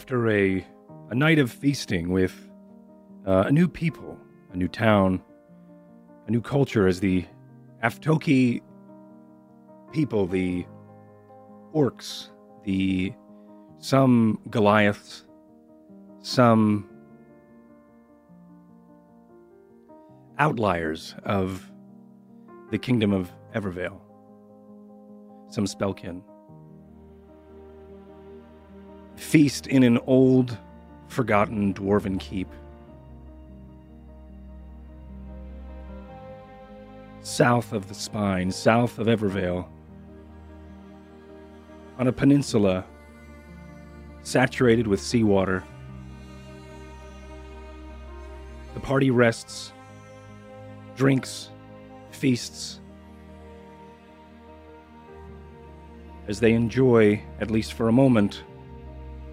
after a, a night of feasting with uh, a new people, a new town, a new culture, as the Aftoki people, the orcs, the some Goliaths, some outliers of the kingdom of Evervale, some spellkin. Feast in an old, forgotten dwarven keep. South of the spine, south of Evervale, on a peninsula saturated with seawater. The party rests, drinks, feasts, as they enjoy, at least for a moment,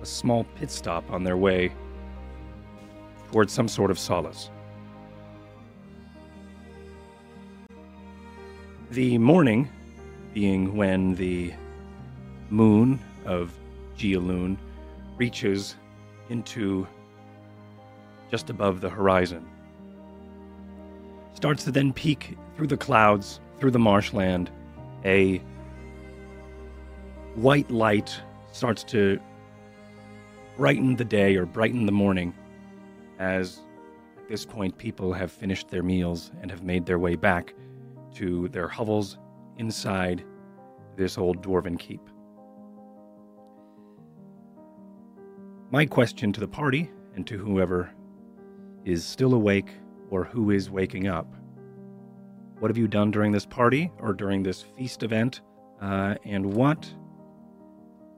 small pit stop on their way towards some sort of solace. The morning being when the moon of Geoloon reaches into just above the horizon. Starts to then peek through the clouds, through the marshland. A white light starts to brighten the day or brighten the morning as at this point people have finished their meals and have made their way back to their hovels inside this old dwarven keep. My question to the party and to whoever is still awake or who is waking up what have you done during this party or during this feast event? Uh, and what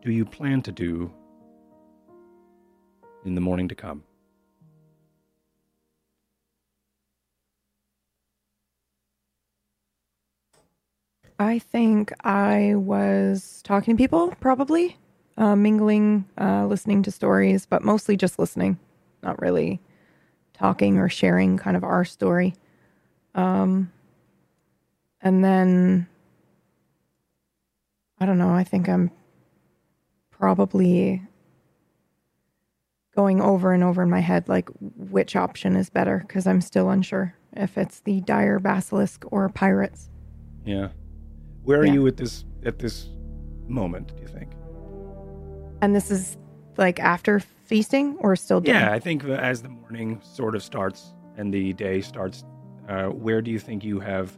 do you plan to do in the morning to come? I think I was talking to people, probably uh, mingling, uh, listening to stories, but mostly just listening, not really talking or sharing kind of our story. Um, and then I don't know, I think I'm probably going over and over in my head like which option is better because I'm still unsure if it's the dire basilisk or pirates. Yeah. Where are Yeah. you at this at this moment, do you think? And this is like after feasting or still? Yeah, I think as the morning sort of starts and the day starts, uh, where do you think you have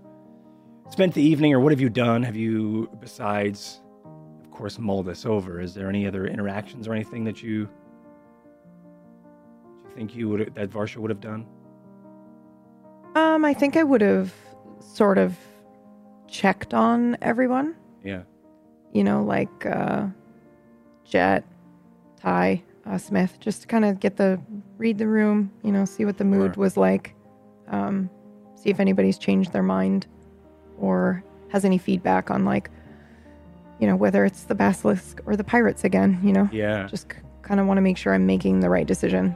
spent the evening, or what have you done? Have you, besides, of course, mull this over? Is there any other interactions or anything that you think you would that Varsha would have done? Um, I think I would have sort of checked on everyone. Yeah, You know, like uh, Jet, Ty, uh, Smith, just to kind of get the read the room. You know, see what the mood Sure. was like. Um, see if anybody's changed their mind or has any feedback on like, you know, whether it's the basilisk or the pirates again. You know, yeah, just kind of want to make sure I'm making the right decision.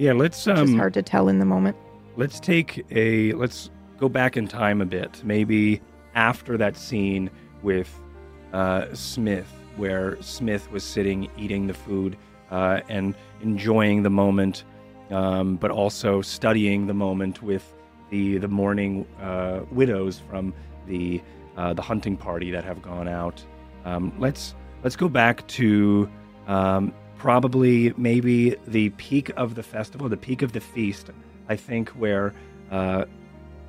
Yeah. Let's It's um, hard to tell in the moment. Let's take a let's go back in time a bit. Maybe after that scene with uh, Smith, where Smith was sitting eating the food uh, and enjoying the moment, um, but also studying the moment with the the mourning uh, widows from the uh, the hunting party that have gone out. Um, let's let's go back to um, probably maybe the peak of the festival, the peak of the feast. I think where uh,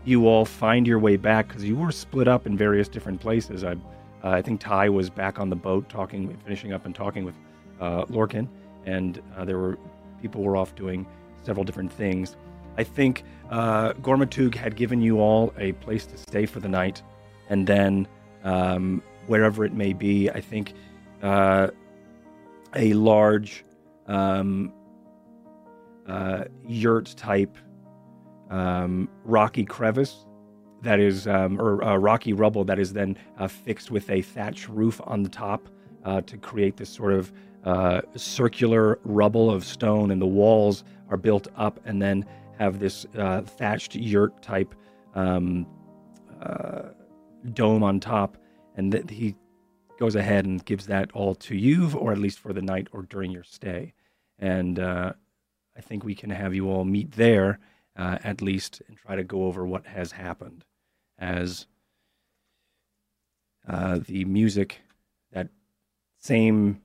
you all find your way back because you were split up in various different places. I, uh, I think Ty was back on the boat talking, finishing up and talking with uh, Lorcan, and uh, there were people were off doing several different things. I think uh, Gormatug had given you all a place to stay for the night, and then um, wherever it may be, I think uh, a large um, uh, yurt type um, rocky crevice that is, um, or uh, rocky rubble that is then uh, fixed with a thatch roof on the top uh, to create this sort of uh, circular rubble of stone, and the walls are built up and then have this uh, thatched yurt type um, uh, dome on top. And th- he goes ahead and gives that all to you, or at least for the night or during your stay. and uh, I think we can have you all meet there uh, at least and try to go over what has happened as uh, the music, that same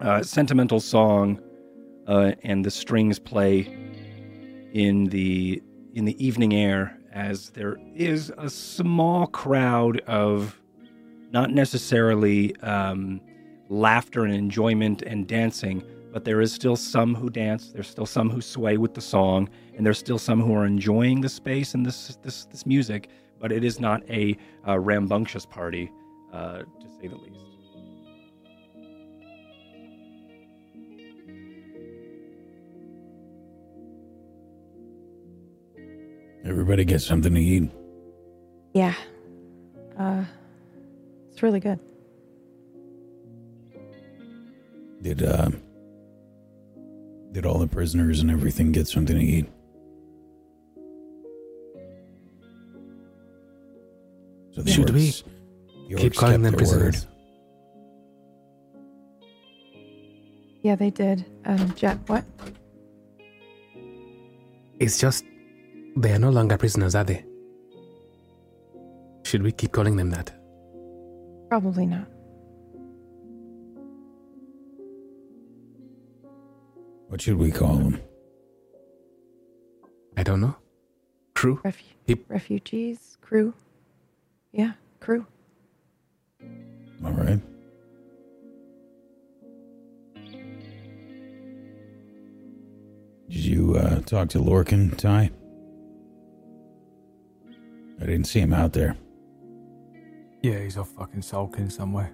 uh, sentimental song, uh, and the strings play in the in the evening air as there is a small crowd of not necessarily um, laughter and enjoyment and dancing, but there is still some who dance. There's still some who sway with the song, and there's still some who are enjoying the space and this this this music. But it is not a, uh rambunctious party, uh, to say the least. Everybody get something to eat. Yeah. Uh, it's really good. Did uh did all the prisoners and everything get something to eat? So the Should we the Keep calling them prisoners. word. Yeah, they did. Um, Jet, what? It's just they are no longer prisoners, are they? Should we keep calling them that? Probably not. What should we call them? I don't know. Crew? Refu- Yep. Refugees, crew. Yeah, crew. All right. Did you uh, talk to Lorcan, Ty? I didn't see him out there. Yeah, he's off fucking sulking somewhere.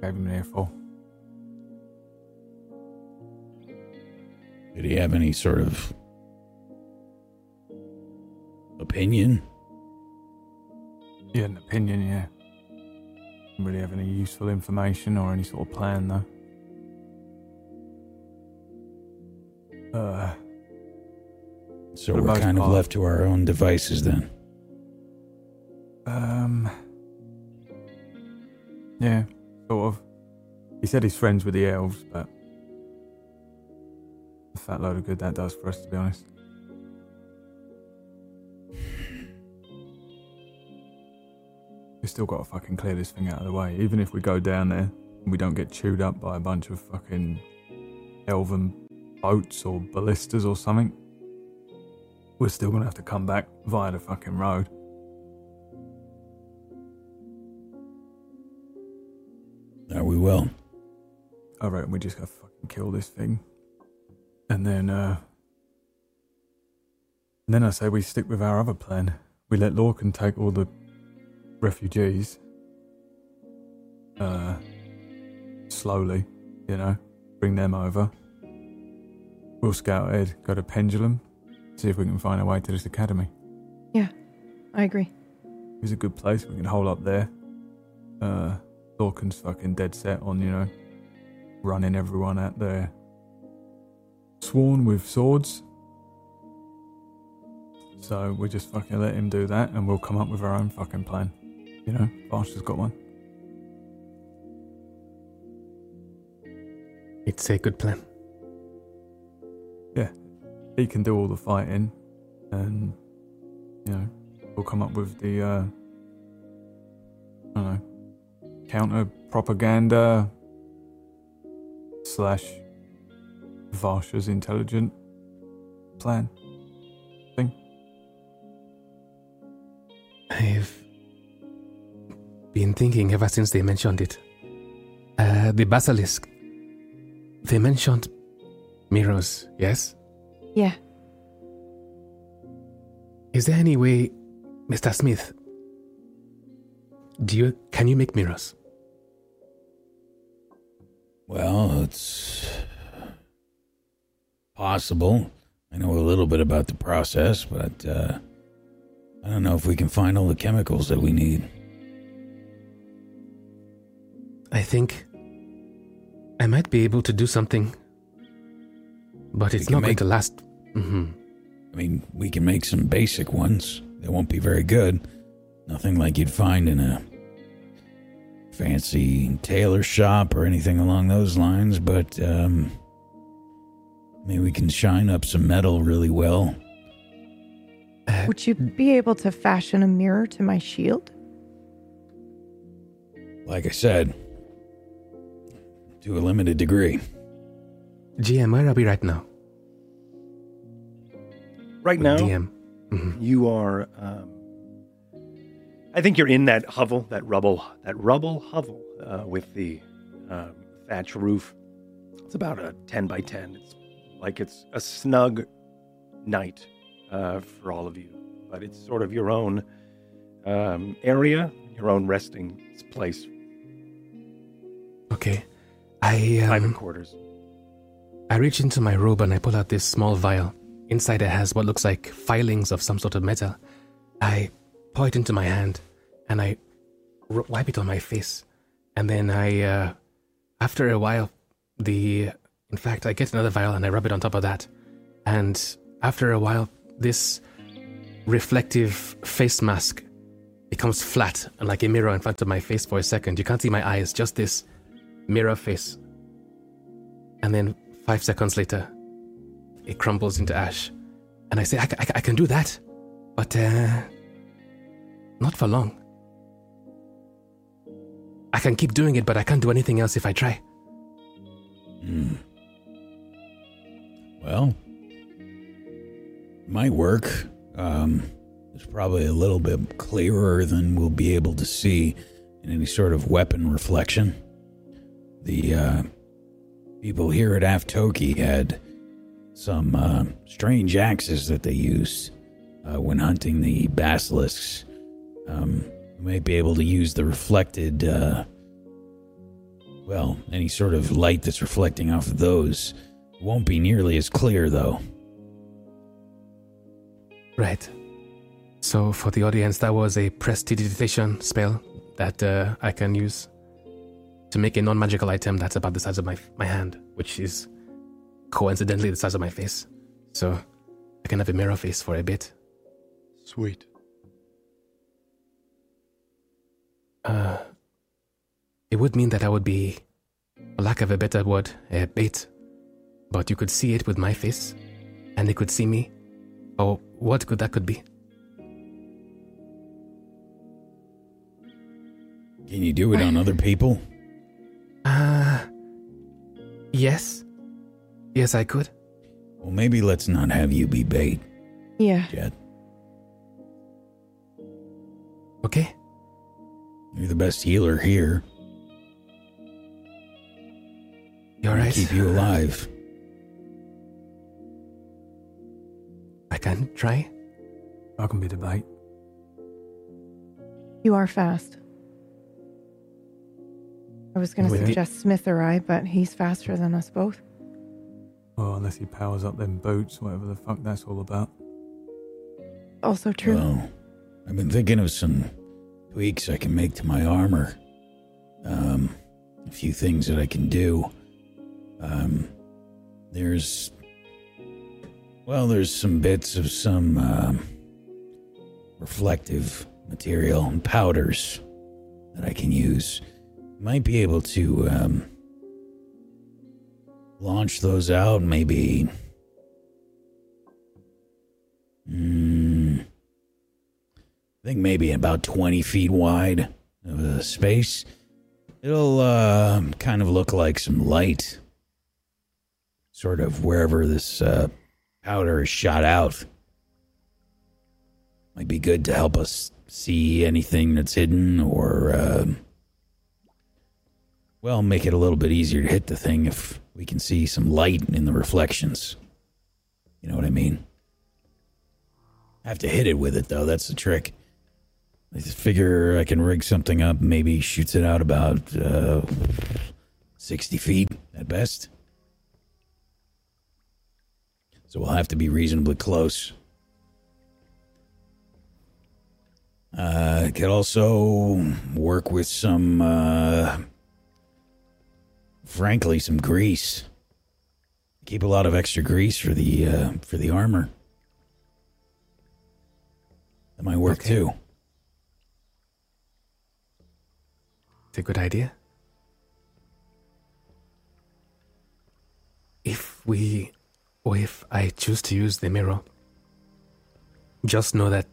Gave him an earful. Did he have any sort of opinion? He had an opinion, yeah. Didn't really have any useful information or any sort of plan, though. Uh, So we're kind of left to our own devices then. um. Yeah, sort of. He said he's friends with the elves, but. A fat load of good that does for us, to be honest. We've still got to fucking clear this thing out of the way. Even if we go down there and we don't get chewed up by a bunch of fucking elven boats or ballistas or something, we're still gonna have to come back via the fucking road. We will. I reckon we just gotta fucking kill this thing. And then, uh. And then I say we stick with our other plan. We let Lorcan take all the refugees. Uh. Slowly, you know. Bring them over. We'll scout ahead, go to Pendulum, see if we can find a way to this academy. Yeah, I agree. It's a good place. We can hold up there. Uh, Lorcan's fucking dead set on, you know, running everyone out there. Sworn with swords. So we just fucking let him do that and we'll come up with our own fucking plan. You know, Varsha's got one. It's a good plan. Yeah. He can do all the fighting and, you know, we'll come up with the, uh, I don't know, counter propaganda slash Varsha's intelligent plan. Thing. I've been thinking ever since they mentioned it. Uh, the basilisk. They mentioned mirrors, yes? Yeah. Is there any way, Mr. Smith? Do you can you make mirrors? Well, it's possible. I know a little bit about the process, but uh, I don't know if we can find all the chemicals that we need. I think I might be able to do something, but it's not going to last. hmm I mean, we can make some basic ones. They won't be very good. Nothing like you'd find in a fancy tailor shop or anything along those lines, but um, Maybe we can shine up some metal really well. Would you be able to fashion a mirror to my shield? Like I said, to a limited degree. GM, where are we right now? Right now, DM. Mhm. you are. Um, I think you're in that hovel, that rubble, that rubble hovel uh, with the um, thatch roof. It's about a ten by ten. It's like it's a snug night uh, for all of you, but it's sort of your own um, area, your own resting place, Okay. I private um, quarters. I reach into my robe and I pull out this small vial. Inside it has what looks like filings of some sort of metal. I pour it into my hand and I r- wipe it on my face. And then I, uh, after a while, the. In fact, I get another vial and I rub it on top of that. And after a while, this reflective face mask becomes flat and like a mirror in front of my face for a second. You can't see my eyes, just this mirror face. And then five seconds later, it crumbles into ash. And I say, I can do that, but uh, not for long. I can keep doing it, but I can't do anything else if I try. Hmm. Well, might work. Um, it's probably a little bit clearer than we'll be able to see in any sort of weapon reflection. The uh, people here at Aftoki had some uh, strange axes that they used uh, when hunting the basilisks. Um, we might be able to use the reflected, uh, well, any sort of light that's reflecting off of those. Won't be nearly as clear, though. Right. So, for the audience, that was a prestidigitation spell that uh, I can use to make a non magical item that's about the size of my, my hand, which is coincidentally the size of my face. So, I can have a mirror face for a bit. Sweet. Uh, it would mean that I would be, for lack of a better word, a bait. But you could see it with my face, and they could see me. Oh, what could that could be? Can you do it on other people? Uh, yes. Yes, I could. Well, maybe let's not have you be bait, Yeah. Jet. Okay. You're the best healer here. You're We'll right. Keep you alive. I can try. I can be the bait. You are fast. I was going to With the- suggest Smith or I, but he's faster than us both. Well, unless he powers up them boats, whatever the fuck that's all about. Also true. Well, I've been thinking of some tweaks I can make to my armor. Um, a few things that I can do. Um, there's, well, there's some bits of some um, reflective material and powders that I can use. Might be able to um, launch those out, maybe. Hmm. I think maybe about 20 feet wide of a space. It'll uh, kind of look like some light, sort of wherever this uh, powder is shot out. Might be good to help us see anything that's hidden or, uh, well, make it a little bit easier to hit the thing if we can see some light in the reflections. You know what I mean? I have to hit it with it, though. That's the trick. I just figure I can rig something up, maybe shoots it out about uh, 60 feet at best. So we'll have to be reasonably close. Uh, could also work with some, uh, frankly, some grease. Keep a lot of extra grease for the uh, for the armor. That might work Okay. too. It's a good idea. If we or if I choose to use the mirror, just know that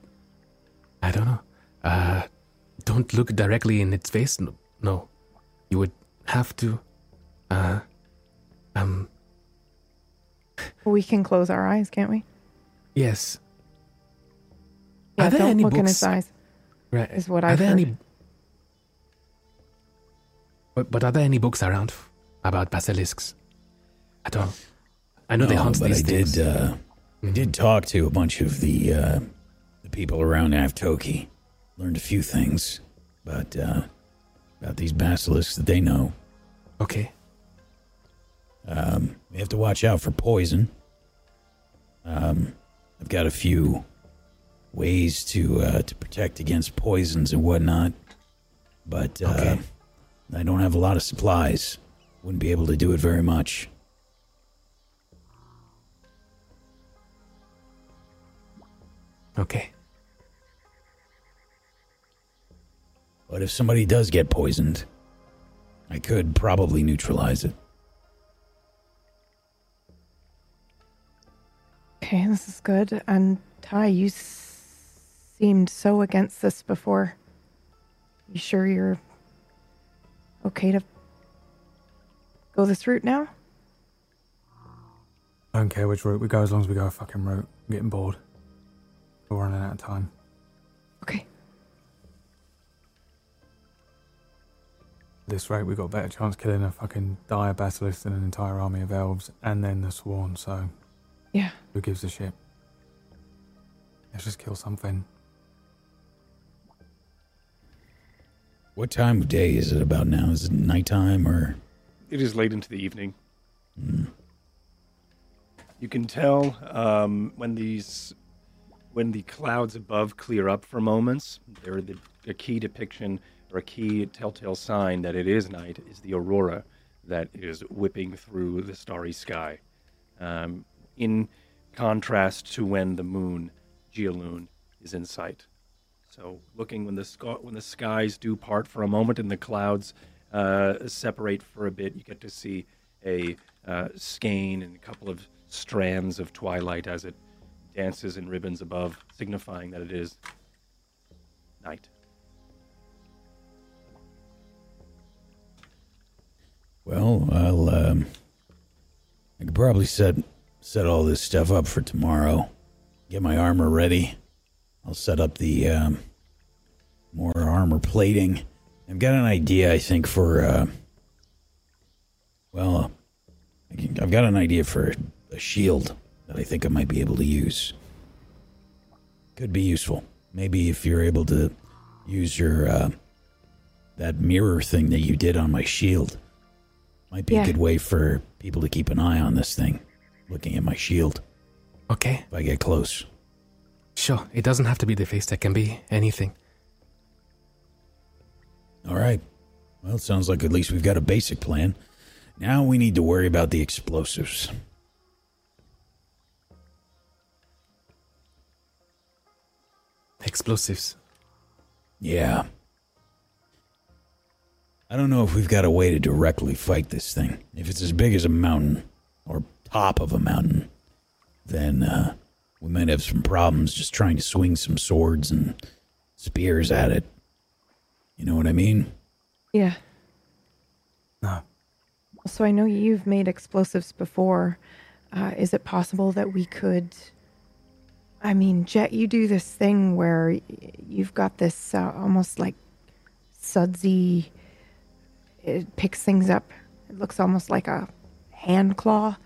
I don't know. Uh, don't look directly in its face. No, no. you would have to. Uh, um. We can close our eyes, can't we? Yes. Yeah, Are there don't any look in books- his eyes. Right. Is what are I've there heard. any? But, but are there any books around about basilisks? at don't. I know they No, hunt but these I things. did. Uh, I did talk to a bunch of the uh, the people around Aftoki. Learned a few things, but uh, about these basilisks that they know. Okay. Um, we have to watch out for poison. Um, I've got a few ways to uh, to protect against poisons and whatnot, but uh, Okay. I don't have a lot of supplies. Wouldn't be able to do it very much. Okay. But if somebody does get poisoned, I could probably neutralize it. Okay, this is good. And Ty, you s- seemed so against this before. You sure you're okay to go this route now? I don't care which route we go as long as we go a fucking route. I'm getting bored. We're running out of time. Okay. At this rate, we got a better chance killing a fucking dire basilisk than an entire army of elves and then the sworn, so Yeah. who gives a shit? Let's just kill something. What time of day is it about now? Is it nighttime or? It is late into the evening. You can tell um, when these, when the clouds above clear up for moments. They're the a key depiction or a key telltale sign that it is night is the aurora that is whipping through the starry sky. Um, in contrast to when the moon, Geoloon, is in sight. So, looking when the sky, when the skies do part for a moment and the clouds uh, separate for a bit, you get to see a uh, skein and a couple of strands of twilight as it dances in ribbons above, signifying that it is night. Well, I'll. Um, I could probably set set all this stuff up for tomorrow. Get my armor ready. I'll set up the um, more armor plating. I've got an idea. I think for. Uh, well, I can, I've got an idea for a shield that I think I might be able to use. Could be useful. Maybe if you're able to use your uh, that mirror thing that you did on my shield. Might be Yeah. a good way for people to keep an eye on this thing, looking at my shield Okay. if I get close. Sure. It doesn't have to be the face. That can be anything. All right. Well, it sounds like at least we've got a basic plan. Now we need to worry about the explosives. Explosives. Yeah. I don't know if we've got a way to directly fight this thing. If it's as big as a mountain, or top of a mountain, then uh, we might have some problems just trying to swing some swords and spears at it. You know what I mean? Yeah. No. So I know you've made explosives before. Uh, is it possible that we could? I mean, Jet, you do this thing where you've got this uh, almost like sudsy. It picks things up. It looks almost like a hand claw.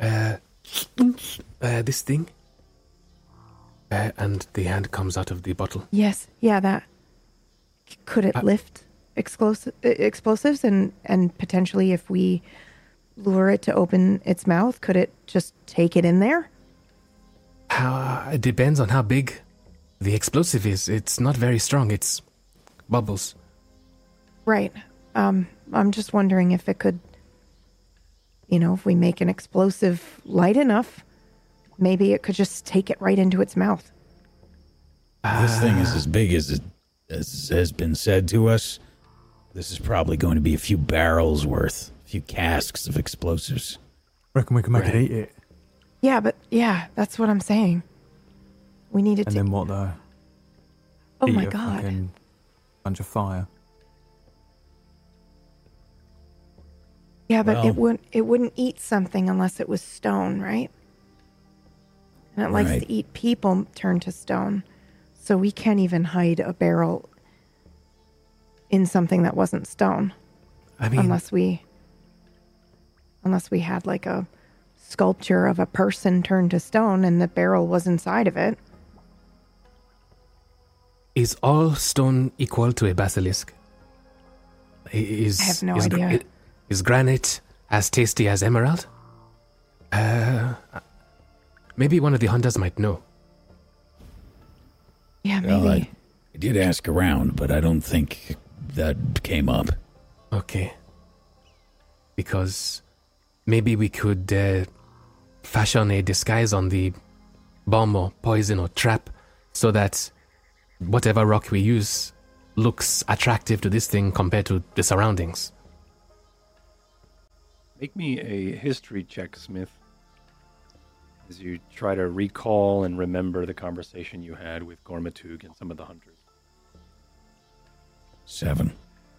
Uh, uh, this thing. Uh, and the hand comes out of the bottle. Yes, yeah, that. Could it Uh, lift explosive explosives and and potentially if we lure it to open its mouth, could it just take it in there? How, it depends on how big the explosive is. It's not very strong. It's bubbles. Right. Um, I'm just wondering if it could, you know, if we make an explosive light enough, maybe it could just take it right into its mouth. This thing is as big as it as has been said to us. This is probably going to be a few barrels worth, a few casks of explosives. Reckon we can make Right. it eat it, Yeah, but yeah, that's what I'm saying. We needed and to. And then what though? oh eat my a god. fucking bunch of fire. Yeah, but Well- it wouldn't it wouldn't eat something unless it was stone, right? And it likes Right. to eat people turned to stone. So we can't even hide a barrel in something that wasn't stone I mean, unless we unless we had like a sculpture of a person turned to stone and the barrel was inside of it. is all stone equal to a basilisk? I- Is, I have no is, idea. Is granite as tasty as emerald? Uh, maybe one of the hunters might know. Yeah, Well, maybe. I, I did ask around, but I don't think that came up. Okay. Because maybe we could uh, fashion a disguise on the bomb or poison or trap so that whatever rock we use looks attractive to this thing compared to the surroundings. Make me a history check, Smith, as you try to recall and remember the conversation you had with Gormatug and some of the hunters. Seven.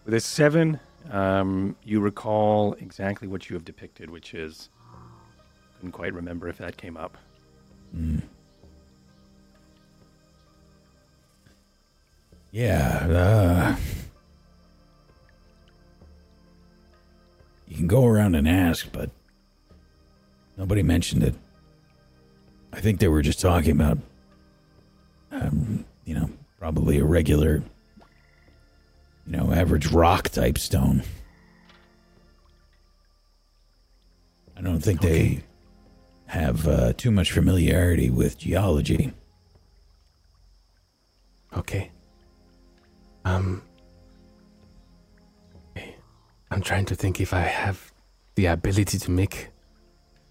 With a seven, um, you recall exactly what you have depicted, which is couldn't quite remember if that came up. Mm. Yeah, uh, go around and ask, but nobody mentioned it. I think they were just talking about, um, you know, probably a regular, you know, average rock type stone. I don't think they have uh, too much familiarity with geology. Okay. Um. I'm trying to think if I have the ability to make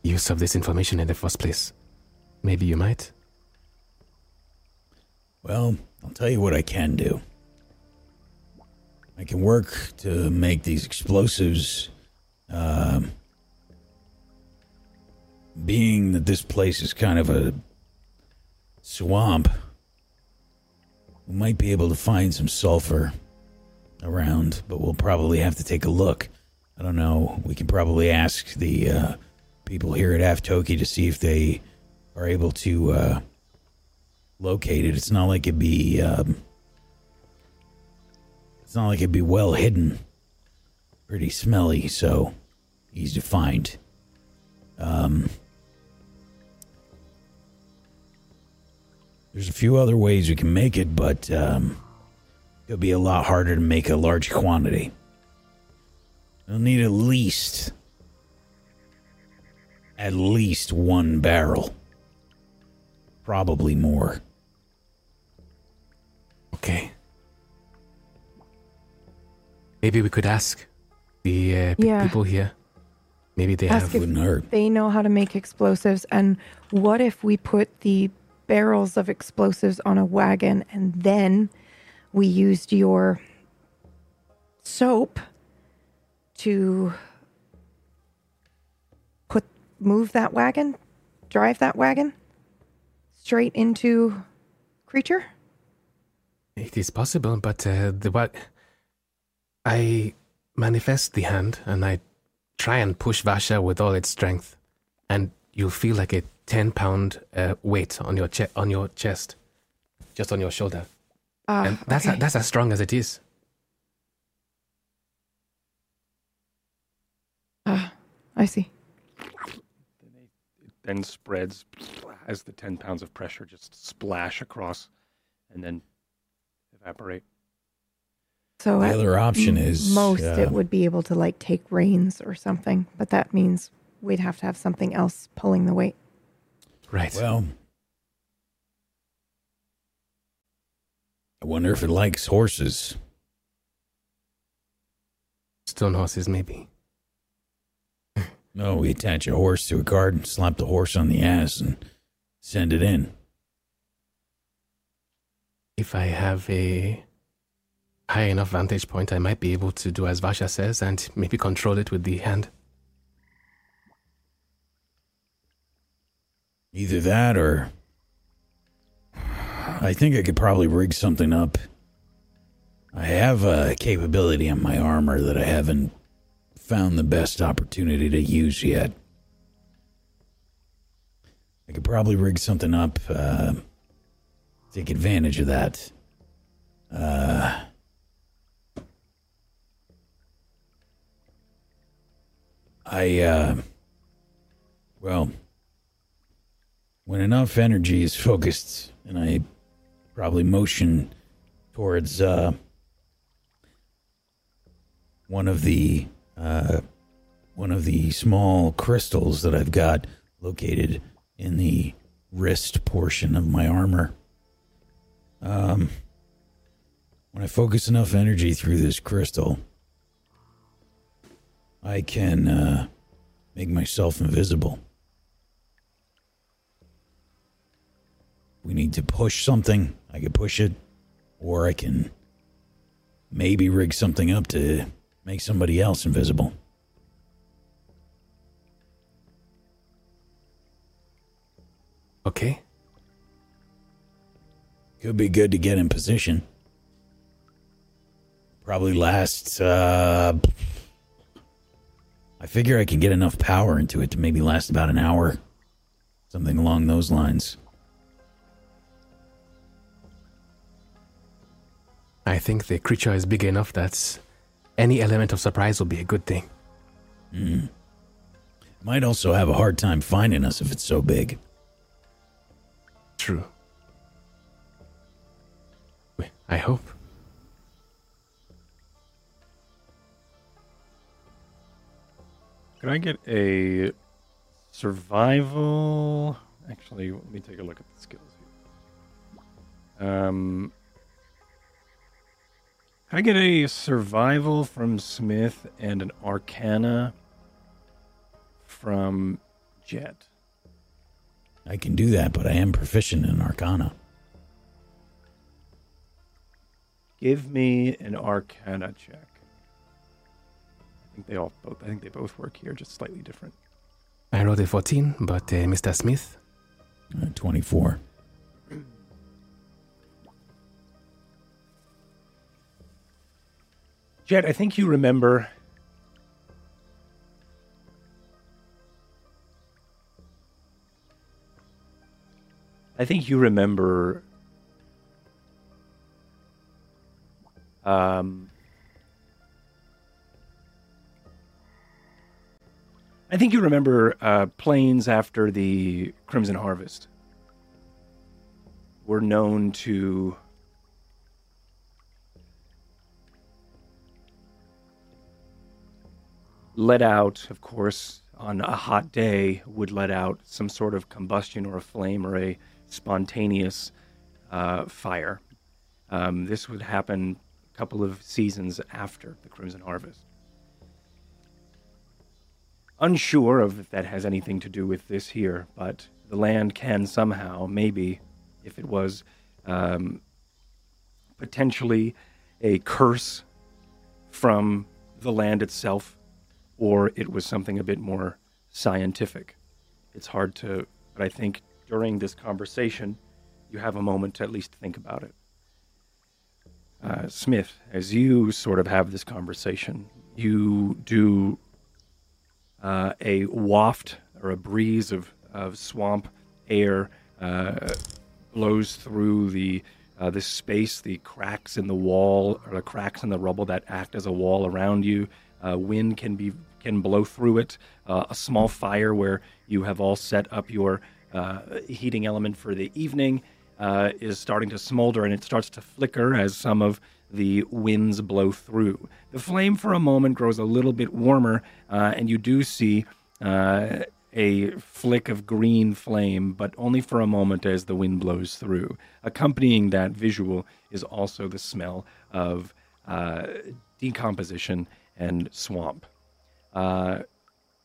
use of this information in the first place. Maybe you might. Well, I'll tell you what I can do. I can work to make these explosives. Um, being that this place is kind of a swamp, we might be able to find some sulfur around, but we'll probably have to take a look. I don't know. We can probably ask the uh, people here at Aftoki to see if they are able to. Uh, located. It's not like it'd be. Um, it's not like it'd be well hidden. Pretty smelly, so easy to find. Um, there's a few other ways we can make it, but um, it'll be a lot harder to make a large quantity. We'll need at least, at least one barrel. Probably more. Okay. Maybe we could ask the uh, p- Yeah. people here. Maybe they Ask have. if- Wouldn't hurt. they know how to make explosives and what if we put the barrels of explosives on a wagon and then we used your soap to put move that wagon drive that wagon straight into creature? It is possible, but uh, the what I manifest the hand and I try and push Varsha with all its strength, and you'll feel like a ten pound uh, weight on your che- on your chest, just on your shoulder, Ah, and that's okay. that's as strong as it is. Ah, i see It then spreads as the 10 pounds of pressure just splash across and then evaporate. so The other option m- is most uh, it would be able to like take reins or something but that means we'd have to have something else pulling the weight Right. Well, I wonder if it likes horses. Stone horses, maybe. No, we attach a horse to a cart and slap the horse on the ass and send it in. If I have a high enough vantage point, I might be able to do as Varsha says and maybe control it with the hand. Either that or. I think I could probably rig something up. I have a capability in my armor that I haven't found the best opportunity to use yet. I could probably rig something up, uh, take advantage of that. Uh, I, uh, well, when enough energy is focused and I probably motion towards, uh, one of the, uh, one of the small crystals that I've got located in the wrist portion of my armor. Um, when I focus enough energy through this crystal, I can uh, make myself invisible. We need to push something. I can push it, or I can maybe rig something up to make somebody else invisible. Okay. Could be good to get in position. Probably last, uh. I figure I can get enough power into it to maybe last about an hour. Something along those lines. I think the creature is big enough that any element of surprise will be a good thing. Mm. Might also have a hard time finding us if it's so big. True. I hope. Could I get a survival? Actually, let me take a look at the skills here. Um, can I get a survival from Smith and an arcana from Jet? I can do that, but I am proficient in arcana. Give me an arcana check. I think they all both I think they both work here, just slightly different. I rolled a 14, but uh, Mr. Smith? Uh, 24. Jet, I think you remember I think you remember um I think you remember uh, plains after the Crimson Harvest were known to let out, of course, on a hot day, would let out some sort of combustion or a flame or a spontaneous uh, fire. Um, this would happen a couple of seasons after the Crimson Harvest. Unsure of if that has anything to do with this here, but the land can somehow, maybe, if it was um, potentially a curse from the land itself, or it was something a bit more scientific. It's hard to, but I think during this conversation, you have a moment to at least think about it. Uh, Smith, as you sort of have this conversation, you do uh, a waft or a breeze of, of swamp air uh, blows through the uh, space, the cracks in the wall or the cracks in the rubble that act as a wall around you. Uh, wind can be can blow through it. Uh, a small fire where you have all set up your uh, heating element for the evening uh, is starting to smolder and it starts to flicker as some of the winds blow through. The flame for a moment grows a little bit warmer, uh, and you do see a flick of green flame, but only for a moment as the wind blows through. Accompanying that visual is also the smell of uh, decomposition and swamp. Uh,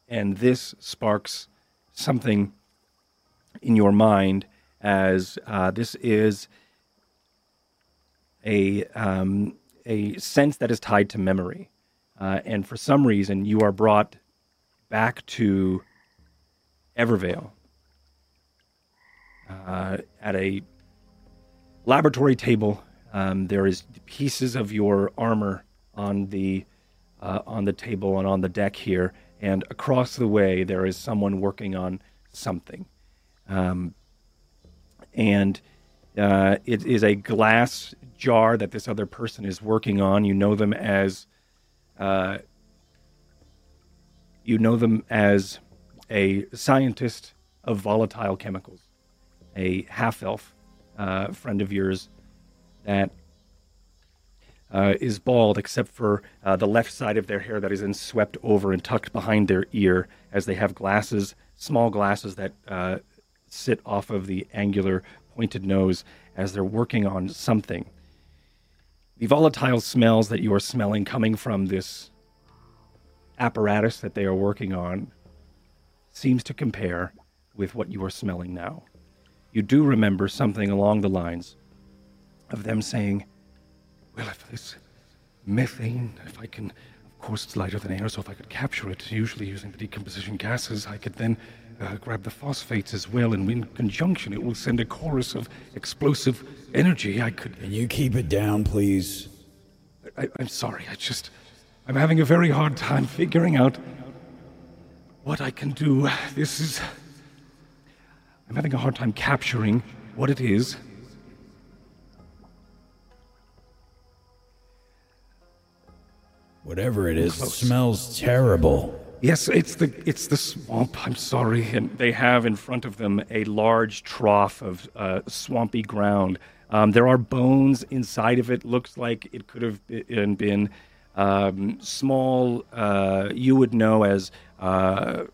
and this sparks something in your mind as uh, this is a um, a sense that is tied to memory, uh, and for some reason you are brought back to Evervale, uh, at a laboratory table. Um, there is pieces of your armor on the uh, on the table and on the deck here, and across the way there is someone working on something, um, and uh, it is a glass jar that this other person is working on. You know them as uh, you know them as a scientist of volatile chemicals, a half elf uh, friend of yours that uh, is bald except for uh, the left side of their hair that is then swept over and tucked behind their ear as they have glasses, small glasses that uh, sit off of the angular pointed nose as they're working on something. The volatile smells that you are smelling coming from this apparatus that they are working on seems to compare with what you are smelling now. You do remember something along the lines of them saying, Well, if this methane, if I can, of course, it's lighter than air, so if I could capture it, usually using the decomposition gases, I could then uh, grab the phosphates as well, and in conjunction, it will send a chorus of explosive energy. I could. Can you keep it down, please? I, I'm sorry, I just. I'm having a very hard time figuring out what I can do. This is. I'm having a hard time capturing what it is. Whatever it is, it smells terrible. Yes, it's the it's the swamp. I'm sorry, and they have in front of them a large trough of uh, swampy ground. Um, there are bones inside of it. Looks like it could have been, been um, small. Uh, you would know as uh,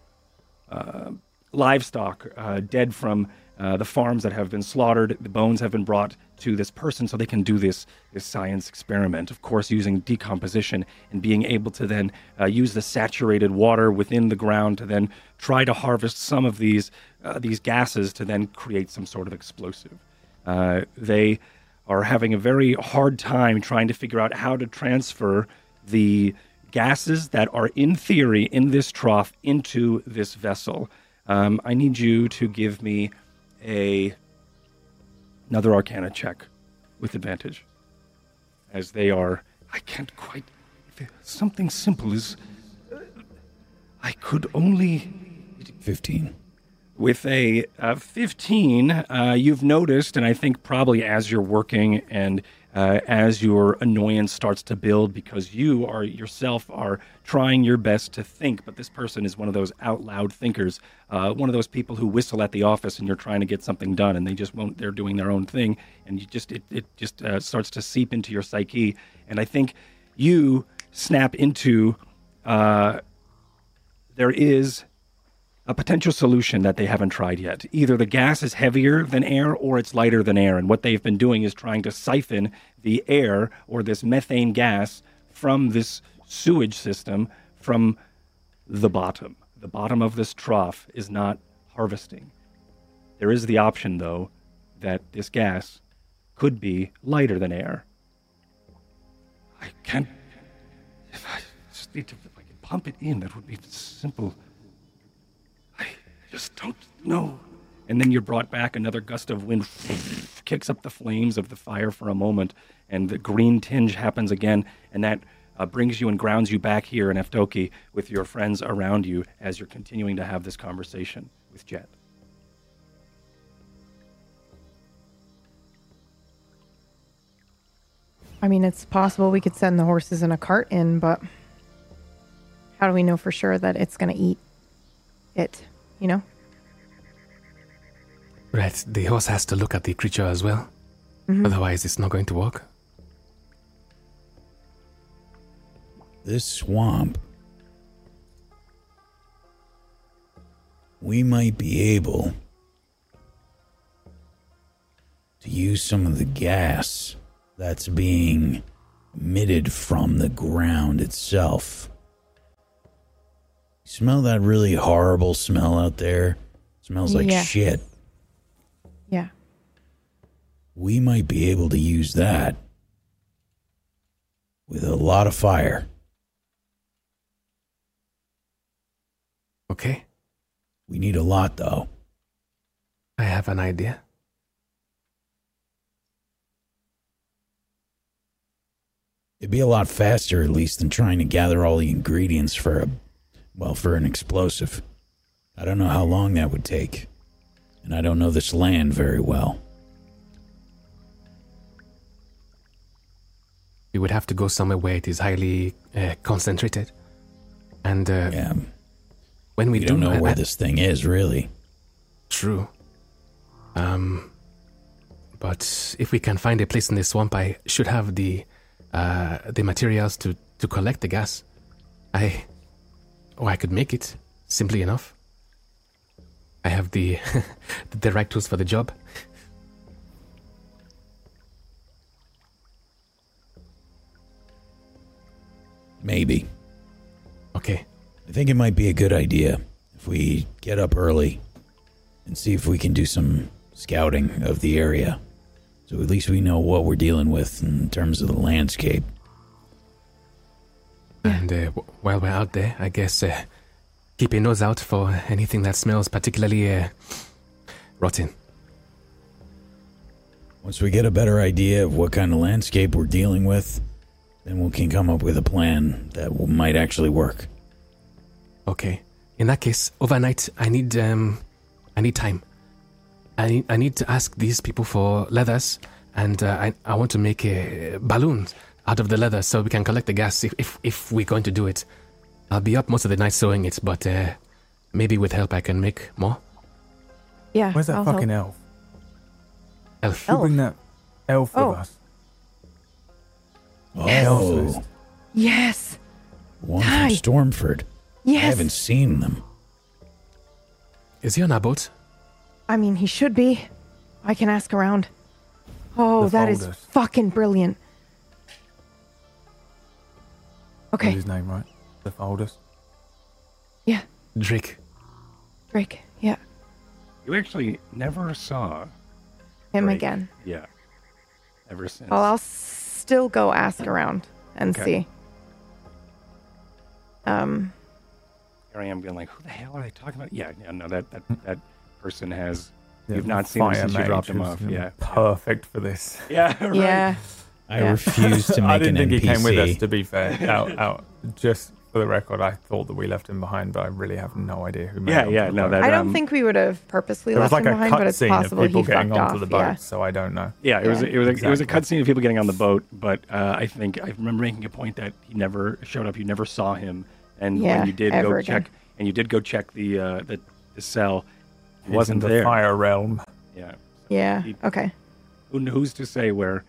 uh, livestock uh, dead from uh, the farms that have been slaughtered. The bones have been brought to this person so they can do this this science experiment. Of course, using decomposition and being able to then uh, use the saturated water within the ground to then try to harvest some of these uh, these gases to then create some sort of explosive. Uh, they are having a very hard time trying to figure out how to transfer the gases that are in theory in this trough into this vessel. Um, I need you to give me a another Arcana check with advantage, as they are. I can't quite. Something simple is. I could only 15. with a uh, 15, uh, you've noticed, and I think probably as you're working and uh, as your annoyance starts to build because you are yourself are trying your best to think, but this person is one of those out loud thinkers, uh, one of those people who whistle at the office and you're trying to get something done and they just won't, they're doing their own thing. And you just, it, it just uh, starts to seep into your psyche. And I think you snap into, uh, there is a potential solution that they haven't tried yet. Either the gas is heavier than air or it's lighter than air. And what they've been doing is trying to siphon the air or this methane gas from this sewage system from the bottom. The bottom of this trough is not harvesting. There is the option, though, that this gas could be lighter than air. I can't. If I just need to, if I could pump it in, that would be simple. Just don't know. And then you're brought back, another gust of wind kicks up the flames of the fire for a moment, and the green tinge happens again, and that uh, brings you and grounds you back here in Aftoki with your friends around you as you're continuing to have this conversation with Jet. I mean, it's possible we could send the horses in a cart in, but how do we know for sure that it's going to eat it? You know? Right, the horse has to look at the creature as well. Mm-hmm. Otherwise, it's not going to work. This swamp. We might be able to use some of the gas that's being emitted from the ground itself. Smell that really horrible smell out there? Smells like yeah. shit. Yeah. We might be able to use that with a lot of fire. Okay. We need a lot, though. I have an idea. It'd be a lot faster, at least, than trying to gather all the ingredients for a well, for an explosive. I don't know how long that would take, and I don't know this land very well. We would have to go somewhere where it is highly uh, concentrated. And uh, Yeah, when we we do don't know I- where I- this thing is, really. True. Um, but if we can find a place in the swamp, I should have the uh, the materials to, to collect the gas. I, oh, I could make it simply enough. I have the the right tools for the job. Maybe. Okay, I think it might be a good idea if we get up early and see if we can do some scouting of the area. So at least we know what we're dealing with in terms of the landscape. And uh, w- while we're out there, I guess uh, keep your nose out for anything that smells particularly uh, rotten. Once we get a better idea of what kind of landscape we're dealing with, then we can come up with a plan that will, might actually work. Okay. In that case, overnight, I need um, I need time. I need I need to ask these people for leathers, and uh, I I want to make a balloon out of the leather so we can collect the gas if if, if we're going to do it. I'll be up most of the night sewing it, but uh, maybe with help I can make more. Yeah. Where's that I'll help. fucking elf? Elf. Who bring that elf Oh. with us? Yes. Oh, Elfist. Yes. one Hi. from Stormford. Yes. I haven't seen them. Is he on our boat? I mean, he should be. I can ask around. Oh, The that is folders. fucking brilliant. Okay. his name, right? The oldest. Yeah. Drake. Drake. Yeah. You actually never saw Him Drake. again. Yeah. Ever since. Well, I'll still go ask around and Okay. see. Um. Here I am being like, who the hell are they talking about? Yeah, yeah, no, that that that person has. Yeah, You've not seen him since you dropped him off. Yeah. Perfect for this. Yeah. Right. Yeah. I Yeah. refuse to make I didn't think NPC. he came with us, to be fair. Out, out. Just for the record, I thought that we left him behind, but I really have no idea who made Yeah, it onto yeah, the no, that- I don't um, think we would have purposely left like him behind, but cut it's scene possible of people he getting fucked onto off. the boat, Yeah. so I don't know. Yeah, it was Yeah. it was a, it was a cutscene of people getting on the boat, but uh, I think I remember making a point that he never showed up. You never saw him, and Yeah, when you did go again. check, and you did go check the uh, the, the cell, he wasn't in the there. fire realm. Yeah, Yeah. He- Okay. Who, who's to say where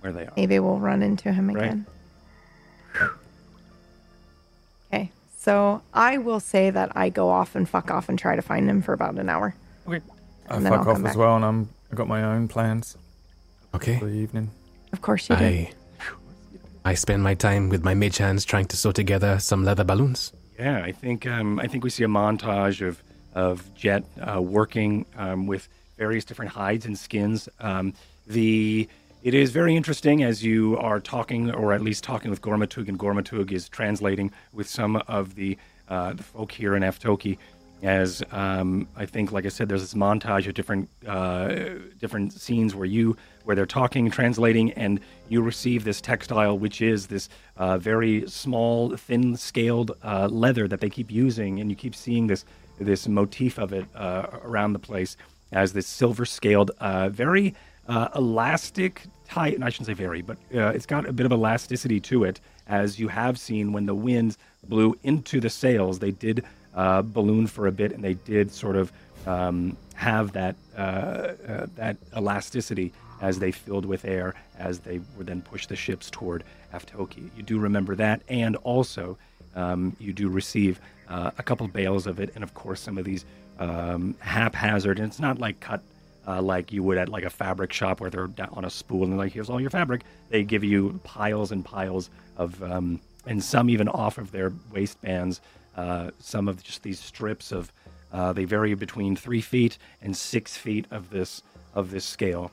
where they are? Maybe we'll run into him Right. again. Okay. So I will say that I go off and fuck off and try to find him for about an hour. Okay, I And then fuck I'll off as back. well, and I'm I got my own plans Okay. for the evening. Of course you do. I I spend my time with my mage hands trying to sew together some leather balloons. Yeah, I think um, I think we see a montage of of Jet uh, working um, with various different hides and skins. Um, the it is very interesting as you are talking, or at least talking with Gormatug, and Gormatug is translating with some of the uh, the folk here in Aftoki. As um, I think, like I said, there's this montage of different uh, different scenes where you where they're talking, translating, and you receive this textile, which is this uh, very small, thin-scaled uh, leather that they keep using, and you keep seeing this this motif of it uh, around the place as this silver-scaled, uh, very uh, elastic tight. And I shouldn't say very, but uh, it's got a bit of elasticity to it, as you have seen when the winds blew into the sails. They did uh, balloon for a bit, and they did sort of um, have that uh, uh, that elasticity as they filled with air as they were then pushed the ships toward Aftoki. You do remember that, and also um, you do receive uh, a couple bales of it, and of course some of these um, haphazard. And it's not like cut uh, like you would at like a fabric shop where they're on a spool and they're like, "Here's all your fabric." They give you piles and piles of, um, and some even off of their waistbands. Uh, some of just these strips of, uh, they vary between three feet and six feet of this of this scale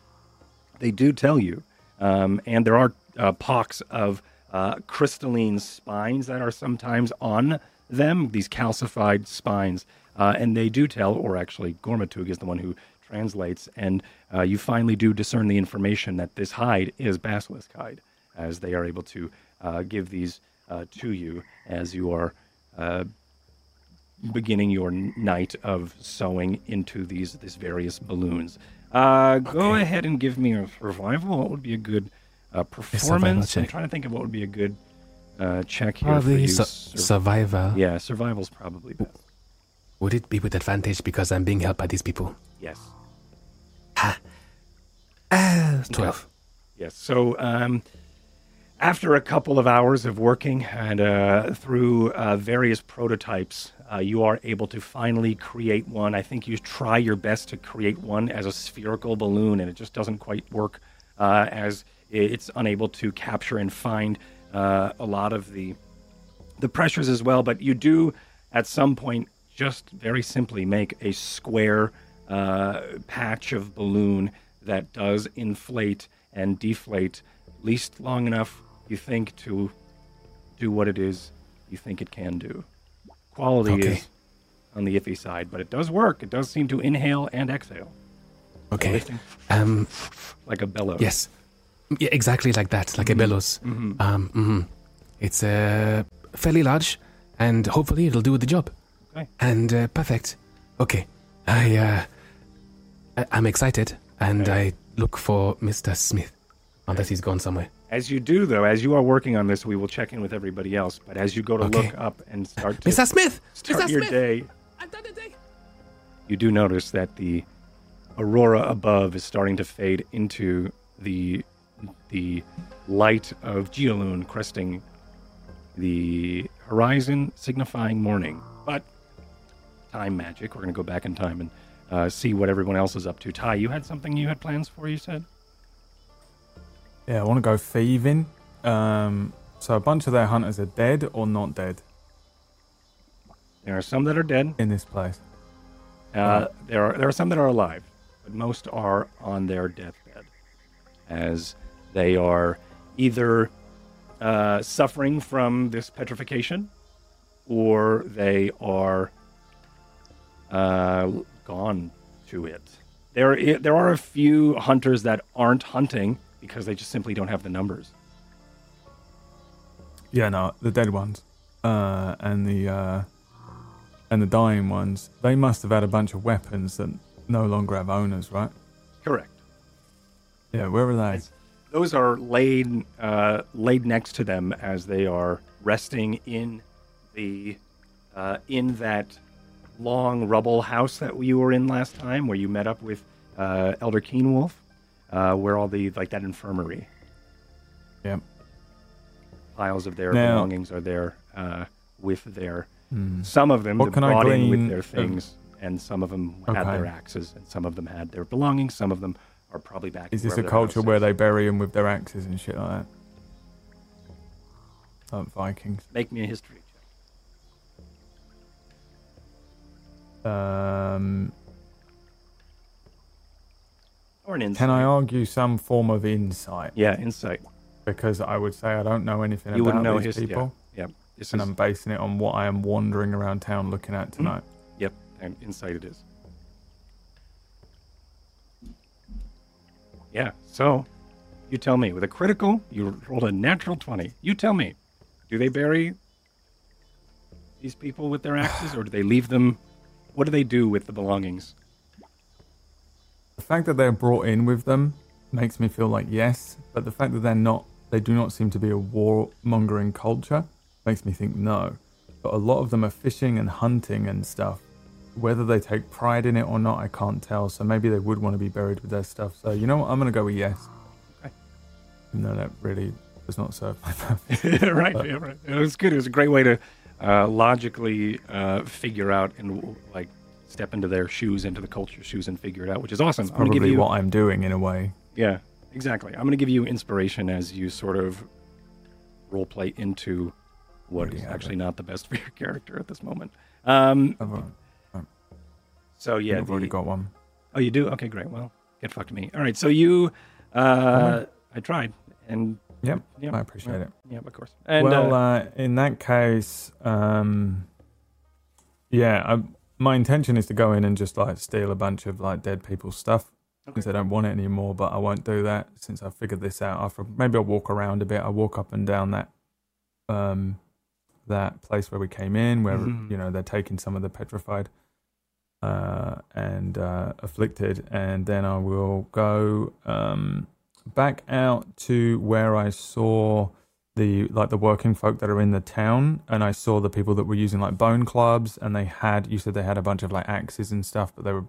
they do tell you, um, and there are uh, pocks of uh, crystalline spines that are sometimes on them, these calcified spines, uh, and they do tell, or actually, Gormatug is the one who translates, and uh, you finally do discern the information that this hide is basilisk hide. as they are able to uh, give these uh, to you as you are uh, beginning your night of sewing into these these various balloons. Uh, Go Okay. ahead and give me a survival. What would be a good uh, performance? I'm trying to think of what would be a good uh, check here for Probably you. su- Sur- survivor. yeah, survival's probably best. Would it be with advantage because I'm being helped by these people? Yes. Ah, 12. Yes. So um, after a couple of hours of working and uh, through uh, various prototypes, uh, you are able to finally create one. I think you try your best to create one as a spherical balloon, and it just doesn't quite work uh, as it's unable to capture and find uh, a lot of the the pressures as well. But you do, at some point, just very simply make a square uh, patch of balloon that does inflate and deflate, at least long enough you think to do what it is you think it can do. Quality Okay. is on the iffy side, but it does work. It does seem to inhale and exhale, Okay. Um, like a bellows. yes. Yeah, exactly like that, like a bellows. Mhm. Um, mhm. It's uh, fairly large, and hopefully it'll do the job. Okay. And uh, perfect. Okay. I, uh, I, I'm excited, and Okay. I look for Mr. Smith, unless he's gone somewhere. As you do, though, as you are working on this, we will check in with everybody else. But as you go to Okay. look up and start to Mr. Smith! start Mr. your Smith! day, I've done day! you do notice that the aurora above is starting to fade into the the light of Geoloon cresting the horizon, signifying morning. But time magic. We're going to go back in time and uh, see what everyone else is up to. Ty, you had something you had plans for. You said. Yeah, I want to go thieving. Um, so a bunch of their hunters are dead or not dead There are some that are dead. in this place. Uh, there are there are some that are alive, but most are on their deathbed, as they are either uh, suffering from this petrification, or they are uh, gone to it. There there are a few hunters that aren't hunting because they just simply don't have the numbers. Yeah, no, the dead ones, uh, and the uh, and the dying ones. They must have had a bunch of weapons that no longer have owners, right? Correct. Yeah, where are they? It's- Those are laid uh, laid next to them as they are resting in the uh, in that long rubble house that you were in last time, where you met up with uh, Elder Keenwolf, uh, where all the like that infirmary Yep. piles of their Now- belongings are there uh, with their Hmm. some of them What that can I brought in with their things, and some of them had their axes, and some of them had their belongings. Some of them are probably back. Is this a culture where they bury them with their axes and shit like that? Like Vikings. make me a history Um, Or an insight. can I argue some form of insight? Yeah, insight. Because I would say I don't know anything You about wouldn't know these his people, yeah. This and is I'm basing it on what I am wandering around town looking at Hmm? tonight. yep, and insight it is. Yeah. So, you tell me. With a critical, you rolled a natural twenty. You tell me. Do they bury these people with their axes, or do they leave them? What do they do with the belongings? The fact that they're brought in with them makes me feel like yes, but the fact that they're not, they do not seem to be a warmongering culture, makes me think no. But a lot of them are fishing and hunting and stuff. Whether they take pride in it or not, I can't tell. So maybe they would want to be buried with their stuff. So you know what? I'm going to go with yes. Okay. Even though that really does not serve my purpose. right, yeah, right. It was good. It was a great way to uh, logically uh, figure out and like step into their shoes, into the culture shoes, and figure it out, which is awesome. I'm give Probably you, what I'm doing in a way. yeah, exactly. I'm going to give you inspiration as you sort of role play into what is actually it. not the best for your character at this moment. Um, I've, uh, so yeah, I've already got one. Oh, you do? Okay, great. Well, get fucked me. All right, so you, uh, I tried, and Yep, yeah, I appreciate it. yeah, of course. And well, uh, uh, in that case, um, yeah, I, my intention is to go in and just like steal a bunch of like dead people's stuff since I don't want it anymore. But I won't do that since I figured this out. After maybe I'll walk around a bit. I walk up and down that um that place where we came in, where Mhm. you know they're taking some of the petrified uh, and uh, afflicted, and then I will go um, back out to where I saw the like the working folk that are in the town, and I saw the people that were using like bone clubs, and they had you said they had a bunch of like axes and stuff, but they were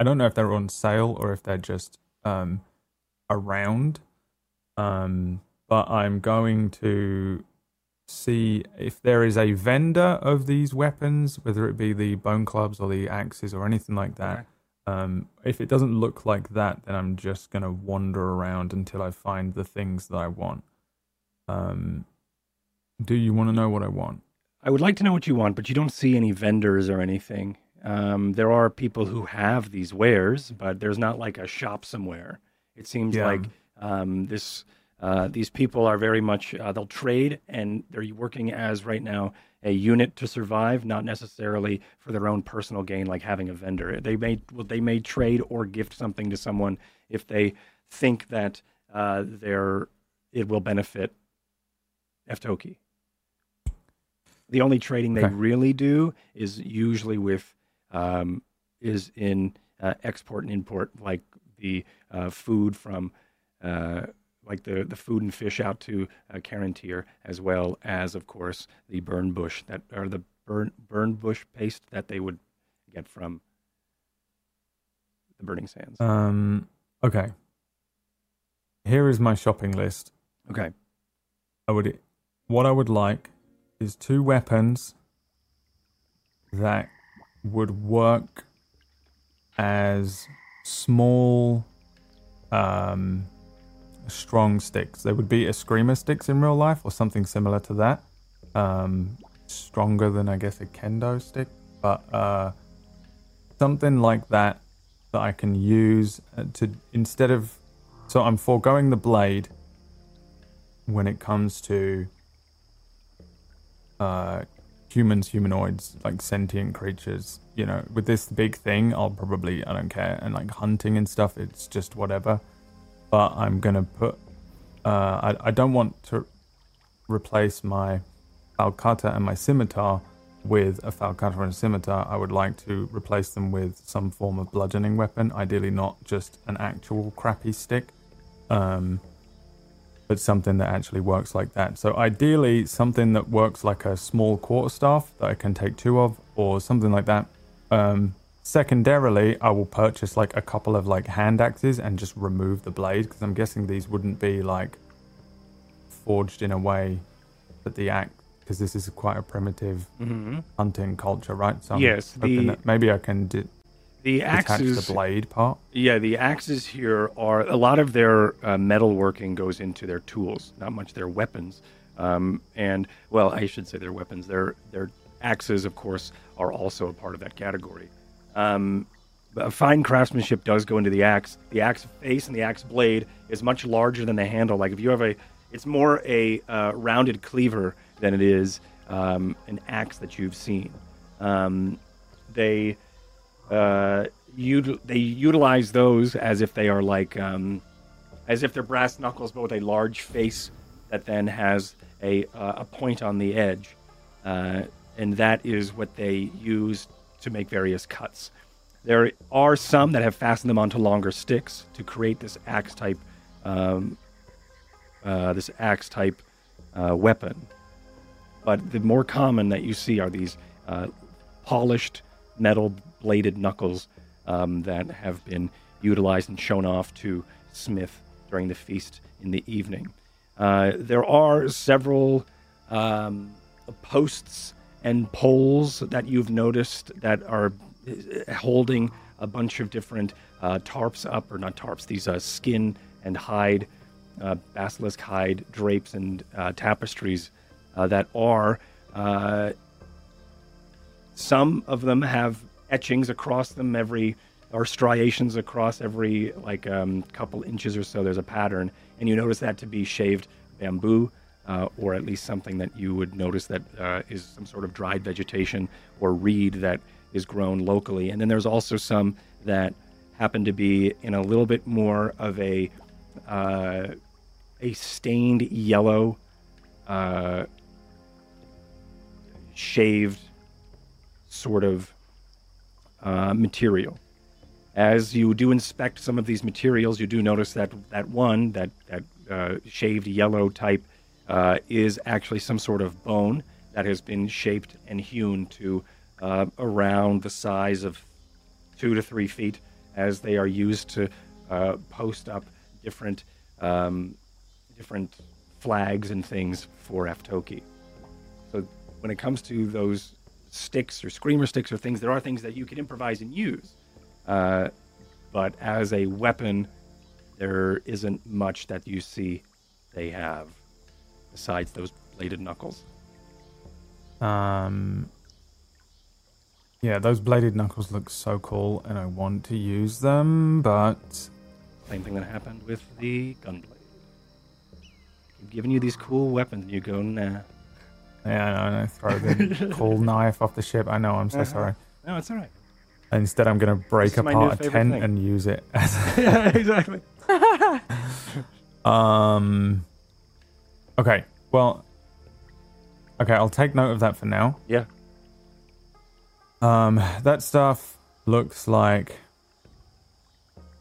I don't know if they were on sale or if they're just um, around. Um, but I'm going to see if there is a vendor of these weapons, whether it be the bone clubs or the axes or anything like that. Um, if it doesn't look like that, then I'm just gonna wander around until I find the things that I want. Um, do you want to know what I want? I would like to know what you want, but you don't see any vendors or anything. Um, there are people who have these wares, but there's not like a shop somewhere. It seems Yeah. like um, this uh, these people are very much uh, they'll trade, and they're working as right now a unit to survive, not necessarily for their own personal gain, like having a vendor. They may well, they may trade or gift something to someone if they think that uh, their it will benefit Aftoki. The only trading they Okay. really do is usually with um, is in uh, export and import, like the uh, food from uh, like the, the food and fish out to uh, Carantir, as well as of course the burn bush that or the burn burn bush paste that they would get from the burning sands. Um, okay. Here is my shopping list. okay, I would, what I would like is two weapons that would work as small, um, strong sticks. They would be escrima sticks in real life, or something similar to that. Um, stronger than I guess a kendo stick, but uh, something like that that I can use uh, to instead of. So I'm foregoing the blade when it comes to uh, humans, humanoids, like sentient creatures. You know, with this big thing, I'll probably I don't care, and like hunting and stuff, it's just whatever. But I'm gonna put. Uh, I I don't want to replace my falcata and my scimitar with a falcata and a scimitar. I would like to replace them with some form of bludgeoning weapon, ideally not just an actual crappy stick. Um, but something that actually works like that. So ideally, something that works like a small quarterstaff that I can take two of, or something like that. Um, secondarily, I will purchase like a couple of like hand axes and just remove the blade because I'm guessing these wouldn't be like forged in a way that the axe, because this is quite a primitive mm-hmm. hunting culture, right? So I'm Yes, the- maybe I can d- the axes. the blade part. Yeah, the axes here are a lot of their uh, metal working goes into their tools, not much their weapons. Um, and well, I should say their weapons. Their their axes, of course, are also a part of that category. Um, fine craftsmanship does go into the axe. The axe face and the axe blade is much larger than the handle. Like if you have a, it's more a uh, rounded cleaver than it is um, an axe that you've seen. Um, they uh, util- they utilize those as if they are like um, as if they're brass knuckles, but with a large face that then has a uh, a point on the edge, uh, and that is what they use to make various cuts. There are some that have fastened them onto longer sticks to create this axe type, um, uh, this axe type uh, weapon. But the more common that you see are these uh, polished metal bladed knuckles um, that have been utilized and shown off to Smith during the feast in the evening. Uh, there are several um, posts and poles that you've noticed that are uh, holding a bunch of different uh, tarps up, or not tarps, these uh, skin and hide, uh, basilisk hide drapes and uh, tapestries uh, that are uh, some of them have etchings across them every or striations across every like um, couple inches or so there's a pattern. And you notice that to be shaved bamboo uh, or at least something that you would notice that uh, is some sort of dried vegetation or reed that is grown locally and then there's also some that happen to be in a little bit more of a uh, a stained yellow, uh, shaved sort of uh, material. As you do inspect some of these materials, you do notice that that one, that that uh, shaved yellow type, uh, is actually some sort of bone that has been shaped and hewn to uh, around the size of two to three feet, as they are used to uh, post up different um, different flags and things for Aftoki. So when it comes to those sticks or escrima sticks or things, there are things that you can improvise and use. Uh, but as a weapon, there isn't much that you see they have besides those bladed knuckles. Um, yeah, those bladed knuckles look so cool, and I want to use them, but Same thing that happened with the gunblade. I've given you these cool weapons, and you go, nah. yeah, I know, and I throw the cool knife off the ship. I know, I'm so Uh-huh. sorry. No, it's all right. Instead, I'm going to break This is my new apart a tent thing. and use it as yeah, exactly. Um. Okay. Well. Okay, I'll take note of that for now. Yeah. Um, that stuff looks like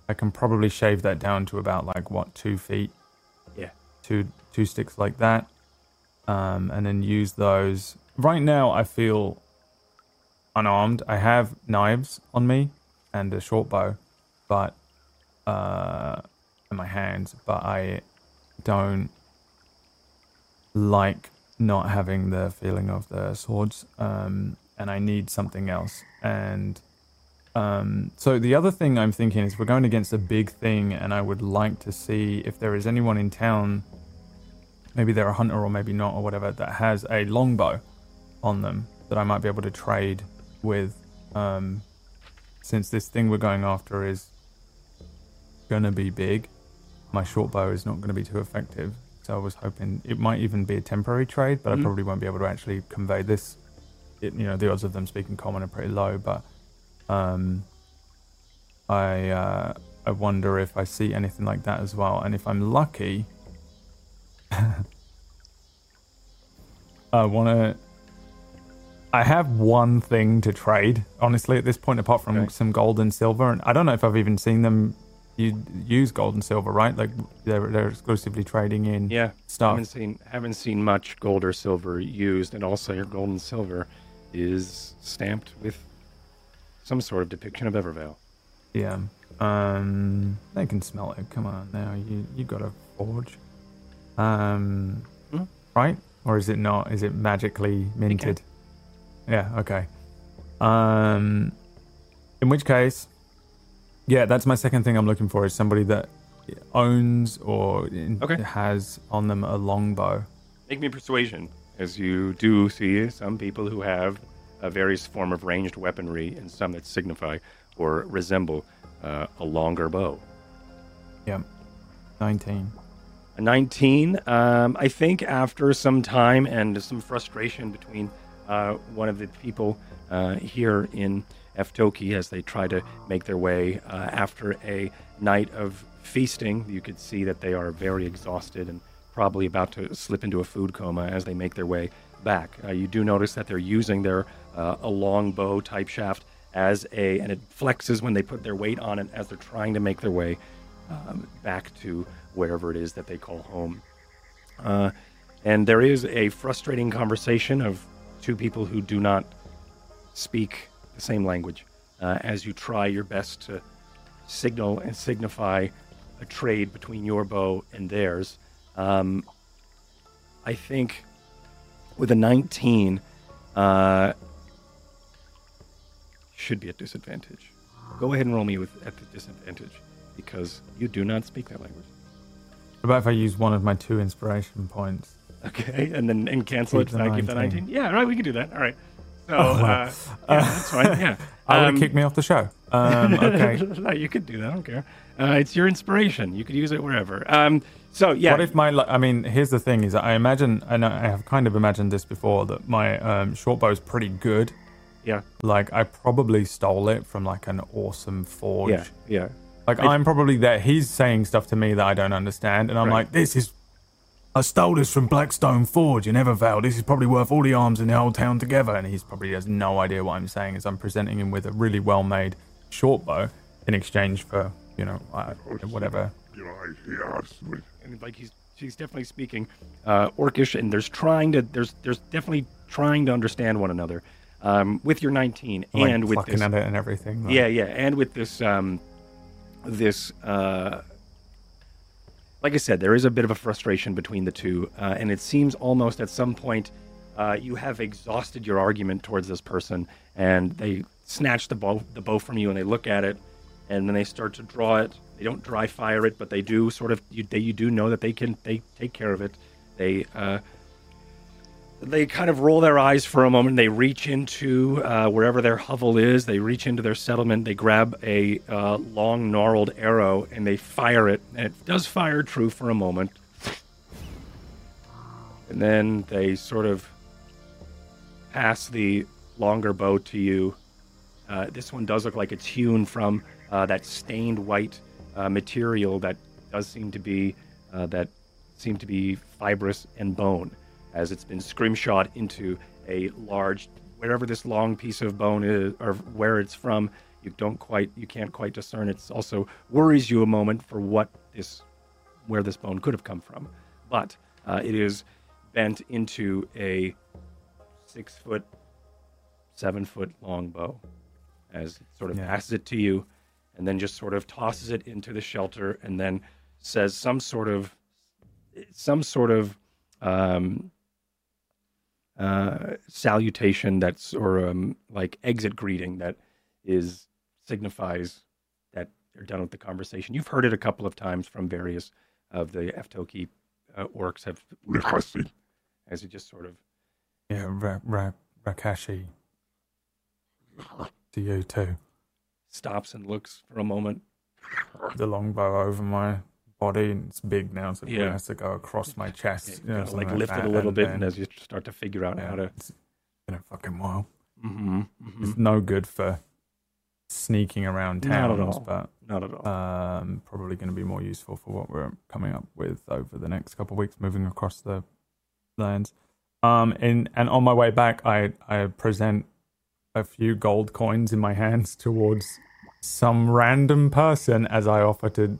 I can probably shave that down to about like what two feet. Yeah. Two two sticks like that, um, and then use those. Right now, I feel unarmed. I have knives on me and a short bow, but uh, in my hands, but I don't like not having the feeling of the swords, um, and I need something else. And um, so the other thing I'm thinking is we're going against a big thing, and I would like to see if there is anyone in town, maybe they're a hunter or maybe not or whatever, that has a longbow on them that I might be able to trade with. Um, since this thing we're going after is gonna be big, my short bow is not gonna be too effective. So I was hoping it might even be a temporary trade, but Mhm. I probably won't be able to actually convey this. It, you know, the odds of them speaking common are pretty low, but um, I uh, I wonder if I see anything like that as well, and if I'm lucky, I want to. I have one thing to trade, honestly, at this point, apart from Okay. some gold and silver, and I don't know if I've even seen them you use gold and silver, right? Like they're they're exclusively trading in Yeah. stuff. Haven't seen haven't seen much gold or silver used, and also your gold and silver is stamped with some sort of depiction of Evervale. Yeah. Um, they can smell it. Come on, now you you got a forge. Um, Hmm? right? Or is it not? Is it magically minted? Yeah. Okay. Um, in which case, yeah, that's my second thing I'm looking for is somebody that owns or in- Okay. has on them a longbow. Make me persuasion, as you do see some people who have a various form of ranged weaponry, and some that signify or resemble uh, a longer bow. Yeah. Nineteen. A 19, um, I think after some time and some frustration between uh, one of the people uh, here in Aftoki as they try to make their way uh, after a night of feasting, you could see that they are very exhausted and probably about to slip into a food coma as they make their way back. Uh, you do notice that they're using their uh, a long bow type shaft as a, and it flexes when they put their weight on it as they're trying to make their way um, back to wherever it is that they call home. Uh, and there is a frustrating conversation of two people who do not speak same language uh, as you try your best to signal and signify a trade between your bow and theirs. Um, I think with a 19, uh, should be at disadvantage. Go ahead and roll me with at the disadvantage because you do not speak that language. What about if I use one of my two inspiration points? Okay, and then and cancel Keep it. I keep the 19. 19. Yeah, right. We can do that. All right. So Oh, wow. uh, yeah, that's fine. Yeah. I would Um, have kicked me off the show. Um, okay. no, you could do that. I don't care. Uh, it's your inspiration. You could use it wherever. Um, so yeah. What if my? I mean, here's the thing: is I imagine, and I have kind of imagined this before, that my um, short bow is pretty good, Yeah. Like I probably stole it from like an awesome forge. Yeah, yeah. Like I- I'm probably there. He's saying stuff to me that I don't understand, and I'm Right. like, "This is, I stole this from Blackstone Forge in Evervale. This is probably worth all the arms in the whole town together." And he's probably has no idea what I'm saying as I'm presenting him with a really well-made short bow in exchange for you know uh, whatever. and like he's she's definitely speaking uh, Orcish, and there's trying to there's there's definitely trying to understand one another um, with your 19 Like, and with this at it and everything. like- yeah yeah and with this um, this uh, like I said, there is a bit of a frustration between the two, uh, and it seems almost at some point uh, you have exhausted your argument towards this person, and they snatch the bow the bow from you, and they look at it, and then they start to draw it. They don't dry fire it, but they do sort of you, they, you do know that they can they take care of it. They uh, they kind of roll their eyes for a moment. They reach into uh, wherever their hovel is. They reach into their settlement. They grab a uh, long, gnarled arrow and they fire it. And it does fire true for a moment. And then they sort of pass the longer bow to you. Uh, this one does look like it's hewn from uh, that stained white uh, material that does seem to be uh, that seem to be fibrous and bone, as it's been scrimshot into a large wherever this long piece of bone is or where it's from. You don't quite you can't quite discern. It's also worries you a moment for what this where this bone could have come from, but uh, it is bent into a six foot, seven foot long bow, as it sort of Yeah. passes it to you, and then just sort of tosses it into the shelter, and then says some sort of, some sort of um, uh, salutation that's or um, like exit greeting that is signifies that they're done with the conversation. You've heard it a couple of times from various of the Aftoki uh, orcs have as he just sort of Yeah, Ra- Ra- Rakashi. To you too. stops and looks for a moment. The longbow over my body, and it's big now, so it has to go across my chest. Yeah, you know, kinda, like lift it a little and bit, and as you start to figure out yeah, how to. It's been a fucking while. Mm-hmm, It's no good for sneaking around towns, but Not at all. um, probably going to be more useful for what we're coming up with over the next couple of weeks, moving across the lands. Um, and and on my way back, I I present a few gold coins in my hands towards some random person as I offer to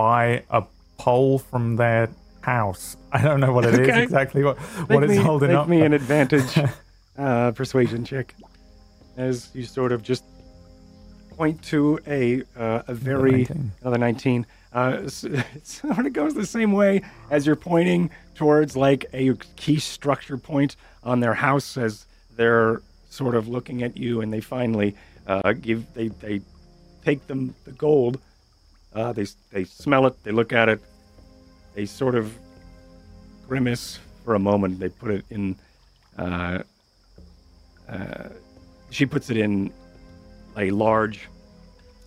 buy a pole from their house. I don't know what it is Okay. exactly what Make what it's me, holding make up. me an advantage uh, persuasion check as you sort of just point to a uh, a very 19. another 19 uh, it sort of goes the same way as you're pointing towards like a key structure point on their house as they're sort of looking at you and they finally uh, give they they take them the gold uh, they they smell it they look at it they sort of grimace for a moment they put it in uh, uh, she puts it in a large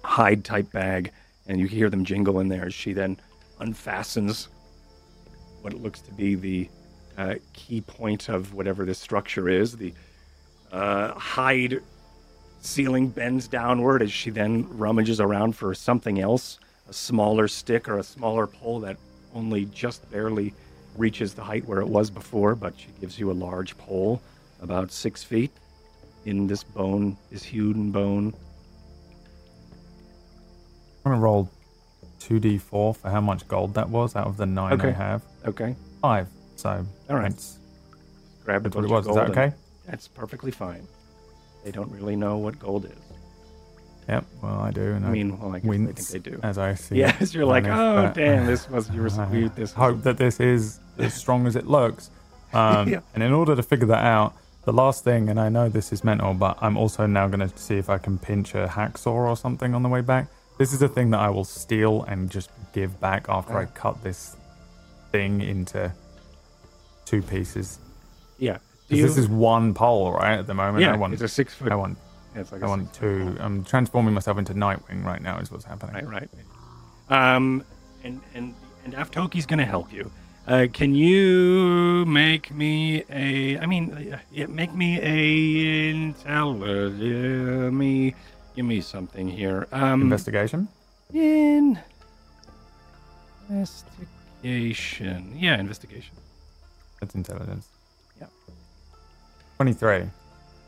hide type bag, and you hear them jingle in there she then unfastens what looks to be the uh, key point of whatever this structure is. The uh, hide ceiling bends downward as she then rummages around for something else a smaller stick or a smaller pole that only just barely reaches the height where it was before, but she gives you a large pole about six feet in this bone, this hewn bone. I'm gonna roll two d four for how much gold that was out of the nine I have. Okay, Five. So All right. that's, grab that's what it was. Is that okay? That's perfectly fine. They don't really know what gold is. Yep. Well, I do, and I mean, well, I wince think they do. as I see. Yes, you're like, oh but damn, this was you were I we, this was hope that this is as strong as it looks. Um, Yeah. And in order to figure that out, the last thing, and I know this is mental, but I'm also now going to see if I can pinch a hacksaw or something on the way back. This is a thing that I will steal and just give back after I Oh. cut this thing into two pieces. yeah. Do 'Cause you- this is one pole, right? At the moment, yeah, I want, it's a six foot. I want, it's like I want to. I'm transforming myself into Nightwing right now. Is what's happening. Right, right. Um, and and and Aftoki's going to help you. Uh, can you make me a? I mean, yeah, make me a intel. Uh, me, give me something here. Um, Investigation. in investigation. Yeah, investigation. That's intelligence. Yeah. 23.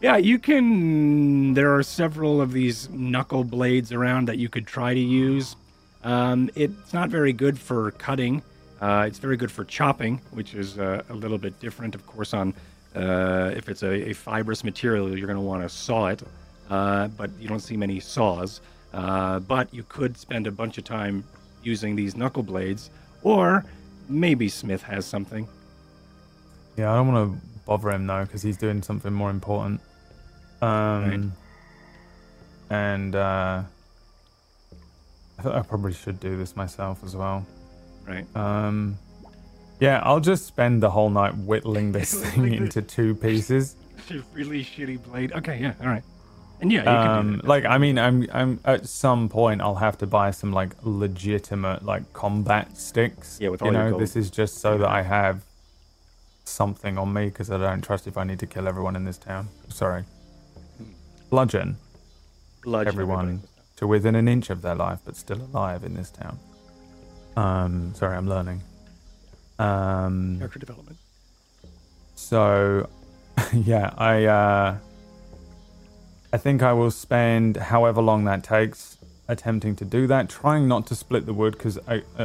Yeah, you can. There are several of these knuckle blades around that you could try to use. Um, it's not very good for cutting. Uh, it's very good for chopping, which is uh, a little bit different, of course. On uh, if it's a, a fibrous material, you're going to want to saw it, uh, but you don't see many saws. Uh, but you could spend a bunch of time using these knuckle blades, or maybe Smith has something. Yeah, I don't want to bother him though because he's doing something more important. Um, Right. and uh, I thought I probably should do this myself as well. Right. Um, yeah, I'll just spend the whole night whittling this thing into two pieces. A really shitty blade. Okay, yeah, all right. And yeah, you can do Um, like I mean, I'm I'm at some point I'll have to buy some like legitimate like combat sticks. Yeah, with you all your know, gold. this is just so that I have something on me because I don't trust if I need to kill everyone in this town. Sorry, bludgeon Bludgeon everyone everybody. to within an inch of their life, but still alive in this town. Um, sorry, I'm learning. Um, Character development. so, yeah, I uh, I think I will spend however long that takes attempting to do that, trying not to split the wood because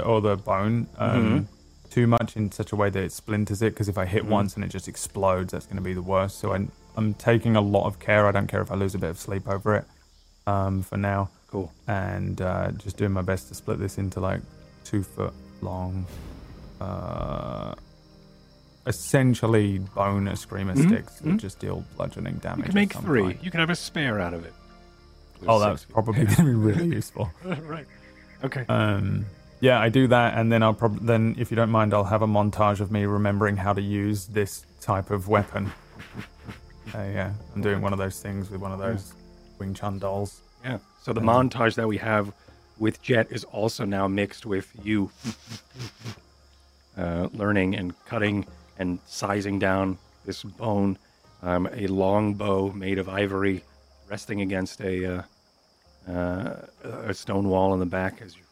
or the bone um, too much in such a way that it splinters it. Because if I hit Mhm. once and it just explodes, that's going to be the worst. So I, I'm taking a lot of care. I don't care if I lose a bit of sleep over it um, for now, Cool. and uh, just doing my best to split this into like two foot long. Uh, essentially bone escrima Mhm, sticks that mhm. just deal bludgeoning damage. could of make three. kind. You can have a spare out of it. Oh, Six that's feet. probably going to be really useful. right. Okay. Um, yeah, I do that, and then I'll probably then, if you don't mind, I'll have a montage of me remembering how to use this type of weapon. Uh, yeah, I'm doing one of those things with one of those Wing Chun dolls. Yeah. So the montage that we have with Jet is also now mixed with you uh, learning and cutting and sizing down this bone, um, a long bow made of ivory, resting against a uh, uh, a stone wall in the back. As you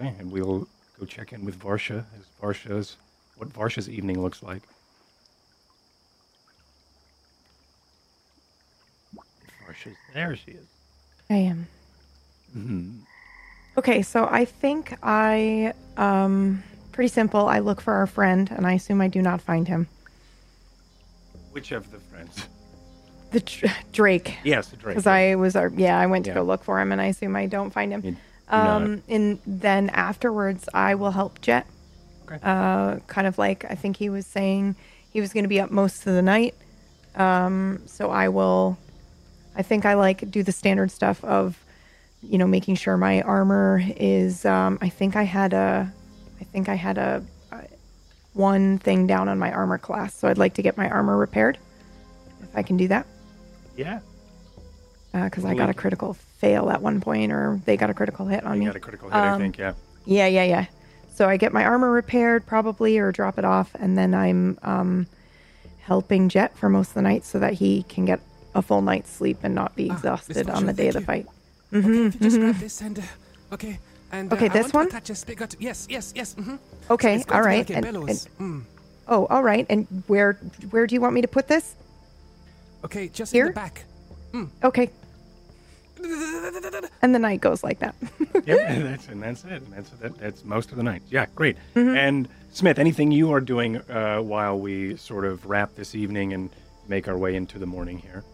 okay, and we'll go check in with Varsha as Varsha's what Varsha's evening looks like. Varsha's there. She is. I am. Mhm. Okay, so I think I um pretty simple. I look for our friend and I assume I do not find him. Which of the friends? The Dr- Drake. Yes, the Drake. Because I was our yeah, I went to Yeah. go look for him and I assume I don't find him. You do not. Um and then afterwards I will help Jet. Okay. Uh kind of like I think he was saying he was gonna be up most of the night. Um so I will I think I like do the standard stuff of you know making sure my armor is um I think I had a I think I had a, a one thing down on my armor class so I'd like to get my armor repaired if I can do that yeah, because I got a critical fail at one point, or they got a critical hit on you me. got a critical hit, I Um, think. Yeah. Yeah, yeah, yeah. So I get my armor repaired, probably, or drop it off, and then I'm um, helping Jet for most of the night so that he can get a full night's sleep and not be Ah, exhausted this on the day of the thank fight. Okay, hmm if you just grab this and uh, okay, and uh, Okay, I this want to one? attach. Yes, yes, yes. hmm Okay, it's going all to be right. Like and, and- Mm. oh, all right. And where where do you want me to put this? Okay, just Here? in the back. Okay. And the night goes like that. yeah, that's and that's it. And that's that, that's most of the night. Yeah, great. Mm-hmm. And Smith, anything you are doing uh, while we sort of wrap this evening and make our way into the morning here?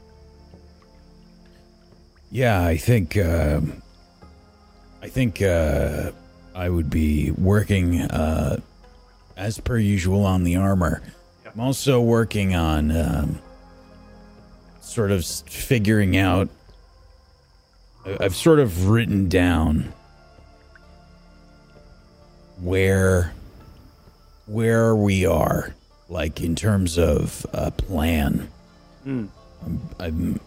Yeah, I think um I think uh, I would be working uh, as per usual on the armor. I'm also working on um, sort of figuring out. I've sort of written down where where we are, like in terms of a plan. Mm. I'm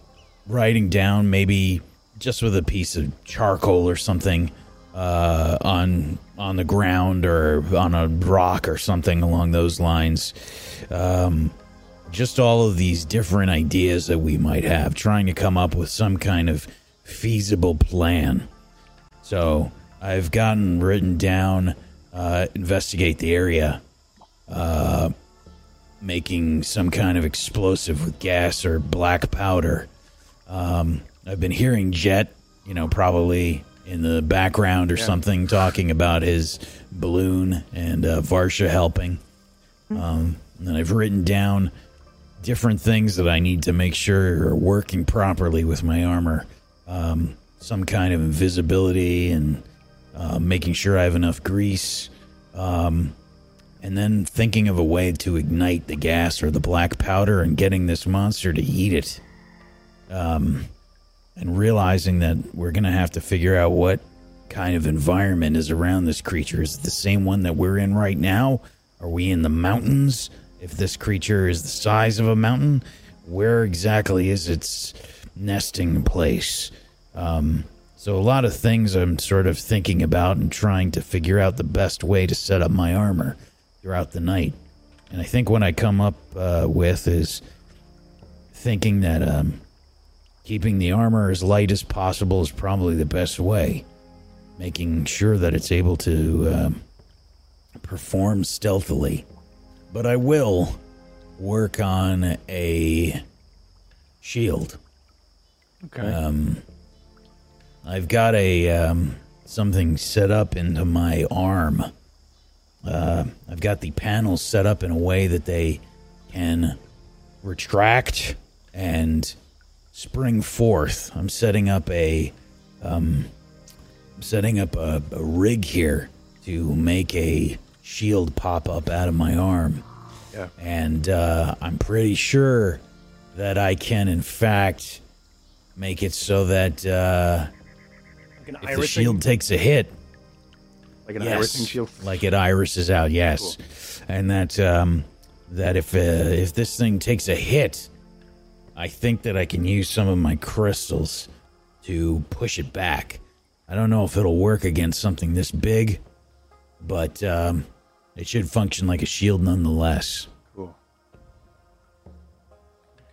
writing down maybe just with a piece of charcoal or something uh, on on the ground or on a rock or something along those lines. Um, just all of these different ideas that we might have, trying to come up with some kind of feasible plan. So I've gotten written down, uh, investigate the area, uh, making some kind of explosive with gas or black powder. Um, I've been hearing Jet, you know, probably in the background or Yeah. something, talking about his balloon and uh, Varsha helping. Um, and I've written down different things that I need to make sure are working properly with my armor. Um, some kind of invisibility and uh, making sure I have enough grease. Um, and then thinking of a way to ignite the gas or the black powder and getting this monster to eat it. Um, and realizing that we're going to have to figure out what kind of environment is around this creature. Is it the same one that we're in right now? Are we in the mountains? If this creature is the size of a mountain, where exactly is its nesting place? Um, so, a lot of things I'm sort of thinking about and trying to figure out the best way to set up my armor throughout the night. And I think what I come up uh, with is thinking that um, keeping the armor as light as possible is probably the best way. Making sure that it's able to um, perform stealthily. But I will work on a shield. Okay. Um, I've got a um, something set up into my arm. Uh, I've got the panels set up in a way that they can retract and spring forth. I'm setting up a um, I'm setting up a, a rig here to make a shield pop up out of my arm. Yeah. And uh, I'm pretty sure that I can, in fact, make it so that uh, like an if the shield takes a hit, like an yes, irising shield. like it irises out, yes, and that um, that if uh, if this thing takes a hit, I think that I can use some of my crystals to push it back. I don't know if it'll work against something this big, but um, it should function like a shield nonetheless. Cool.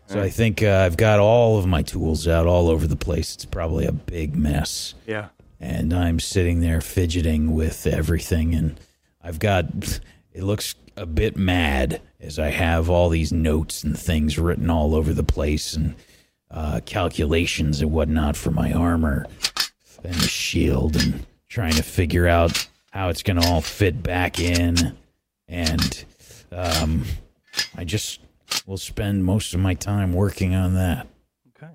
So I think uh, I've got all of my tools out all over the place. It's probably a big mess. Yeah. and I'm sitting there fidgeting with everything, and I've got it looks a bit mad as I have all these notes and things written all over the place, and uh, calculations and whatnot for my armor and the shield, and trying to figure out how it's going to all fit back in, and um, I just will spend most of my time working on that. Okay.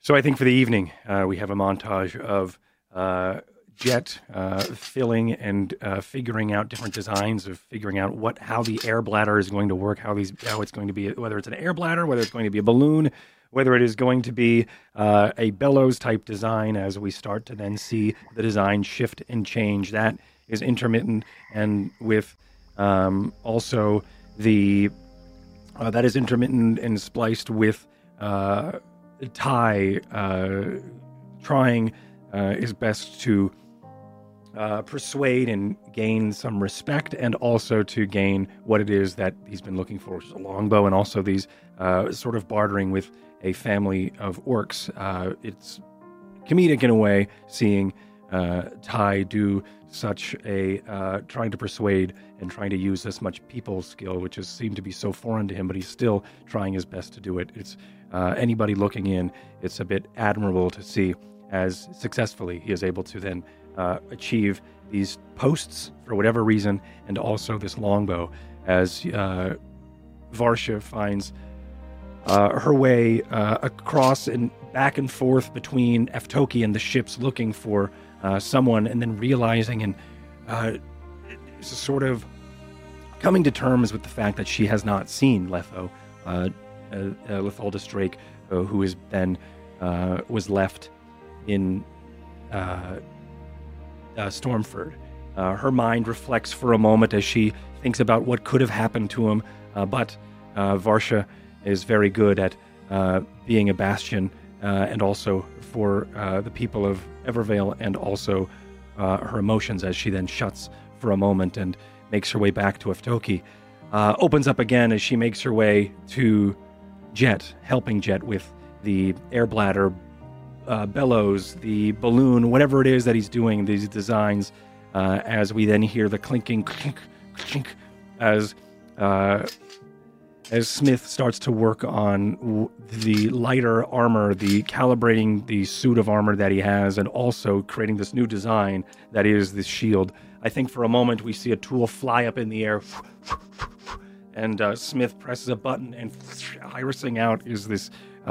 So I think for the evening, uh, we have a montage of uh, Jet uh, filling and uh, figuring out different designs of figuring out what how the air bladder is going to work, how these how it's going to be, whether it's an air bladder, whether it's going to be a balloon, whether it is going to be uh, a bellows type design. As we start to then see the design shift and change, that is intermittent and with um, also the uh, that is intermittent and spliced with uh, Ty uh, trying uh, his best to uh, persuade and gain some respect, and also to gain what it is that he's been looking for, which is a longbow, and also these uh, sort of bartering with a family of orcs. Uh, it's comedic in a way, seeing uh, Ty do such a uh, trying to persuade and trying to use this much people skill, which has seemed to be so foreign to him, but he's still trying his best to do it. It's anybody looking in, it's a bit admirable to see as successfully he is able to then uh, achieve these posts for whatever reason, and also this longbow as uh, Varsha finds uh, her way uh, across and back and forth between Aftoki and the ships looking for uh, someone, and then realizing and uh, sort of coming to terms with the fact that she has not seen Letho, uh, uh, Drake, who then uh, was left in uh, Stormford. Uh, her mind reflects for a moment as she thinks about what could have happened to him, uh, but uh, Varsha is very good at uh, being a bastion and also for the people of Evervale and also her emotions as she then shuts for a moment and makes her way back to Aftoki. Uh, opens up again as she makes her way to Jet, helping Jet with the air bladder, uh, bellows, the balloon, whatever it is that he's doing, these designs, uh, as we then hear the clinking clink, clink, as uh, as Smith starts to work on w- the lighter armor, the calibrating the suit of armor that he has, and also creating this new design that is this shield. I think for a moment we see a tool fly up in the air, and uh, Smith presses a button, and irising out is this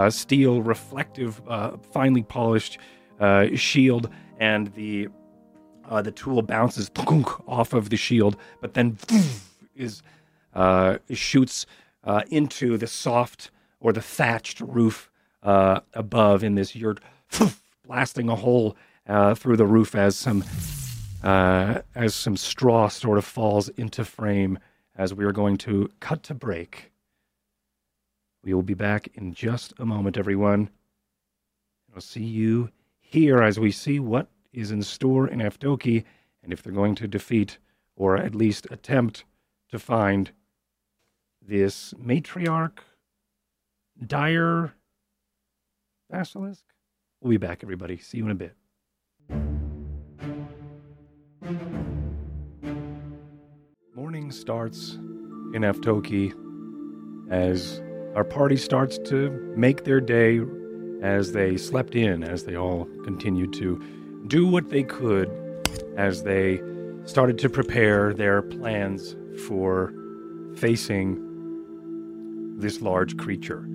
steel, reflective, uh, finely polished uh, shield, and the uh, the tool bounces off of the shield, but then is uh, shoots uh, into the soft or the thatched roof uh, above in this yurt, blasting a hole uh, through the roof as some uh, as some straw sort of falls into frame. As we are going to cut to break. We will be back in just a moment, everyone. I'll see you here as we see what is in store in Aftoki and if they're going to defeat or at least attempt to find this matriarch, dire basilisk. We'll be back, everybody. See you in a bit. Morning starts in Aftoki as our party starts to make their day as they slept in, as they all continued to do what they could as they started to prepare their plans for facing this large creature.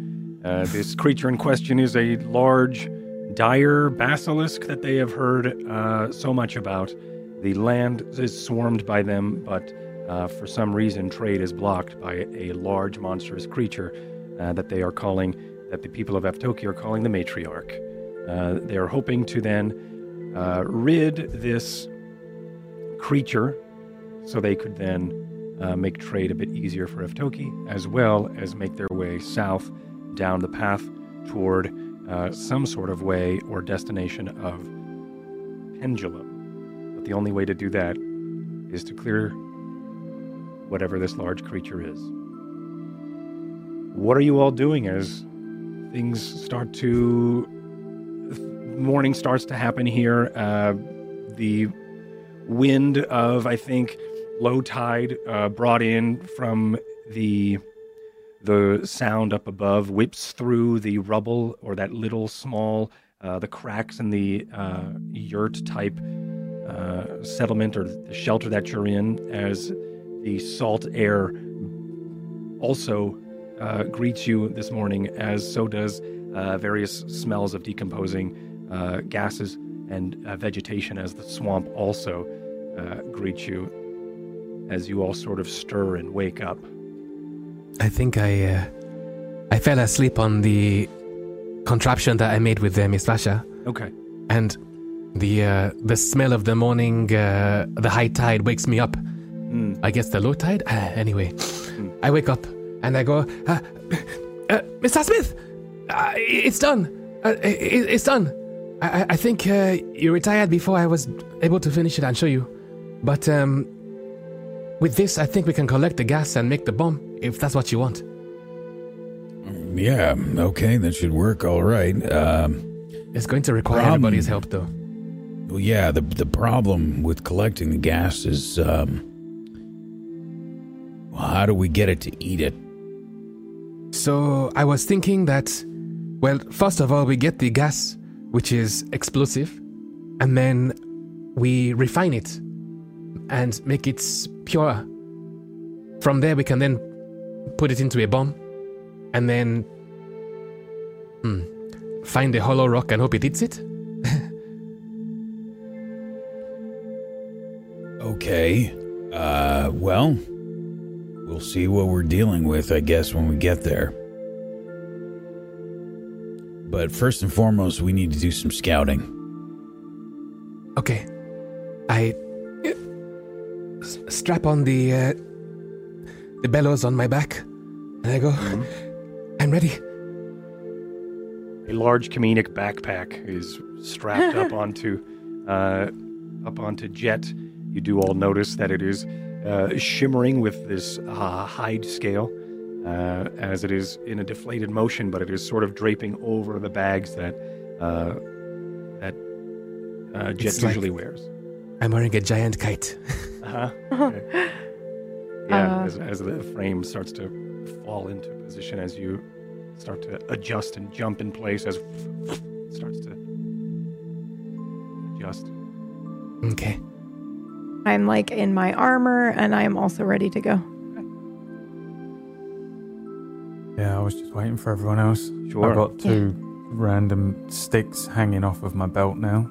Uh, this creature in question is a large, dire basilisk that they have heard uh, so much about. The land is swarmed by them, but uh, for some reason, trade is blocked by a large, monstrous creature uh, that they are calling, that the people of Aftoki are calling the matriarch. Uh, they are hoping to then uh, rid this creature so they could then uh, make trade a bit easier for Aftoki, as well as make their way south down the path toward uh, some sort of way or destination of Pendulum. But the only way to do that is to clear whatever this large creature is. What are you all doing as things start to. Morning starts to happen here. Uh, the wind of, I think, low tide uh, brought in from the the sound up above whips through the rubble or that little small uh, the cracks in the uh, yurt type uh, settlement or the shelter that you're in as the salt air also uh, greets you this morning as so does uh, various smells of decomposing gases and vegetation as the swamp also greets you as you all sort of stir and wake up. I think I uh, I fell asleep on the contraption that I made with uh, Miss Varsha, Okay. and the uh, the smell of the morning, uh, the high tide wakes me up. Mm. I guess the low tide. Anyway, I wake up and I go, uh, uh, Mr. Smith, uh, it's done. Uh, it, it's done. I, I- think uh, you retired before I was able to finish it and show you. But um, with this, I think we can collect the gas and make the bomb, if that's what you want. Yeah, okay, that should work all right. Um, It's going to require Problem. everybody's help, though. well, yeah, the the problem with collecting the gas is, um, well, how do we get it to eat it? So I was thinking that, well, first of all, we get the gas, which is explosive, and then we refine it and make it pure. From there, we can then put it into a bomb, and then hmm, find a hollow rock and hope it eats it. Okay, uh, well, we'll see what we're dealing with, I guess, when we get there. But first and foremost, we need to do some scouting. Okay, I uh, s- strap on the uh, the bellows on my back, and I go. I'm ready. A large comedic backpack is strapped up onto uh, up onto Jet, you do all notice that it is uh, shimmering with this uh, hide scale, uh, as it is in a deflated motion, but it is sort of draping over the bags that uh, that uh, Jet It's like- usually wears. I'm wearing a giant kite. Uh-huh. Okay. Yeah, as, as the frame starts to fall into position, as you start to adjust and jump in place, as it starts to adjust. okay. I'm like in my armor and I am also ready to go. Yeah, I was just waiting for everyone else. Sure. I've got two random sticks hanging off of my belt now.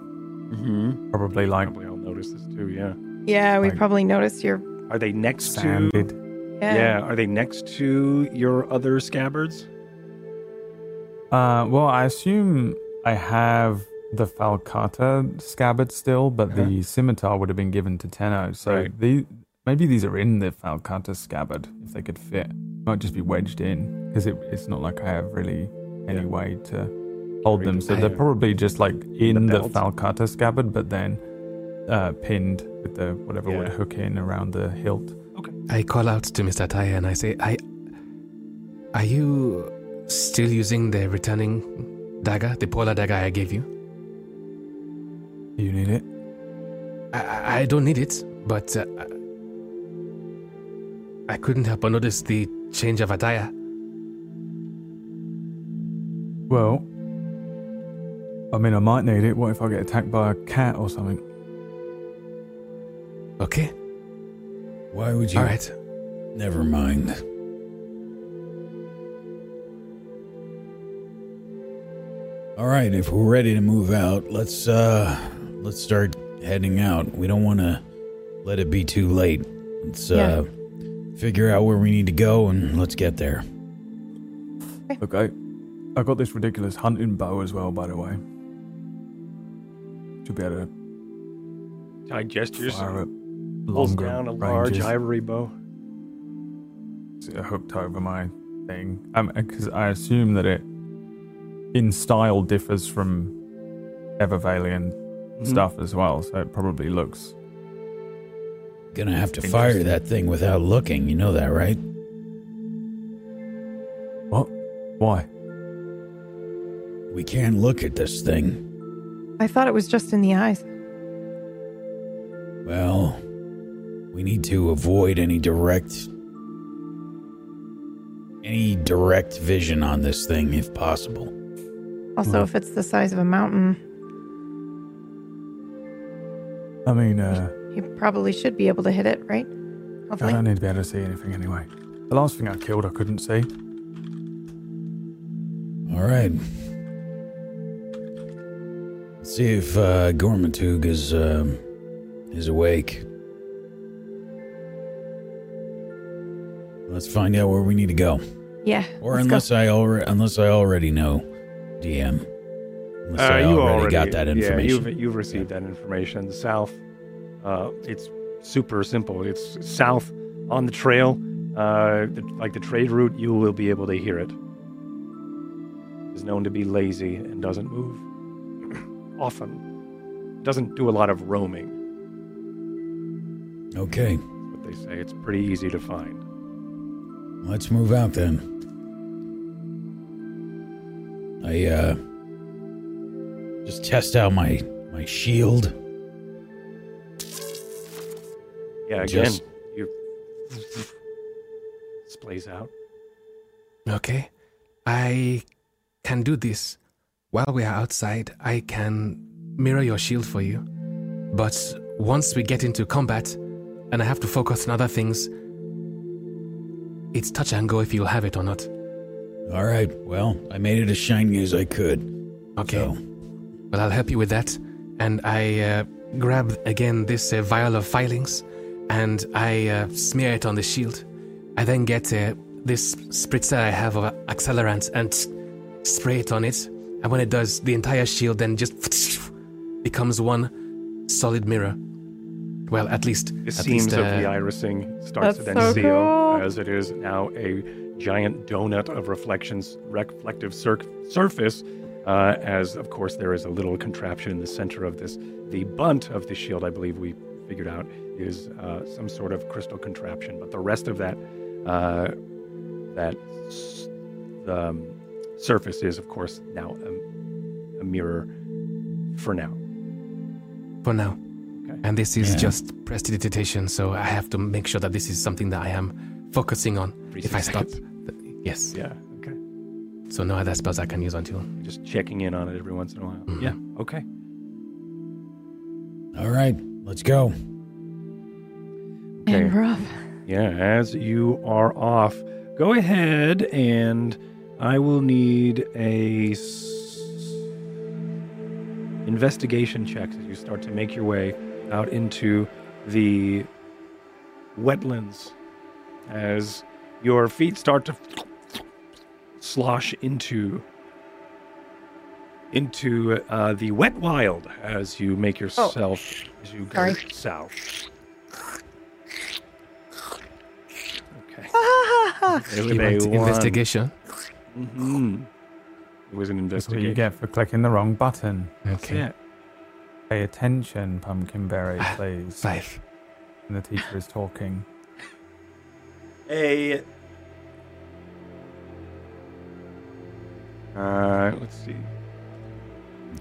Mm-hmm. Probably like Probably I'll notice this too. Yeah. Yeah, we Like- probably noticed your. Are they next sanded. to? Yeah. Yeah. Are they next to your other scabbards? Uh, well, I assume I have the Falcata scabbard still, but Uh-huh. the scimitar would have been given to Tenno. So Right. the maybe these are in the Falcata scabbard if they could fit. Might just be wedged in because it, it's not like I have really any Yeah. way to hold them. So they're probably just like in the, belt. Falcata scabbard, but then uh, pinned with the whatever would hook in around the hilt. Okay. I call out to Mr. Taya and I say, I. Are you still using the returning dagger, the polar dagger I gave you? You need it. I, I- I don't need it, but uh, I couldn't help but notice the change of attire. Well, I mean, I might need it. What if I get attacked by a cat or something? Okay, Why would you? all right. Never mind. All right, if we're ready to move out, let's uh let's start heading out. We don't want to let it be too late. Let's uh figure out where we need to go and let's get there. Okay. I, I got this ridiculous hunting bow as well, by the way. Should be able to Tide gestures. fire it Pulls longer down a large ivory bow. It's hooked over my thing. Um, because I assume that it, in style, differs from Evervalian Mhm. stuff as well. So it probably looks. Gonna have to fire that thing without looking. You know that, right? What? Why? We can't look at this thing. I thought it was just in the eyes. Well, we need to avoid any direct any direct vision on this thing if possible. Also, if it's the size of a mountain, I mean, uh, you probably should be able to hit it, right? I don't need to be able to see anything anyway. The last thing I killed, I couldn't see. All right. Let's see if uh, Gormatug is um, is awake. Let's find out where we need to go. Yeah. Or let's go. unless I already unless I already know, DM. Unless I Uh, you already, got that Yeah, information. you've, you've received that information. The south, uh, it's super simple. It's south on the trail, uh, the, like the trade route. You will be able to hear it. Is known to be lazy and doesn't move often. Doesn't do a lot of roaming. Okay, What they say. It's pretty easy to find. let's move out then. I uh just test out my my shield. Yeah, again, Just- you splays out. Okay. I can do this. While we are outside, I can mirror your shield for you. But once we get into combat and I have to focus on other things, it's touch and go if you'll have it or not. All right. Well, I made it as shiny as I could. Okay. So, Well, I'll help you with that. And I uh, grab again this uh, vial of filings and I uh, smear it on the shield. I then get uh, this spritzer I have of accelerant and spray it on it. And when it does, the entire shield then just becomes one solid mirror. Well, at least. The at seams least, of uh, the irising starts to That's then so seal cool. as it is now a giant donut of reflections, reflective cir- surface Uh, as of course there is a little contraption in the center of this. The bunt of the shield, I believe we figured out, is uh, some sort of crystal contraption. But the rest of that uh, that s- um, surface is, of course, now a, a mirror for now. For now. Okay. And this is Yeah. just prestidigitation, so I have to make sure that this is something that I am focusing on. Every if I six stop. Yes. Yeah. Okay. So no other spells I can use on until. Just checking in on it every once in a while. Mhm. Yeah. Okay. All right, let's go. Okay. And rough. Yeah, as you are off, go ahead and I will need a s- investigation check as you start to make your way out into the wetlands. As your feet start to slosh into into uh, the wet wild as you make yourself as you go Sorry. south. Okay. It You want investigation? hmm It was an That's what you get for clicking the wrong button. Okay. Yeah. Pay attention, Pumpkinberry, Ah, please. Five. And the teacher is talking. A. Uh, let's see.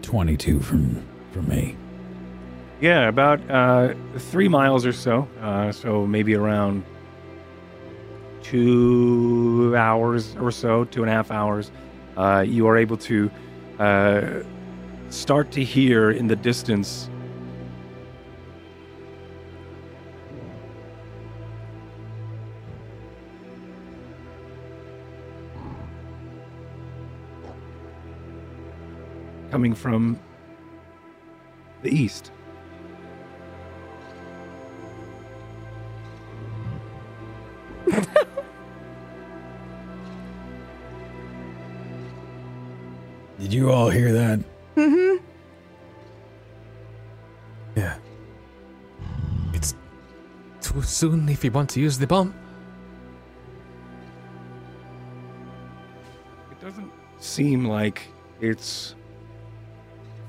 Twenty-two from from me. Yeah, about uh, three miles or so. Uh, so maybe around two hours or so, two and a half hours. Uh, you are able to uh, start to hear in the distance. Coming from the east. Did you all hear that? Mm-hmm. Yeah. It's too soon if you want to use the bomb. It doesn't seem like it's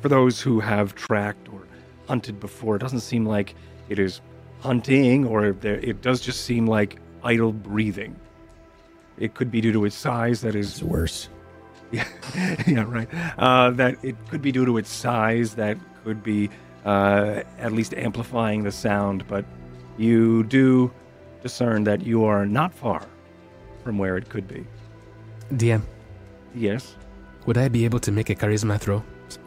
for those who have tracked or hunted before. It doesn't seem like it is hunting, or there, it does just seem like idle breathing. It could be due to its size. That is It's worse. yeah, yeah, right. Uh, that it could be due to its size. That could be uh, at least amplifying the sound. But you do discern that you are not far from where it could be. DM, Yes. would I be able to make a charisma throw?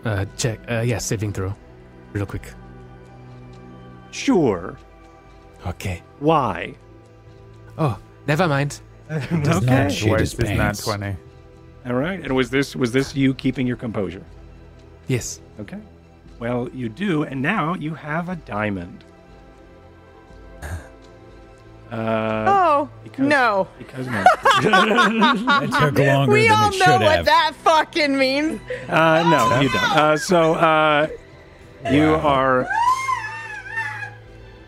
Uh, check. Uh, yeah, saving throw. Real quick. Sure. Okay. Why? Oh, never mind. Okay. not shit his Waste is nat pants. 20. All right. And was this was this you keeping your composure? Yes. Okay. Well, you do, and now you have a diamond. Uh, Oh because, no! Because no. That took longer We than all it should know what that fucking means. Uh, no, you don't. Uh, so uh, you are.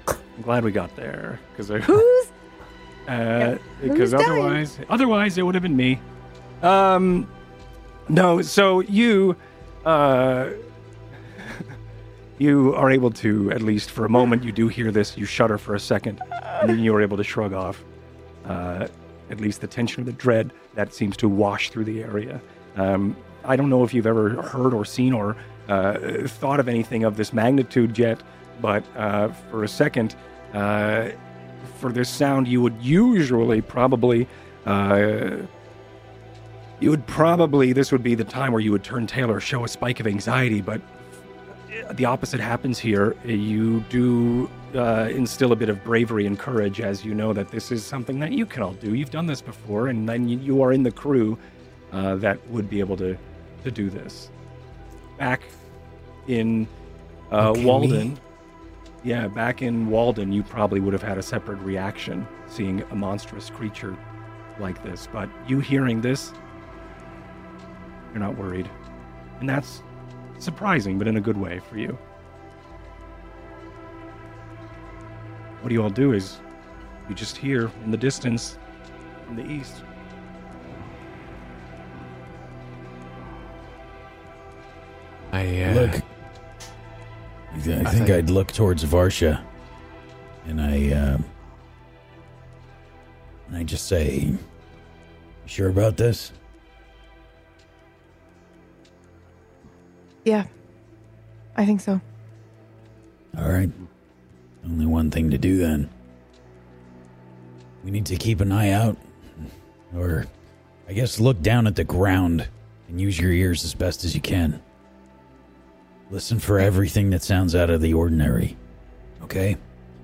I'm glad we got there because Who's? uh, because Who's dying? otherwise, otherwise it would have been me. Um, no. So you, uh, you are able to at least for a moment. You do hear this. You shudder for a second, and then you are able to shrug off. Uh, at least the tension of the dread that seems to wash through the area. Um, I don't know if you've ever heard or seen or uh, thought of anything of this magnitude yet, but uh, for a second, uh, for this sound, you would usually probably. Uh, you would probably, this would be the time where you would turn tail or show a spike of anxiety, but the opposite happens here. You do uh, instill a bit of bravery and courage as you know that this is something that you can all do. You've done this before, and then you, are in the crew uh, that would be able to, to do this. Back in uh, Okay, Walden, yeah, back in Walden, you probably would have had a separate reaction seeing a monstrous creature like this. But you hearing this, you're not worried. And that's surprising, but in a good way for you. What do you all do is you just hear in the distance in the east. I uh, Look, I, th- I I think think- I'd look towards Varsha, and I, uh, and I just say, "You "Sure about this?" Yeah. I think so. All right. Only one thing to do then. We need to keep an eye out, or I guess look down at the ground and use your ears as best as you can. Listen for everything that sounds out of the ordinary. Okay?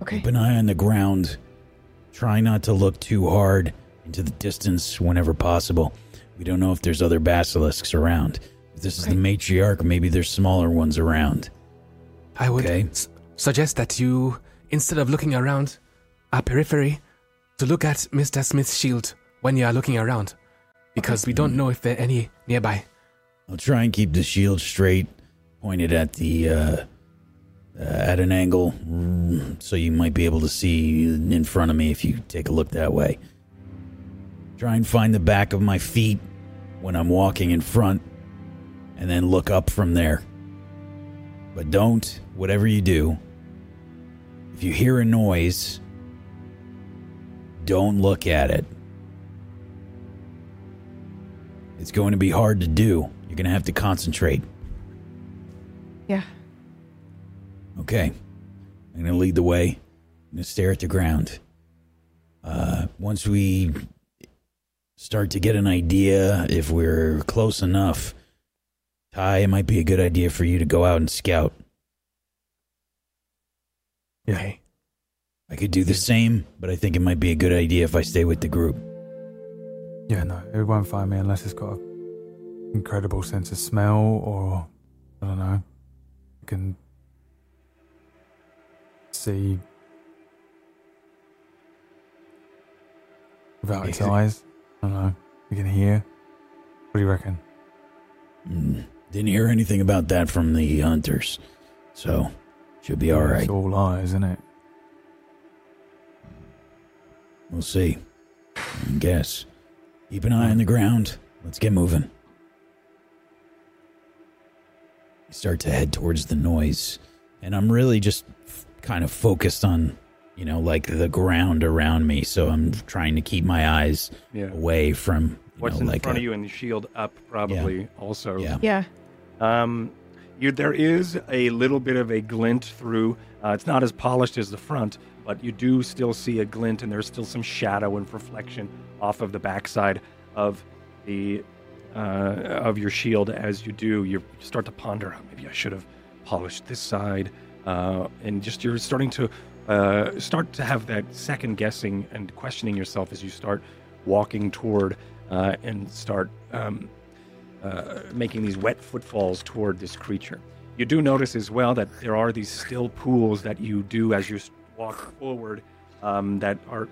Okay. Keep an eye on the ground. Try not to look too hard into the distance whenever possible. We don't know if there's other basilisks around. This is the matriarch, maybe there's smaller ones around. I would Okay. s- suggest that you, instead of looking around our periphery, to look at Mr. Smith's shield when you are looking around, because we don't know if there are any nearby. I'll try and keep the shield straight, pointed at the uh, uh, at an angle, mm, so you might be able to see in front of me if you take a look that way. Try and find the back of my feet when I'm walking in front, and then look up from there. But don't, whatever you do, if you hear a noise, don't look at it. It's going to be hard to do. You're going to have to concentrate. Yeah. Okay. I'm going to lead the way. I'm going to stare at the ground. Uh, once we start to get an idea if we're close enough, Ty, it might be a good idea for you to go out and scout. Yeah. Okay. I could do the same, but I think it might be a good idea if I stay with the group. Yeah, no, it won't find me unless it's got an incredible sense of smell or, I don't know, it can see without its eyes. I don't know. You can hear. What do you reckon? Mm, didn't hear anything about that from the hunters, so should be all right. It's all eyes, isn't it? We'll see. I guess. Keep an eye on the ground. Let's get moving. I start to head towards the noise, and I'm really just f- kind of focused on, you know, like the ground around me. So I'm trying to keep my eyes Yeah. away from you What's know, in like front a- of you and the shield up, probably also. Yeah. Yeah. Um, you, there is a little bit of a glint through. Uh, it's not as polished as the front, but you do still see a glint, and there's still some shadow and reflection off of the backside of the uh, of your shield. As you do, you start to ponder. "Oh, Maybe I should have polished this side, uh, and just you're starting to uh, start to have that second guessing and questioning yourself as you start walking toward uh, and start. Um, uh, making these wet footfalls toward this creature. You do notice as well that there are these still pools that you do as you walk forward um, that are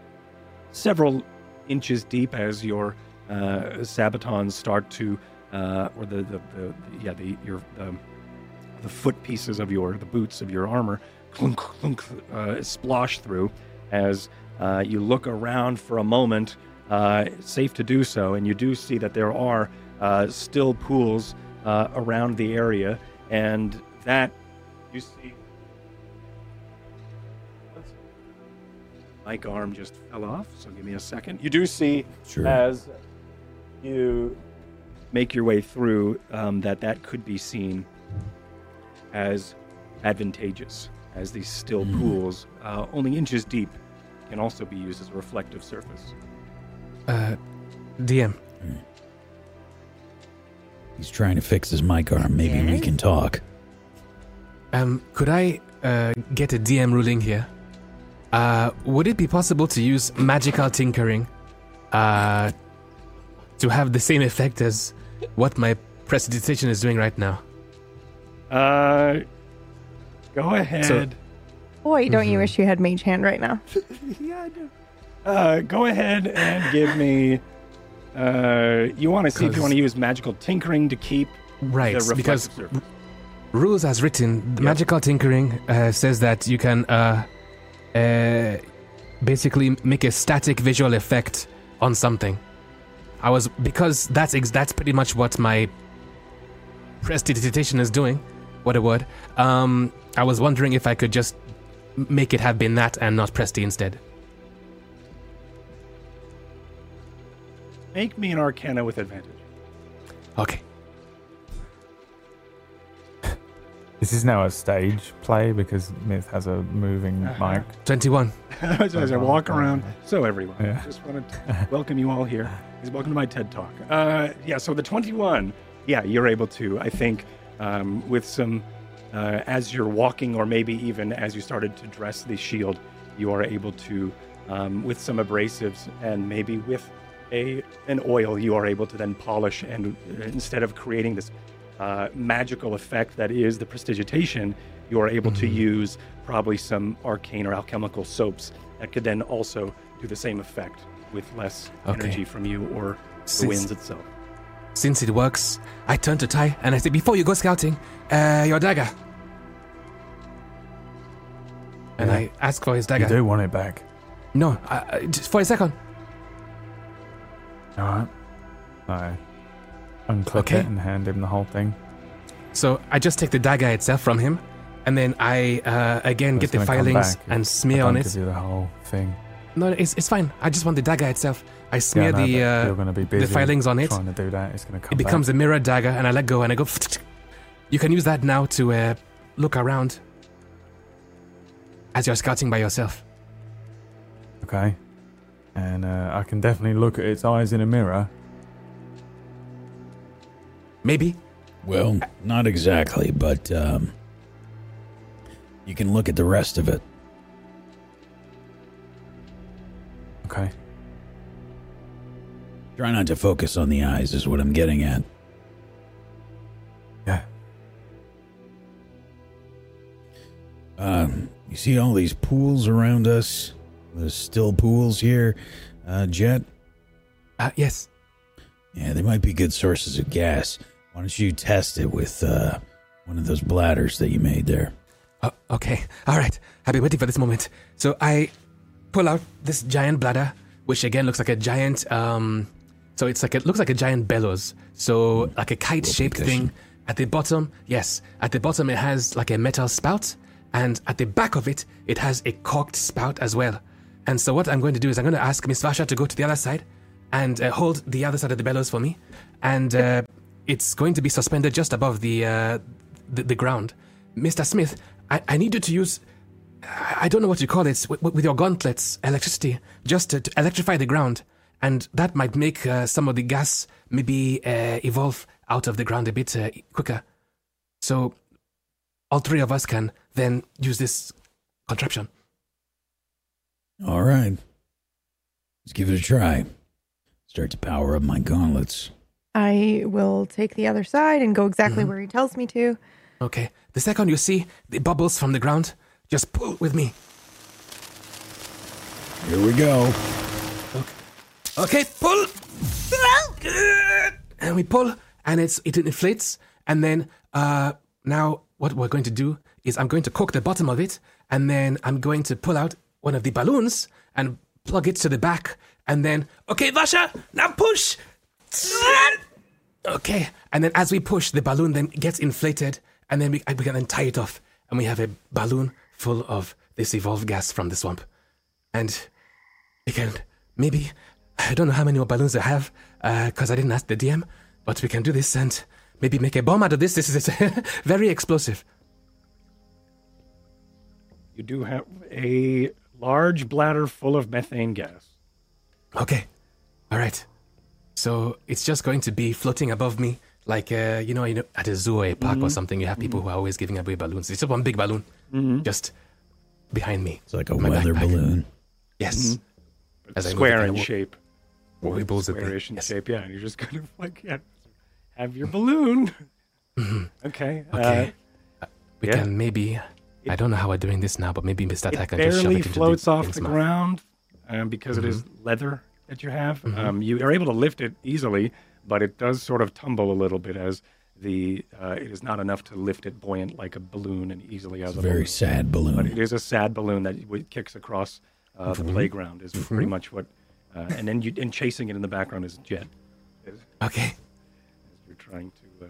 several inches deep as your uh, sabatons start to, uh, or the, the, the yeah the your the, the foot pieces of your the boots of your armor clunk clunk uh, splosh through as uh, you look around for a moment. Uh, safe to do so, and you do see that there are uh, still pools uh, around the area, and that you see. Mike arm just fell off, so give me a second. You do see Sure. as you make your way through um, that that could be seen as advantageous, as these still Mm. pools, uh, only inches deep, can also be used as a reflective surface. Uh, DM, He's trying to fix his mic arm. Maybe we can talk. um, could I uh, get a DM ruling here? Uh, would it be possible to use magical tinkering uh, to have the same effect as what my prestidigitation is doing right now? Uh, go ahead. Boy, don't you Mhm. wish you had mage hand right now? yeah, I do. Uh, go ahead and give me. Uh, you want to see if you want to use magical tinkering to keep Right, because surface. rules as written, the Yep. magical tinkering uh, says that you can uh, uh, basically make a static visual effect on something. I was because that's ex- that's pretty much what my prestidigitation is doing, what it would. Um, I was wondering if I could just make it have been that and not Presti instead. Make me an Arcana with advantage. Okay. This is now a stage play because Myth has a moving Uh-huh. mic. 21. As I walk around. So everyone, Yeah. just wanted to welcome you all here. Please welcome to my TED Talk. Uh, yeah, so the 21, yeah, you're able to, I think, um, with some, uh, as you're walking or maybe even as you started to dress the shield, you are able to, um, with some abrasives and maybe with a an oil, you are able to then polish and uh, instead of creating this uh, magical effect that is the prestidigitation, you are able to use probably some arcane or alchemical soaps that could then also do the same effect with less Okay. energy from you or the Since- winds itself. Since it works, I turn to Ty and I say, Before you go scouting, uh, your dagger. And Yeah. I ask for his dagger. You do want it back. No, I, I- just for a second. Alright. I unclip Okay. it and hand him the whole thing. So I just take the dagger itself from him, and then I uh, again It's get the filings back if and I smear don't on give it. you the whole thing. No, it's, it's fine. I just want the dagger itself. I smear yeah, no, the uh, you're going to be busy filings on it. Trying to do that, it's going to come. it becomes back. a mirror dagger, and I let go, and I go. You can use that now to uh, look around as you're scouting by yourself. okay. And uh, I can definitely look at its eyes in a mirror. Maybe. Well, not exactly, but um, you can look at the rest of it. Okay. Try not to focus on the eyes, is what I'm getting at. Yeah. Um, you see all these pools around us? There's still pools here, uh, Jet? Uh, yes. Yeah, they might be good sources of gas. Why don't you test it with uh, one of those bladders that you made there? Uh, okay. All right. I've been waiting for this moment. So I pull out this giant bladder, which again looks like a giant. Um, so it's like it looks like a giant bellows. So like a kite-shaped thing. At the bottom, yes. At the bottom, it has like a metal spout, and at the back of it, it has a corked spout as well. And so what I'm going to do is I'm going to ask Miss Varsha to go to the other side and uh, hold the other side of the bellows for me, and uh, it's going to be suspended just above the uh, the, the ground. Mr. Smith, I, I need you to use I don't know what you call it with, with your gauntlets, electricity, just to, to electrify the ground, and that might make uh, some of the gas maybe uh, evolve out of the ground a bit uh, quicker. So all three of us can then use this contraption. All right. Let's give it a try. Start to power up my gauntlets. I will take the other side and go exactly Mhm. where he tells me to. Okay. The second you see the bubbles from the ground, just pull with me. Here we go. Okay, pull. And we pull, and it's it inflates, and then uh now what we're going to do is I'm going to cook the bottom of it, and then I'm going to pull out one of the balloons and plug it to the back, and then okay, Varsha, now push. Okay, and then as we push, the balloon then gets inflated, and then we, we can then tie it off, and we have a balloon full of this evolved gas from the swamp, and we can maybe I don't know how many more balloons I have uh, because I didn't ask the DM, but we can do this and maybe make a bomb out of this. This is very explosive. You do have a large bladder full of methane gas. Okay, all right. So it's just going to be floating above me, like uh, you know, you know, at a zoo or a park or mm-hmm. something. You have people who are always giving away balloons. It's just one big balloon, mm-hmm. just behind me. It's like a weather backpack. balloon. Yes, mm-hmm. As I move, square in kinda wo- shape. wobbles a bit. Squarish in Yes. shape, yeah. And you're just kind of like, yeah, have your balloon. okay. uh, Okay. we yeah. can maybe. I don't know how we're doing this now, but maybe Mr. it Attack can just shove barely it into floats the off the mouth. ground um, because it is Mm-hmm. leather that you have. Um, you are able to lift it easily, but it does sort of tumble a little bit as the uh, it is not enough to lift it buoyant like a balloon and easily as It's a a very balloon. sad But balloon. it is a sad balloon that kicks across uh, Mm-hmm. the playground. Is pretty much what, uh, and then you and chasing it in the background is Jet. As, Okay. as you're trying to uh,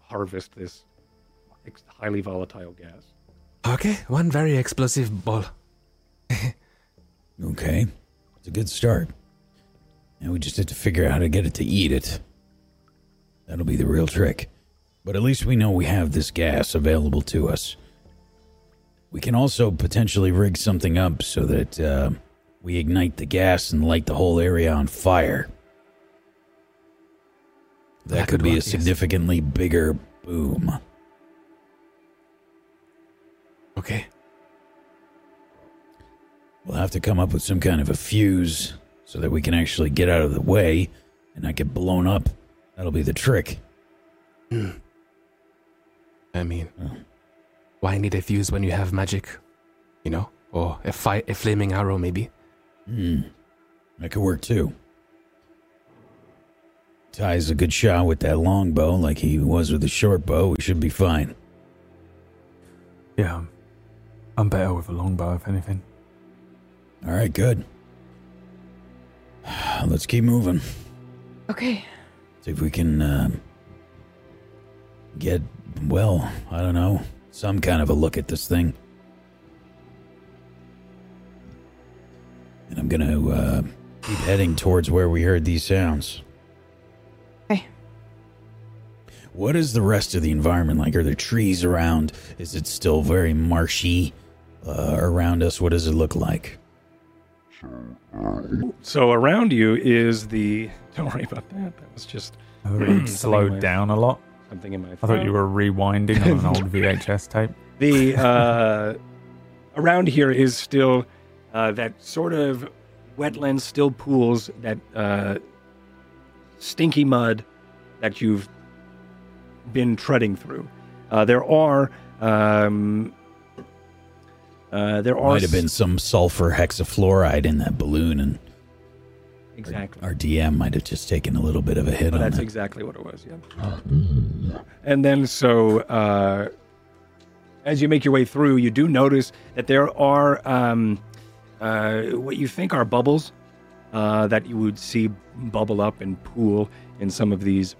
harvest this highly volatile gas. Okay, one very explosive ball. Okay. It's a good start. And we just have to figure out how to get it to eat it. That'll be the real trick. But at least we know we have this gas available to us. We can also potentially rig something up so that uh, we ignite the gas and light the whole area on fire. That, That could could be a work, yes. significantly bigger boom. Okay. We'll have to come up with some kind of a fuse so that we can actually get out of the way and not get blown up. That'll be the trick. I mean, Oh. why need a fuse when you have magic? You know? Or a, fi- a flaming arrow, maybe? Hmm. That could work too. Ty's a good shot with that long bow like he was with the short bow. We should be fine. Yeah, I'm- I'm better with a longbow, if anything. All right, good. Let's keep moving. Okay. See if we can uh, get, well, I don't know, some kind of a look at this thing. And I'm going to uh, keep heading towards where we heard these sounds. Okay. What is the rest of the environment like? Are there trees around? Is it still very marshy uh, around us? What does it look like? So around you is the. Don't worry about that. That was just I thought Something it slowed down a lot. something in my. I thought you were rewinding on an old VHS tape. the uh, around here is still uh, that sort of wetland, still pools, that uh, stinky mud that you've been treading through. Uh, there are um, uh, there Might have been some sulfur hexafluoride in that balloon, and exactly. our DM might have just taken a little bit of a hit on that's it. exactly what it was, yeah. And then, so uh, as you make your way through, you do notice that there are um, uh, what you think are bubbles uh, that you would see bubble up and pool in some of these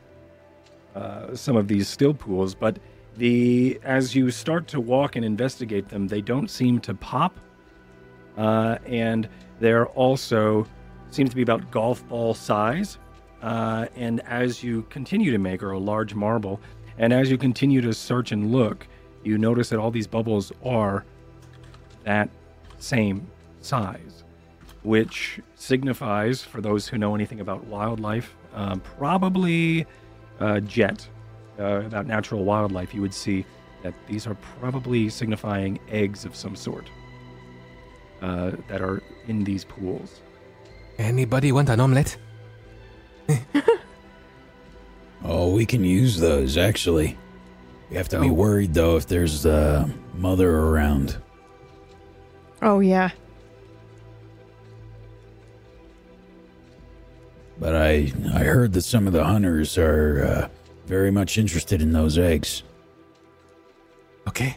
uh, some of these still pools. But the as you start to walk and investigate them, they don't seem to pop, uh, and they're also seem to be about golf ball size. Uh, and as you continue to make, or a large marble, and as you continue to search and look, you notice that all these bubbles are that same size, which signifies, for those who know anything about wildlife, um, probably uh, jet, uh, about natural wildlife, you would see that these are probably signifying eggs of some sort uh, that are in these pools. Anybody want an omelette? Oh, we can use those, actually. We have to be Oh. worried, though, if there's a mother around. Oh, yeah. But I, I heard that some of the hunters are uh, very much interested in those eggs. Okay.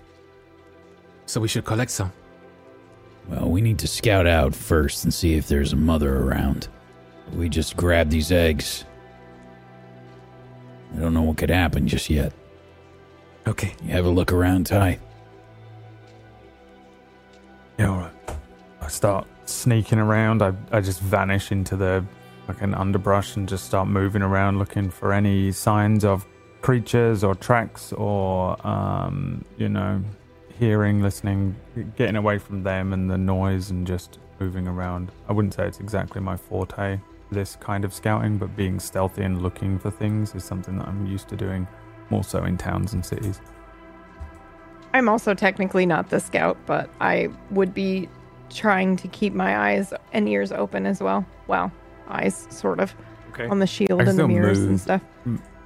So we should collect some. Well, we need to scout out first and see if there's a mother around. We just grab these eggs. I don't know what could happen just yet. Okay. You have a look around, Ty. Yeah, all right. I start sneaking around. I, I just vanish into the fucking underbrush and just start moving around looking for any signs of creatures or tracks or, um, you know, hearing, listening, getting away from them and the noise and just moving around. I wouldn't say it's exactly my forte, this kind of scouting, but being stealthy and looking for things is something that I'm used to doing more so in towns and cities. I'm also technically not the scout, but I would be trying to keep my eyes and ears open as well. Well, eyes, sort of, Okay. on the shield and the mirrors move. and stuff.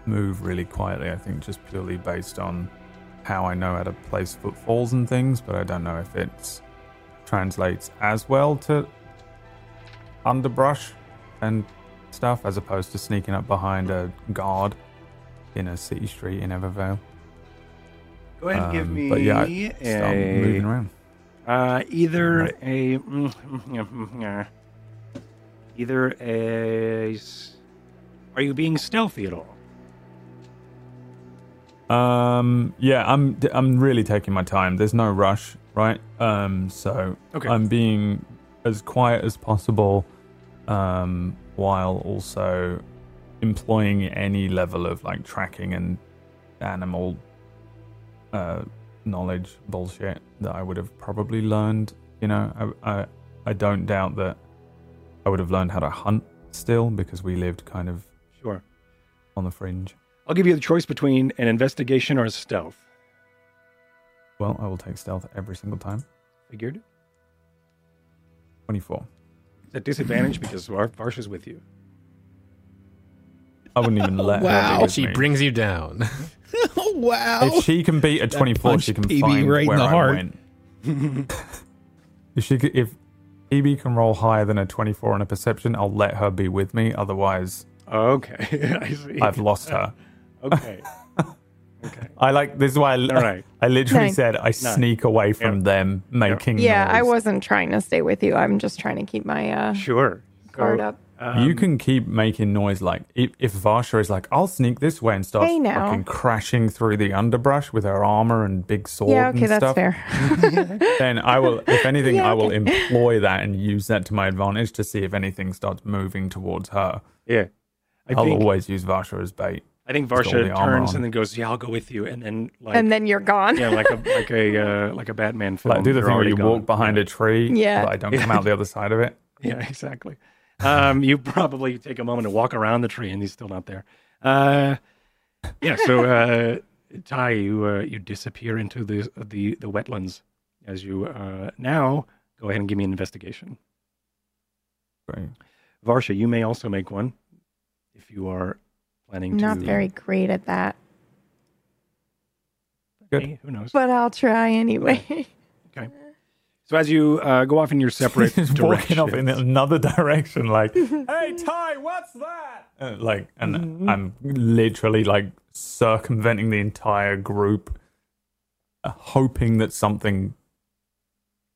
move really quietly, I think, just purely based on how I know how to place footfalls and things, but I don't know if it translates as well to underbrush and stuff as opposed to sneaking up behind a guard in a city street in Evervale. Go ahead and give Um, me but yeah, I Start moving a around. uh, either a either a. s- Are you being stealthy at all? Um, yeah, I'm I'm really taking my time. There's no rush, right? Um, so Okay. I'm being as quiet as possible, um, while also employing any level of like tracking and animal uh, knowledge bullshit that I would have probably learned. You know, I, I I don't doubt that I would have learned how to hunt still because we lived kind of Sure. on the fringe. I'll give you the choice between an investigation or a stealth. Well, I will take stealth every single time. Figured. 24. It's at disadvantage because Var- Varsha's with you. I wouldn't even let her Wow. be with She me. brings you down. oh wow! If she can beat a 24, punched she can PB find right in where the I heart. went. if she could, if PB can roll higher than a 24 on a perception, I'll let her be with me. Otherwise, Okay, I see. I've lost her. Okay. Okay. I like this is why I, All right. I literally Nice. said I sneak away from Yep. them making Yeah, I wasn't trying to stay with you. I'm just trying to keep my uh, Sure. guard So, up. Um, you can keep making noise like if, if Varsha is like, I'll sneak this way and starts Hey, now. fucking crashing through the underbrush with her armor and big sword Yeah, okay, and that's stuff. fair. then I will, if anything, Yeah, I will okay. employ that and use that to my advantage to see if anything starts moving towards her. Yeah. I I'll think, always use Varsha as bait. I think Just Varsha turns and then goes, "Yeah, I'll go with you," and then like, and then you're gone. yeah, like a like a uh, like a Batman film. Like do the they're thing where you gone. walk behind yeah. a tree, Yeah. but I don't come out the other side of it. Yeah, exactly. Um, you probably take a moment to walk around the tree, and he's still not there. Uh, yeah. So, uh, Ty, you uh, you disappear into the the the wetlands as you uh, now go ahead and give me an investigation. Great. Varsha, you may also make one if you are planning to. Not very great at that, Good. Hey, who knows? but I'll try anyway. So as you uh, go off in your separate Just walking off in another direction, like, "Hey Ty, what's that?" Uh, like, and Mm-hmm. I'm literally like circumventing the entire group, uh, hoping that something,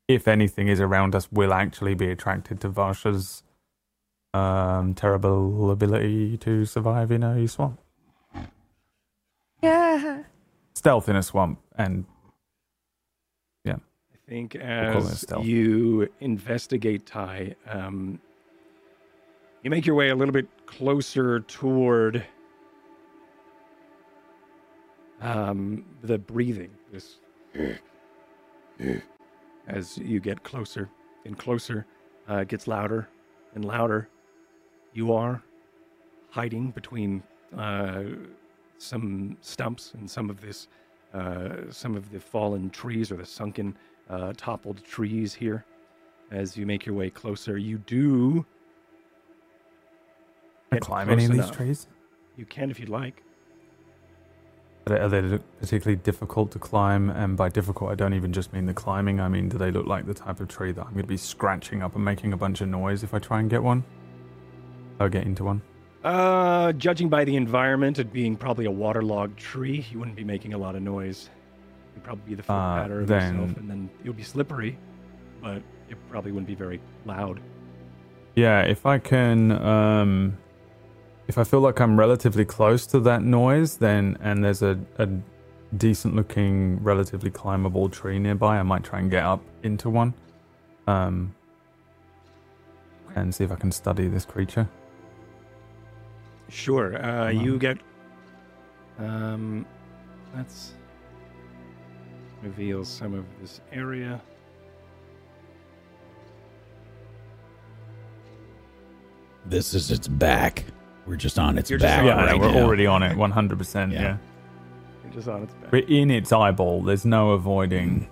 if anything, is around us, will actually be attracted to Varsha's um, terrible ability to survive in a swamp, yeah. stealth in a swamp, and I think as you investigate Ty, um, you make your way a little bit closer toward um, the breathing. This as you get closer and closer, uh, it gets louder and louder. You are hiding between uh, some stumps and some of this, uh, some of the fallen trees or the sunken, uh, toppled trees here. As you make your way closer, you do I climb any of these enough. trees. You can if you'd like. Are they, particularly difficult to climb? And by difficult, I don't even just mean the climbing. I mean, do they look like the type of tree that I'm going to be scratching up and making a bunch of noise if I try and get one? Or get into one? Uh, judging by the environment, it being probably a waterlogged tree, you wouldn't be making a lot of noise. Probably be the foot Uh, patter of then- yourself, and then it would be slippery, but it probably wouldn't be very loud. Yeah, if I can, um, if I feel like I'm relatively close to that noise, then and there's a, a decent looking, relatively climbable tree nearby, I might try and get up into one, um, and see if I can study this creature. Sure. Uh, you get. Um, let's reveal some of this area. This is its back. We're just on its You're back on it yeah, right we're now. already on it, 100%. Yeah. yeah. You're just on its back. We're in its eyeball. There's no avoiding.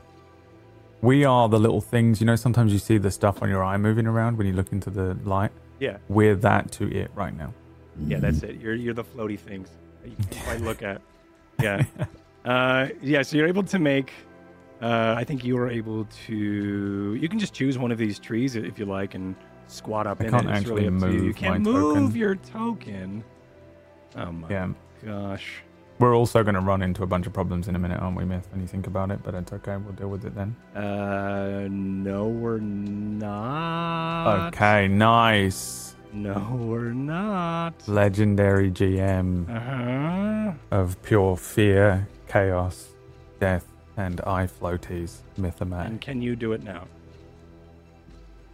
We are the little things. You know, sometimes you see the stuff on your eye moving around when you look into the light. Yeah, We're that to it right now. yeah, that's mm-hmm. it. You're you're the floaty things that you can't quite look at. Yeah, uh, yeah. So you're able to make. Uh, I think you were able to. You can just choose one of these trees if you like and squat up I in can't it. It's actually really up to you. You move can't my move token. your token. Oh my Yeah. gosh. We're also going to run into a bunch of problems in a minute, aren't we, Myth, when you think about it? But it's okay. We'll deal with it then. Uh, no, we're not. Okay, nice. No, we're not. Legendary GM Uh huh. of pure fear, chaos, death, and eye floaties, And can you do it now?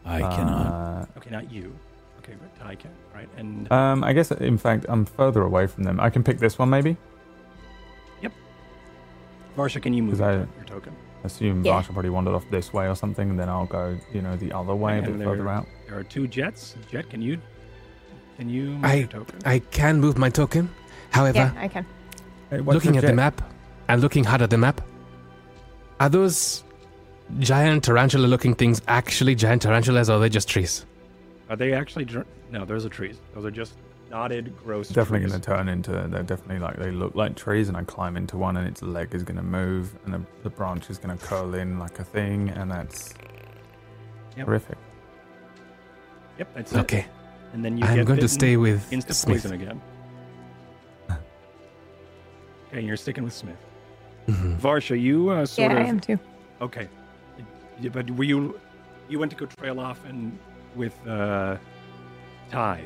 I cannot. Uh, Okay, not you. Okay, but Ty can. Right, and um, I guess, in fact, I'm further away from them. I can pick this one, maybe? Yep. Varsha, can you move your, I- your token? Assume Yeah. Varsha probably wandered off this way or something, and then I'll go, you know, the other way, a And bit there- further out. There are two jets. Jet, can you? Can you move I- your token? I can move my token. However, Yeah, I can. Hey, what's looking the at the map and looking hard at the map, are those giant tarantula looking things actually giant tarantulas or are they just trees? Are they actually? Dr- no, those are trees. Those are just knotted, gross. Definitely going to turn into. They're definitely like they look like trees, and I climb into one, and its leg is going to move, and the, the branch is going to curl in like a thing, and that's Yep. horrific. Yep, that's it. Okay, And then you I'm get going to stay with instant Smith. poison again. okay, you're sticking with Smith. Mhm. Varsha, you uh, sort Yeah, I of am too. okay, Yeah, but were you you went to go trail off and with uh, Ty?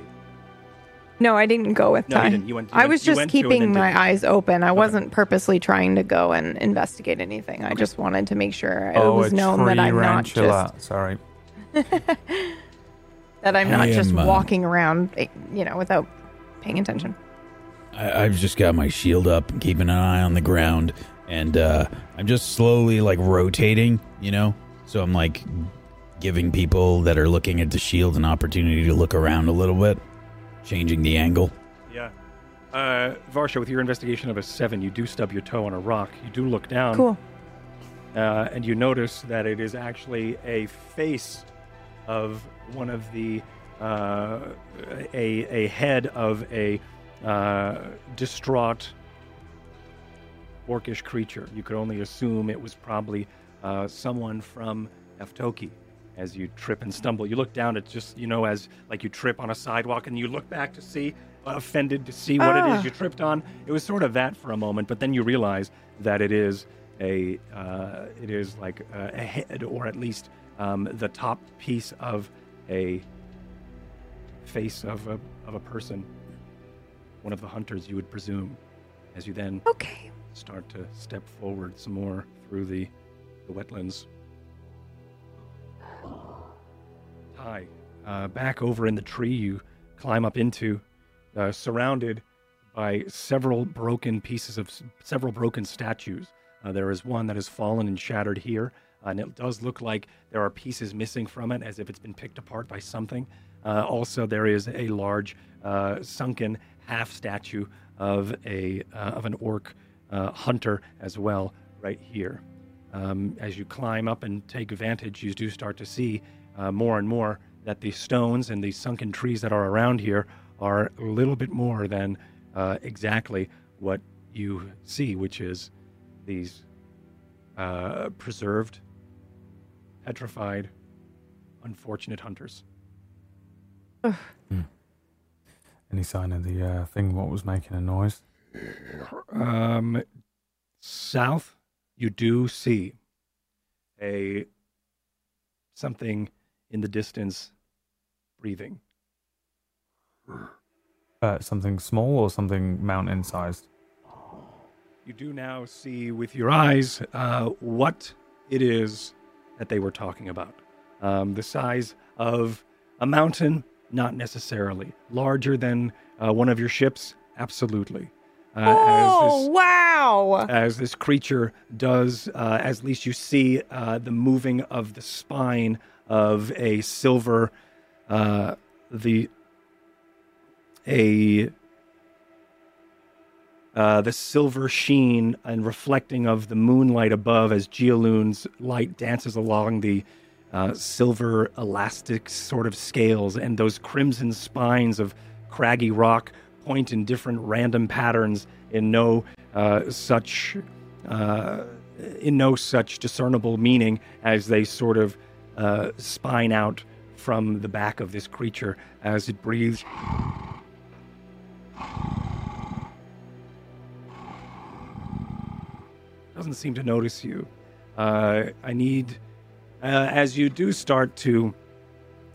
No, I didn't go with No, you Ty. didn't. You went. You I went- was you just went keeping my didn't. eyes open. I Okay. wasn't purposely trying to go and investigate anything. I just wanted to make sure it oh, was known that I'm not tarantula. Sorry. just that I'm not I just am, uh, walking around, you know, without paying attention. I, I've just got my shield up, and keeping an eye on the ground, and uh, I'm just slowly like rotating, you know. So I'm like giving people that are looking at the shield an opportunity to look around a little bit, changing the angle. Yeah. Uh, Varsha, with your investigation of a seven, you do stub your toe on a rock. You do look down. Cool. uh, and you notice that it is actually a face of one of the uh, a a head of a uh, distraught orcish creature. You could only assume it was probably uh, someone from Aftoki. As you trip and stumble, you look down. It's just you know as like you trip on a sidewalk, and you look back to see, offended to see what it Ah. is you tripped on. It was sort of that for a moment, but then you realize that it is a uh, it is like a, a head, or at least um, the top piece of a face of a of a person, one of the hunters, you would presume. As you then Okay. Start to step forward some more through the, the wetlands. Hi. Uh, back over in the tree you climb up into, uh, surrounded by several broken pieces of several broken statues. Uh, there is one that has fallen and shattered here, and it does look like there are pieces missing from it as if it's been picked apart by something. Uh, also, there is a large uh, sunken half statue of a uh, of an orc uh, hunter as well, right here. Um, as you climb up and take advantage, you do start to see uh, more and more that the stones and the sunken trees that are around here are a little bit more than uh, exactly what you see, which is these uh, preserved, petrified, unfortunate hunters. Any sign of the uh, thing? What was making a noise? Um, south, you do see a something in the distance breathing. Uh, something small or something mountain-sized? You do now see with your eyes uh, what it is that they were talking about. Um, the size of a mountain, not necessarily. Larger than uh, one of your ships, absolutely. Uh, as oh, this- wow. as this creature does, uh, as at least you see uh, the moving of the spine of a silver, uh, the a uh, the silver sheen and reflecting of the moonlight above as Geoloon's light dances along the uh, silver elastic sort of scales, and those crimson spines of craggy rock point in different random patterns in no uh, such uh, in no such discernible meaning as they sort of uh, spine out from the back of this creature as it breathes. Doesn't seem to notice you. Uh, I need, uh, as you do start to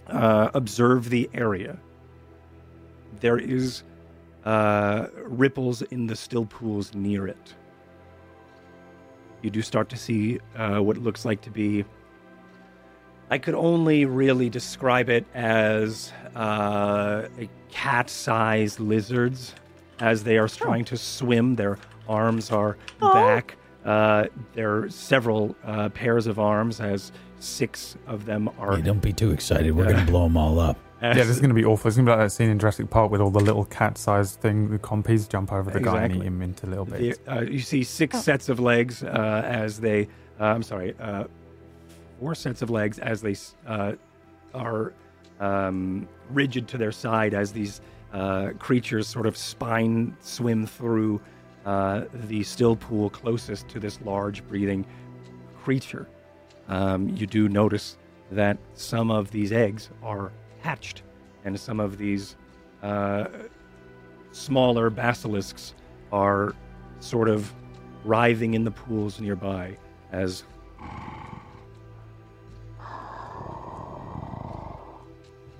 uh, observe the area, there is uh, ripples in the still pools near it. You do start to see uh, what looks like to be. I could only really describe it as uh, cat-sized lizards as they are trying to swim. Their arms are back. Uh, there are several uh, pairs of arms, as six of them are. Hey, don't be too excited. We're going to blow them all up. Yeah, this is going to be awful. It's going to be like that scene in Jurassic Park with all the little cat-sized thing, the compies jump over the guy and eat him into little The, bits. uh, you see six Oh. sets of legs uh, as they. Uh, I'm sorry, uh, four sets of legs as they uh, are um, rigid to their side as these uh, creatures sort of spine swim through uh, the still pool closest to this large breathing creature. Um, you do notice that some of these eggs are hatched, and some of these uh, smaller basilisks are sort of writhing in the pools nearby as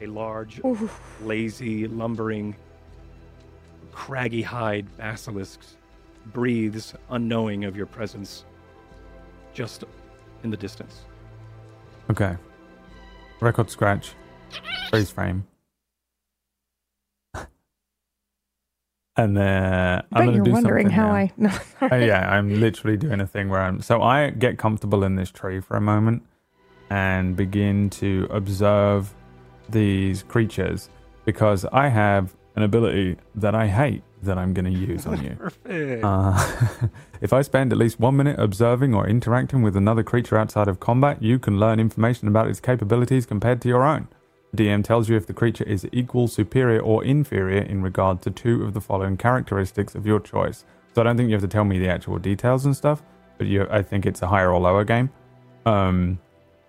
a large, Oof. lazy, lumbering, craggy hide basilisk breathes unknowing of your presence just in the distance. Okay. Record scratch. Freeze frame. and then I I'm going to do wondering something how now. I. No, Uh, yeah, I'm literally doing a thing where I'm. So I get comfortable in this tree for a moment and begin to observe these creatures because I have an ability that I hate that I'm going to use on you. Perfect. Uh, if I spend at least one minute observing or interacting with another creature outside of combat, you can learn information about its capabilities compared to your own. DM tells you if the creature is equal, superior, or inferior in regard to two of the following characteristics of your choice. So I don't think you have to tell me the actual details and stuff, but you, I think it's a higher or lower game. Um,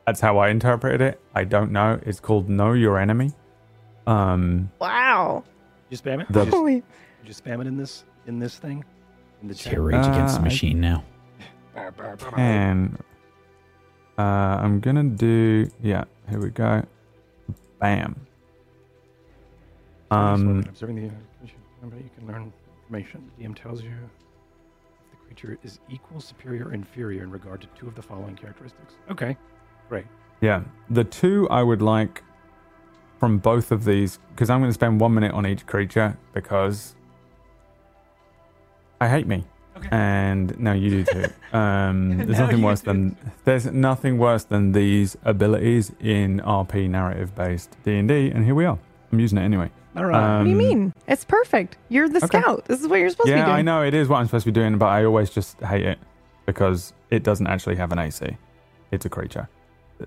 that's how I interpreted it. I don't know. It's called Know Your Enemy. Um, wow. you spam it. the- you, just, Holy. you just spam it in this in this thing in the chat. here, Rage Against the Uh, I- Machine now. And uh, I'm gonna do yeah. Here we go. Bam. Um. observing the number you can learn information. The DM tells you if the creature is equal, superior, or inferior in regard to two of the following characteristics. Okay, great. Yeah. The two I would like from both of these because I'm going to spend one minute on each creature because I hate me. Okay. And no, you do too. Um, there's Now nothing you worse do. than there's nothing worse than these abilities in RP narrative based D and D, and here we are. I'm using it anyway. All right. What do you Um, mean? It's perfect. You're the okay. scout. This is what you're supposed to be Yeah, doing. I know it is what I'm supposed to be doing, but I always just hate it because it doesn't actually have an AC. It's a creature.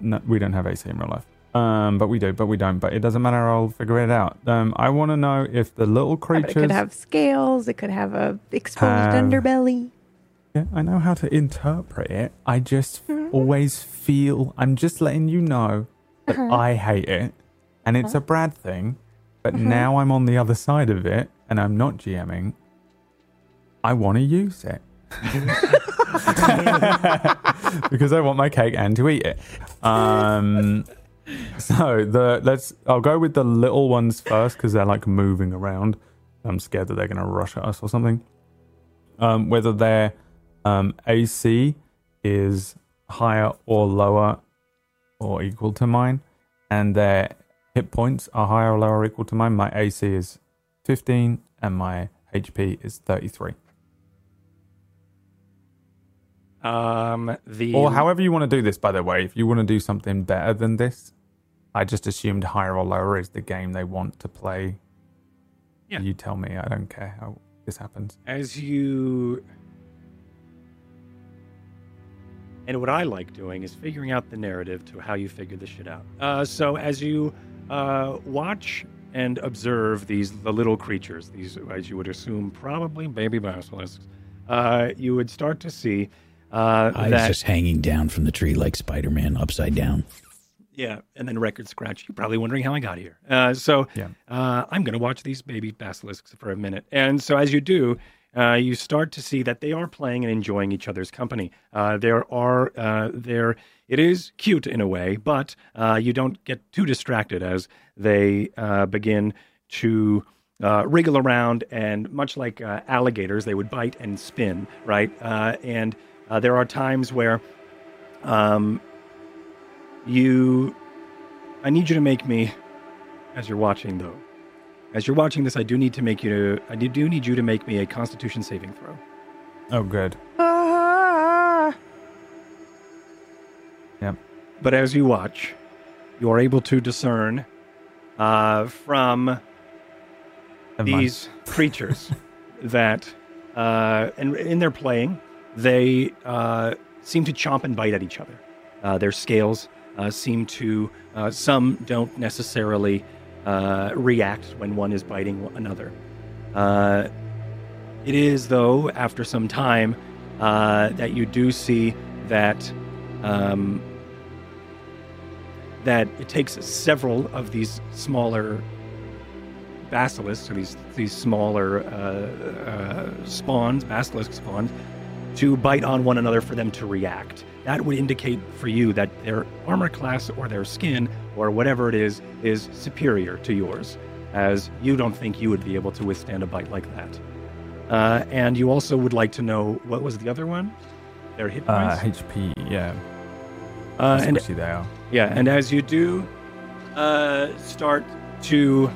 No, we don't have AC in real life. Um, but we do, but we don't. But it doesn't matter. I'll figure it out. Um, I want to know if the little but creatures. it could have scales. It could have a exposed Have- underbelly. Yeah, I know how to interpret it. I just Mhm. always feel. I'm just letting you know that Uh-huh. I hate it, and it's a Brad thing. But Mhm. now I'm on the other side of it, and I'm not GMing. I want to use it because I want my cake and to eat it. Um, so the let's. I'll go with the little ones first because they're like moving around. I'm scared that they're going to rush at us or something. Um, whether their um, AC is higher or lower or equal to mine, and their hit points are higher or lower or equal to mine. My AC is 15 and my HP is 33. Um, the Or however you want to do this, by the way. If you want to do something better than this, I just assumed higher or lower is the game they want to play. Yeah. You tell me. I don't care how this happens. as you and what i like doing is figuring out the narrative to how you figure this shit out uh, so as you uh, watch and observe these the little creatures these as you would assume probably baby basilisks uh, you would start to see uh, Eyes that just hanging down from the tree like Spider Man upside down. Yeah, and then record scratch. You're probably wondering how I got here. Uh, so Yeah. uh, I'm going to watch these baby basilisks for a minute. And so as you do, uh, you start to see that they are playing and enjoying each other's company. Uh, there are uh, there. It is cute in a way, but uh, you don't get too distracted as they uh, begin to uh, wriggle around, and much like uh, alligators, they would bite and spin, right? Uh, and uh, there are times where um, you. I need you to make me, as you're watching though, as you're watching this, I do need to make you to. I do need you to make me a Constitution saving throw. Oh, good. Ah, Yep. But as you watch, you are able to discern uh, from these creatures that, uh, and in their playing, they uh, seem to chomp and bite at each other. Uh, their scales uh, seem to, uh, some don't necessarily uh, react when one is biting another. It is, though, after some time, that you do see that um, that it takes several of these smaller basilisks, or these these smaller uh, uh, spawns, basilisk spawns, to bite on one another for them to react. That would indicate for you that their armor class or their skin or whatever it is is superior to yours, as you don't think you would be able to withstand a bite like that. Uh, and you also would like to know what was the other one? Their hit Uh, points. HP, yeah. Uh, and they are. yeah, and as you do uh, start to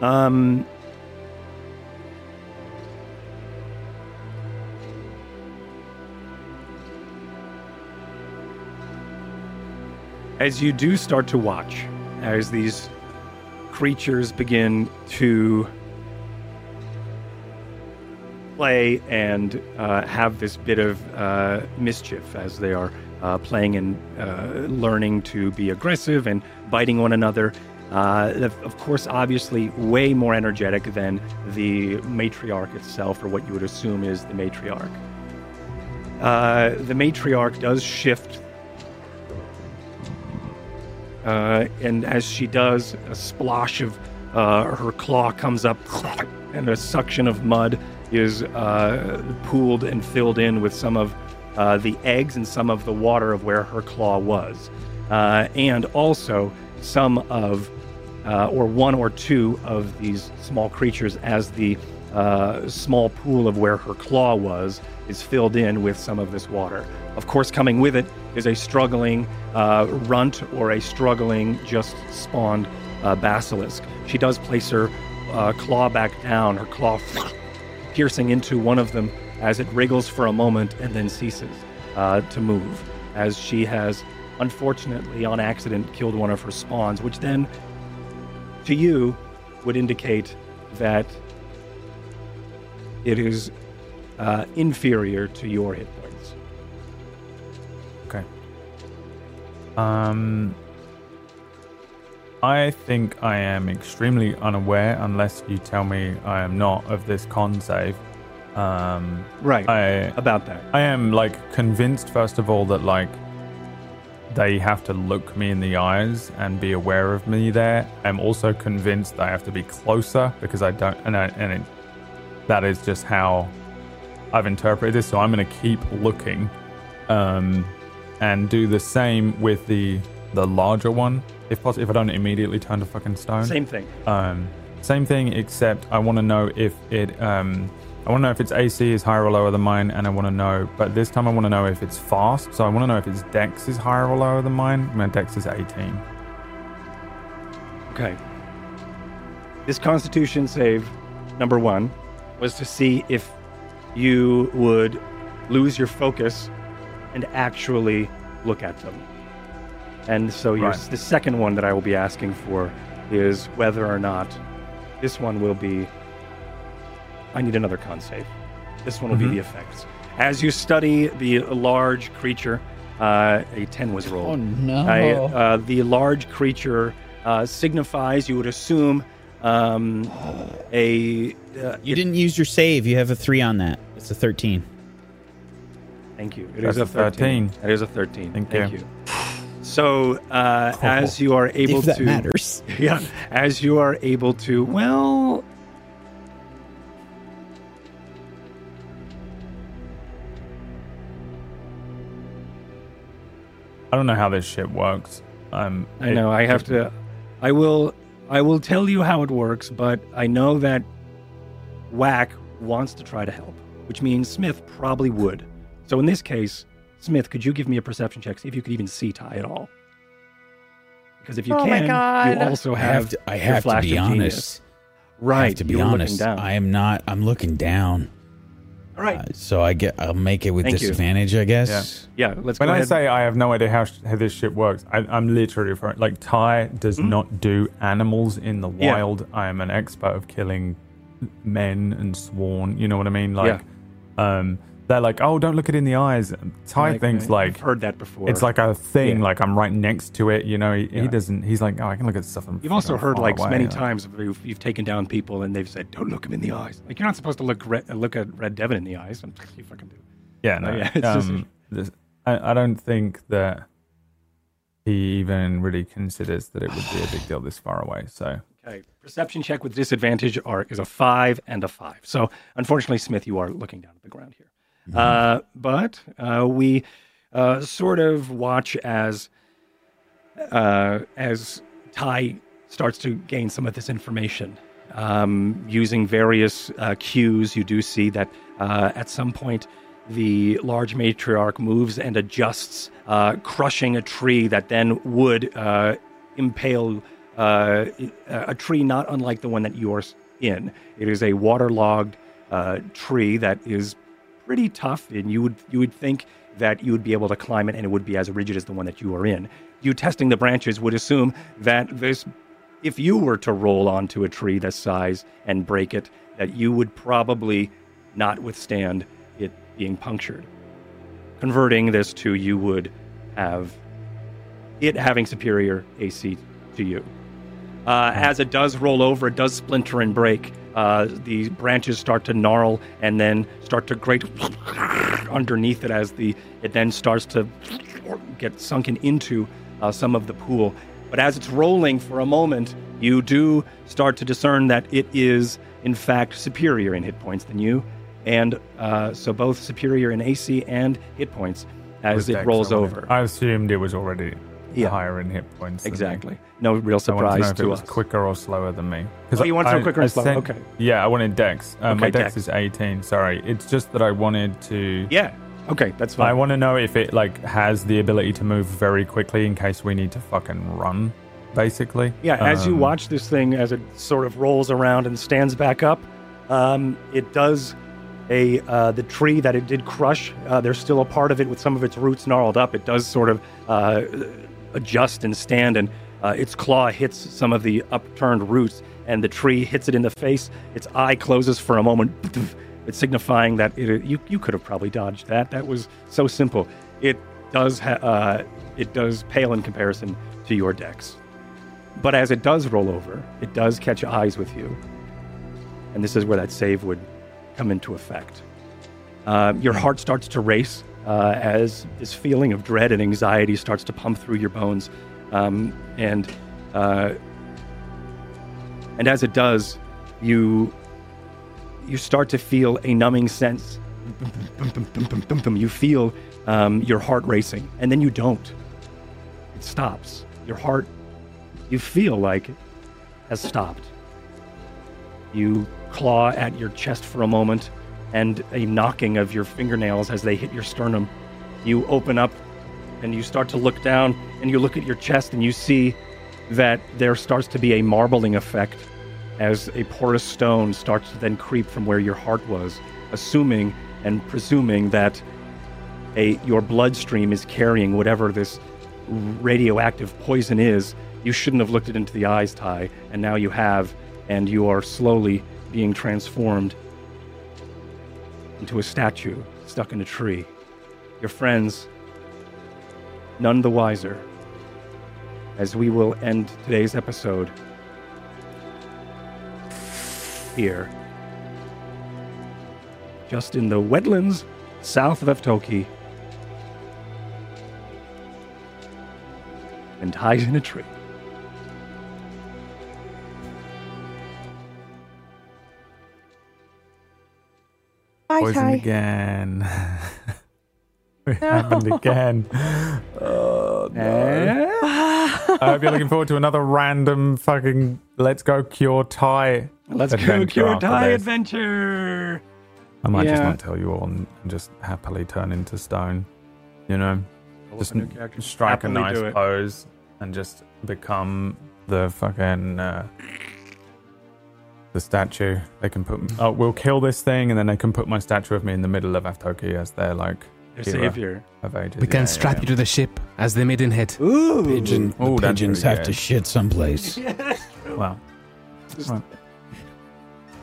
um, as you do start to watch as these creatures begin to play and uh, have this bit of uh, mischief as they are uh, playing and uh, learning to be aggressive and biting one another. Uh, of course, obviously, way more energetic than the matriarch itself, or what you would assume is the matriarch. Uh, the matriarch does shift uh, and as she does, a splosh of uh, her claw comes up, and a suction of mud is uh, pooled and filled in with some of uh, the eggs and some of the water of where her claw was, uh, and also some of, or one or two of these small creatures as the small pool of where her claw was is filled in with some of this water. Of course, coming with it is a struggling uh, runt or a struggling just spawned uh, basilisk. She does place her uh, claw back down, her claw piercing into one of them as it wriggles for a moment and then ceases uh, to move, as she has unfortunately on accident killed one of her spawns, which then to you would indicate that it is uh, inferior to your hit Um, I think I am extremely unaware, unless you tell me I am not, of this con save. Um, Right. I about that. I am like convinced, first of all, that like they have to look me in the eyes and be aware of me there. I'm also convinced they have to be closer because I don't, and I, and it, that is just how I've interpreted this. So I'm going to keep looking, um, and do the same with the the larger one, if possible. If I don't immediately turn to fucking stone. Same thing. Um, same thing, except I want to know if it. Um, I want to know if its AC is higher or lower than mine, and I want to know. But this time, I want to know if it's fast. So I want to know if its Dex is higher or lower than mine. My Dex is 18. Okay. This Constitution save, number one, was to see if you would lose your focus and actually look at them. And so your, Right. the second one that I will be asking for is whether or not this one will be. I need another con save. This one will Mhm. be the effects. As you study the large creature, uh, a 10 was rolled. Oh no! I, uh, the large creature uh, signifies, you would assume, um, a. Uh, you it- didn't use your save. You have a three on that. It's a thirteen. Thank you. It That's is a a 13. 13. It is a 13. Thank Thank you. you. So, uh, as you are able if that to. matters. Yeah, as you are able to. Well. I don't know how this shit works. Um, I know. I have to. I will. I will tell you how it works, but I know that Whack wants to try to help, which means Smith probably would. So in this case, Smith, could you give me a perception check, see if you could even see Ty at all? Because if you Oh can, you also I have, have to, I have to flash be of genius. honest. Right, to be you were looking honest. down. I am not. I'm looking down. all right, Uh, so I get. I'll make it with Thank you. disadvantage, I guess. yeah, let's go. When go I ahead. say I have no idea how, sh- how this shit works, I, I'm literally referring. Like Ty does not do animals in the Hmm? Yeah. wild. I am an expert of killing men and sworn. You know what I mean? Like, um, they're like, oh, don't look it in the eyes. Ty Like, thinks I've like heard that before. it's like a thing. Yeah. Like I'm right next to it. You know, he, Yeah. he doesn't. He's like, oh, I can look at stuff. I'm You've also heard like away. many Like, times you've, you've taken down people and they've said, "Don't look him in the eyes." Like you're not supposed to look red, look at Red Devin in the eyes. You fucking do. Yeah, no. yeah, it's just- um, this- I, I don't think that he even really considers that it would be a big deal this far away. So Okay, perception check with disadvantage are is a five and a five. So unfortunately, Smith, you are looking down at the ground here. Uh, but uh, we uh, sort of watch as uh, as Ty starts to gain some of this information. Um, using various uh, cues, you do see that uh, at some point the large matriarch moves and adjusts, crushing a tree that then would impale a tree not unlike the one that you're in. It is a waterlogged uh, tree that is pretty tough, and you would you would think that you would be able to climb it, and it would be as rigid as the one that you are in. You testing the branches would assume that this, if you were to roll onto a tree this size and break it, that you would probably not withstand it being punctured. Converting this to you would have it having superior AC to you. Uh, as it does roll over, it does splinter and break. Uh, the branches start to gnarl and then start to grate underneath it as the it then starts to get sunken into uh, some of the pool. But as it's rolling for a moment, you do start to discern that it is in fact superior in hit points than you, and uh, so both superior in AC and hit points as with it Dex, rolls over. I assumed it was already Yeah. higher in hit points. Exactly. No real I to surprise know if to us. quicker or slower than me. Oh, you want to know quicker I and slower? sent- Okay. Yeah, I wanted Dex. Um, my Okay, Dex, Dex. is 18. Sorry, it's just that I wanted to. Yeah. Okay, that's fine. I want to know if it like has the ability to move very quickly in case we need to fucking run, basically. Yeah, as you Um, watch this thing as it sort of rolls around and stands back up, um, it does a uh, the tree that it did crush. Uh, there's still a part of it with some of its roots gnarled up. It does sort of uh, adjust and stand, and uh, its claw hits some of the upturned roots, and the tree hits it in the face. Its eye closes for a moment. It's signifying that it, you you could have probably dodged that. That was so simple. It does ha- uh, it does pale in comparison to your dex. But as it does roll over, it does catch eyes with you. And this is where that save would come into effect. Uh, your heart starts to race uh, as this feeling of dread and anxiety starts to pump through your bones. Um, and, uh, and as it does, you, you start to feel a numbing sense. You feel um, your heart racing, and then you don't. It stops. Your heart you feel like it has stopped. You claw at your chest for a moment, and a knocking of your fingernails as they hit your sternum. You open up and you start to look down, and you look at your chest, and you see that there starts to be a marbling effect as a porous stone starts to then creep from where your heart was, assuming and presuming that a your bloodstream is carrying whatever this radioactive poison is. You shouldn't have looked it into the eyes, Ty, and now you have, and you are slowly being transformed into a statue stuck in a tree. Your friends, none the wiser, as we will end today's episode here, just in the wetlands south of Aftoki, and hides in a tree. Bye, Poisoned Ty. again. it happened again. Oh, no. Eh? I hope you're looking forward to another random fucking let's go cure Ty. Let's go cure after Ty this. adventure. I might just Yeah. not tell you all and and just happily turn into stone. You know, just a new character. strike a nice pose and just become the fucking uh, the statue. They can put. Oh, we'll kill this thing, and then they can put my statue of me in the middle of Aftoki as their like Their savior. of ages. We can Yeah, strap yeah, you to the ship as the maidenhead. Ooh. Pigeon, the Ooh, that's pigeons very have to shit someplace. yeah. Well, Well,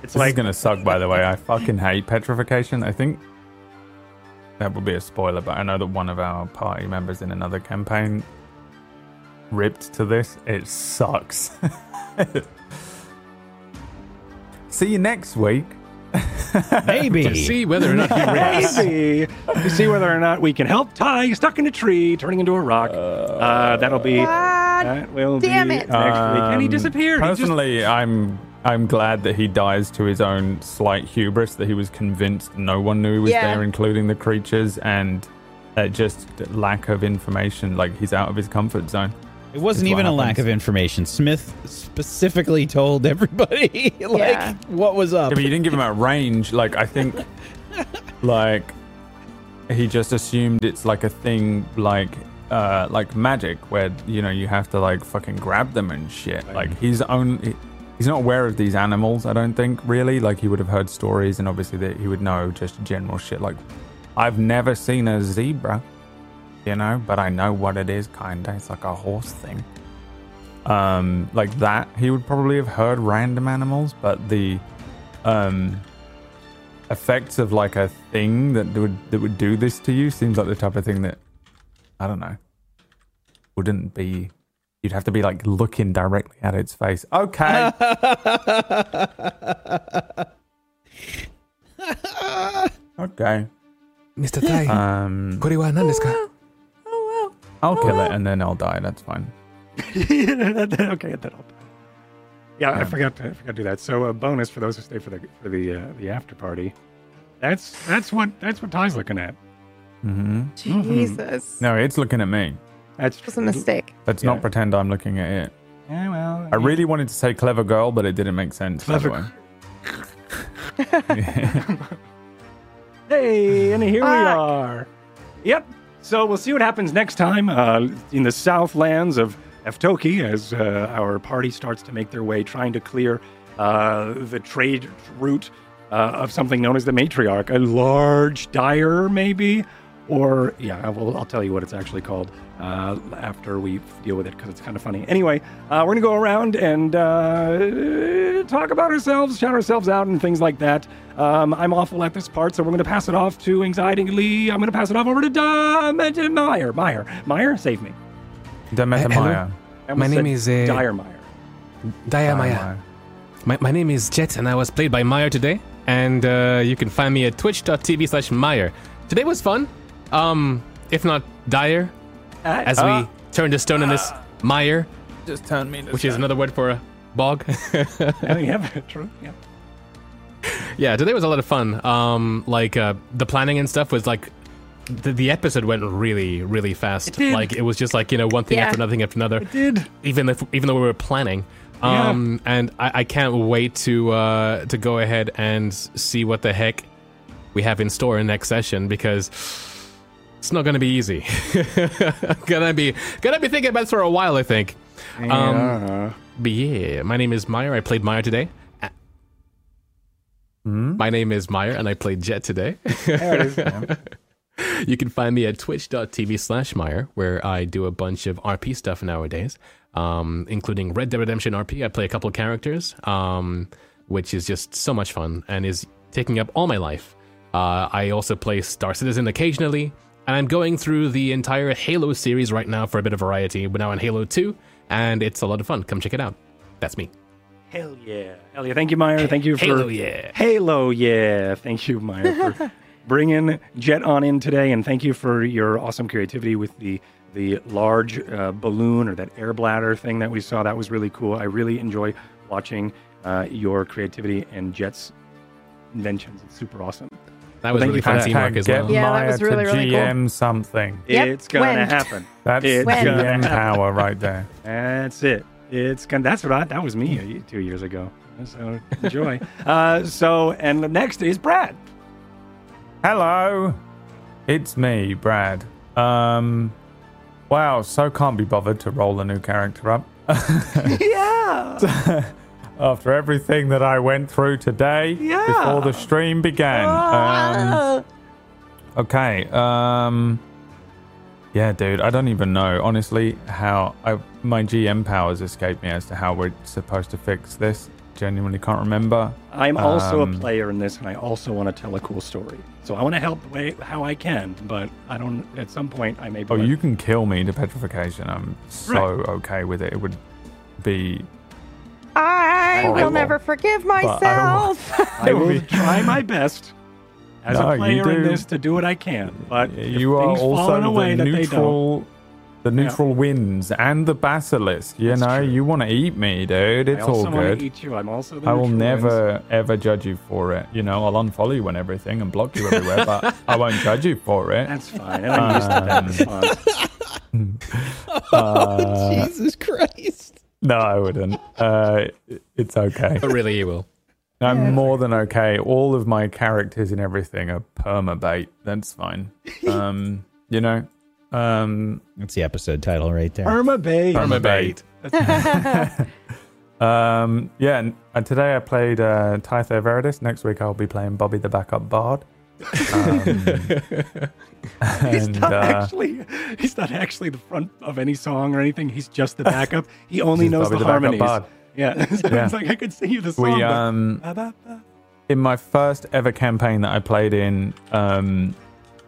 It's This like is gonna suck, by the way. I fucking hate petrification. I think that would be a spoiler, but I know that one of our party members in another campaign ripped to this. It sucks. See you next week. Maybe. To see whether or not he rips. maybe to see whether or not we can help Ty stuck in a tree, turning into a rock. Uh, that'll be. Ah, That will damn be it. next week. And he Um, disappeared. He just- Personally, I'm I'm glad that he dies to his own slight hubris. That he was convinced no one knew he was Yeah. there, including the creatures, and uh, just lack of information. Like he's out of his comfort zone. It wasn't It's even a lack of information. Smith specifically told everybody like Yeah. what was up. Yeah, but you didn't give him a range. Like I think, like he just assumed it's like a thing, like uh, like magic, where you know you have to like fucking grab them and shit. Like he's only he's not aware of these animals. I don't think really. Like he would have heard stories, and obviously that he would know just general shit. Like I've never seen a zebra, you know, but I know what it is. Kinda, it's like a horse thing um like that he would probably have heard random animals but the um effects of like a thing that would that would do this to you seems like the type of thing that i don't know wouldn't be you'd have to be like looking directly at its face okay okay Mr. Tai, um これは何ですか Oh, i'll kill it and then i'll die that's fine okay, then I'll. die. Yeah, I forgot to I forgot to do that. So a bonus for those who stay for the for the uh, the after party. That's that's what that's what Ty's looking at. hmm wow. Jesus. no it's looking at me That's It was a mistake. let's Yeah. not pretend i'm looking at it Yeah, well, I really wanted to say clever girl, but it didn't make sense. by the Clever way. Hey, and here we are. Yep. So we'll see what happens next time uh, in the southlands of Aftoki as uh, our party starts to make their way, trying to clear uh, the trade route uh, of something known as the matriarch, a large dire, maybe, or yeah, I will, I'll tell you what it's actually called uh, after we deal with it because it's kind of funny. Anyway, uh, we're gonna go around and uh, talk about ourselves, shout ourselves out, and things like that. Um, I'm awful at this part, so we're gonna pass it off to Anxiety Lee. I'm gonna pass it off over to Da- Meyer. Meyer, Meyer, save me. Demeter Hello? Maya. I almost My name is, uh, Dire Meyer. Daya Maya. My, my name is Jet, and I was played by Meyer today. And uh, you can find me at twitch.tv slash Meyer. Today was fun. Um, if not dire, as Ah. we turned to stone in this mire, Just turn me into which is another word for a bog. Yeah, yeah, true. Yeah. yeah, today was a lot of fun. Um, like uh, the planning and stuff was like the, the episode went really, really fast. It did. Like it was just like you know one thing Yeah. after another thing after another. Did even if even though we were planning. Yeah. Um, and I, I can't wait to uh, to go ahead and see what the heck we have in store in next session because it's not gonna be easy. gonna be gonna be thinking about this for a while, I think. Um, yeah. But yeah, my name is Meyer. I played Meyer today. Hmm? My name is Meyer, and I played Jet today. there it is. you can find me at twitch.tv slash Meyer, where I do a bunch of RP stuff nowadays, um, including Red Dead Redemption RP. I play a couple of characters, um, which is just so much fun and is taking up all my life. Uh, I also play Star Citizen occasionally, and I'm going through the entire Halo series right now for a bit of variety. We're now on Halo 2, and it's a lot of fun. Come check it out. That's me. Hell yeah. Hell yeah. Thank you, Meyer. Thank you for Halo, yeah. Halo, yeah. Thank you, Meyer, for bringing Jet on in today, and thank you for your awesome creativity with the the large uh, balloon or that air bladder thing that we saw. That was really cool. I really enjoy watching uh, your creativity and Jet's inventions. It's super awesome. That was Thank really you for fun that. teamwork Hashtag as get well. Yeah, that Maya was really, to really cool. GM something. Yep, It's gonna when? happen. That's It's When? GM happen. power right there. That's it. It's gonna. That's what I. That was me two years ago. So enjoy. uh, so and the next is Brad. Hello, it's me, Brad. Um, wow, so can't be bothered to roll a new character up. yeah. After everything that I went through today Yeah. before the stream began. Um, okay. Um, yeah, dude, I don't even know honestly how I, my GM powers escaped me as to how we're supposed to fix this. Genuinely can't remember. I'm also Um, a player in this, and I also want to tell a cool story. So I want to help the way how I can, but I don't. At some point, I may. Be Oh, like, you can kill me to petrification. I'm so okay with it. It would be. I will never forgive myself. I will try my best as No, a player in this to do what I can. But if you are also in a way the that they don't. neutral, the neutral winds and the basilisk. You That's know, true. you want to eat me, dude. It's I also all good. Eat you. I'm also. The I will never winds. ever judge you for it. You know, I'll unfollow you and everything and block you everywhere, but I won't judge you for it. That's fine. And I'm used to that Um, response. Uh, Jesus Christ. No, I wouldn't. Uh, it's okay. But really, you will. I'm more than okay. All of my characters and everything are permabait. That's fine. Um, you know, um, That's the episode title right there. Irma Bay. permabait. Um, yeah, and, and today I played uh, Tytho Veridis. Next week I'll be playing Bobby the Backup Bard. Um, He's and not uh, actually. He's not actually the front of any song or anything. He's just the backup. He only knows the, the harmonies. Yeah. so Yeah. it's like I could sing you the song. we but- um, ba. in my first ever campaign that I played in um,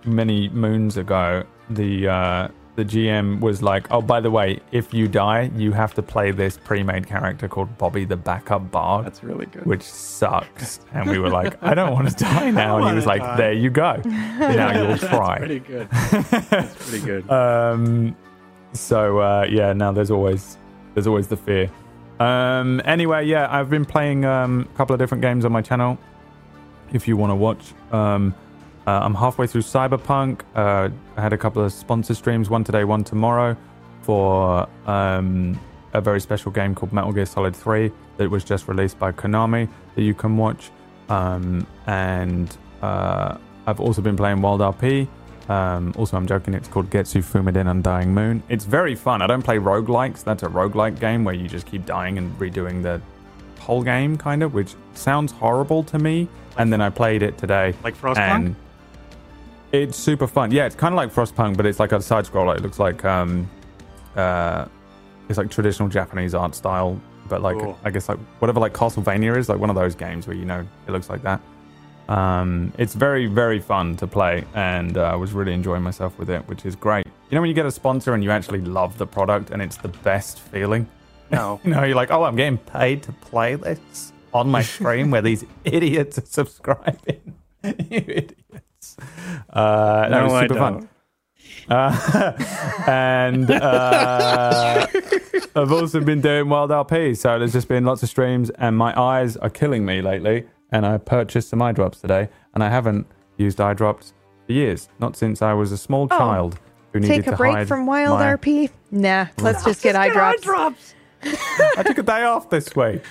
many moons ago, the uh, the GM was like, "Oh, by the way, if you die, you have to play this pre-made character called Bobby the Backup Bard." That's really good. which sucks. And we were like, I don't want to die now. And he was like, die. there you go. now you'll That's try. pretty good. That's pretty good. um, so uh, yeah, now there's always there's always the fear. Um, anyway, yeah, I've been playing um, a couple of different games on my channel. If you want to watch, um, uh, I'm halfway through Cyberpunk. Uh, I had a couple of sponsor streams, one today, one tomorrow, for um, a very special game called Metal Gear Solid 3 that was just released by Konami that you can watch. Um, and uh, I've also been playing Wild RP. Um, also, I'm joking, it's called GetsuFumaDen Undying Moon. It's very fun. I don't play roguelikes. That's a roguelike game where you just keep dying and redoing the whole game, kind of, which sounds horrible to me. And then I played it today. Like Frostpunk? It's super fun. Yeah, it's kind of like Frostpunk, but it's like a side scroller. It looks like um, uh, it's like traditional Japanese art style, but like Cool. I guess like whatever like Castlevania is, like one of those games where you know it looks like that. Um, it's very very fun to play, and uh, I was really enjoying myself with it, which is great. You know when you get a sponsor and you actually love the product, and it's the best feeling. No. You know, you're like, oh, I'm getting paid to play this on my stream where these idiots are subscribing. you idiots. Uh, that No, was I super don't. fun. Uh, and uh, I've also been doing Wild RP, so there's just been lots of streams, and my eyes are killing me lately. And I purchased some eye drops today, and I haven't used eye drops for years, not since I was a small Oh. child who needed to Take a break hide from Wild my- RP? Nah, let's just get eye Get eye drops. drops. I took a day off this week.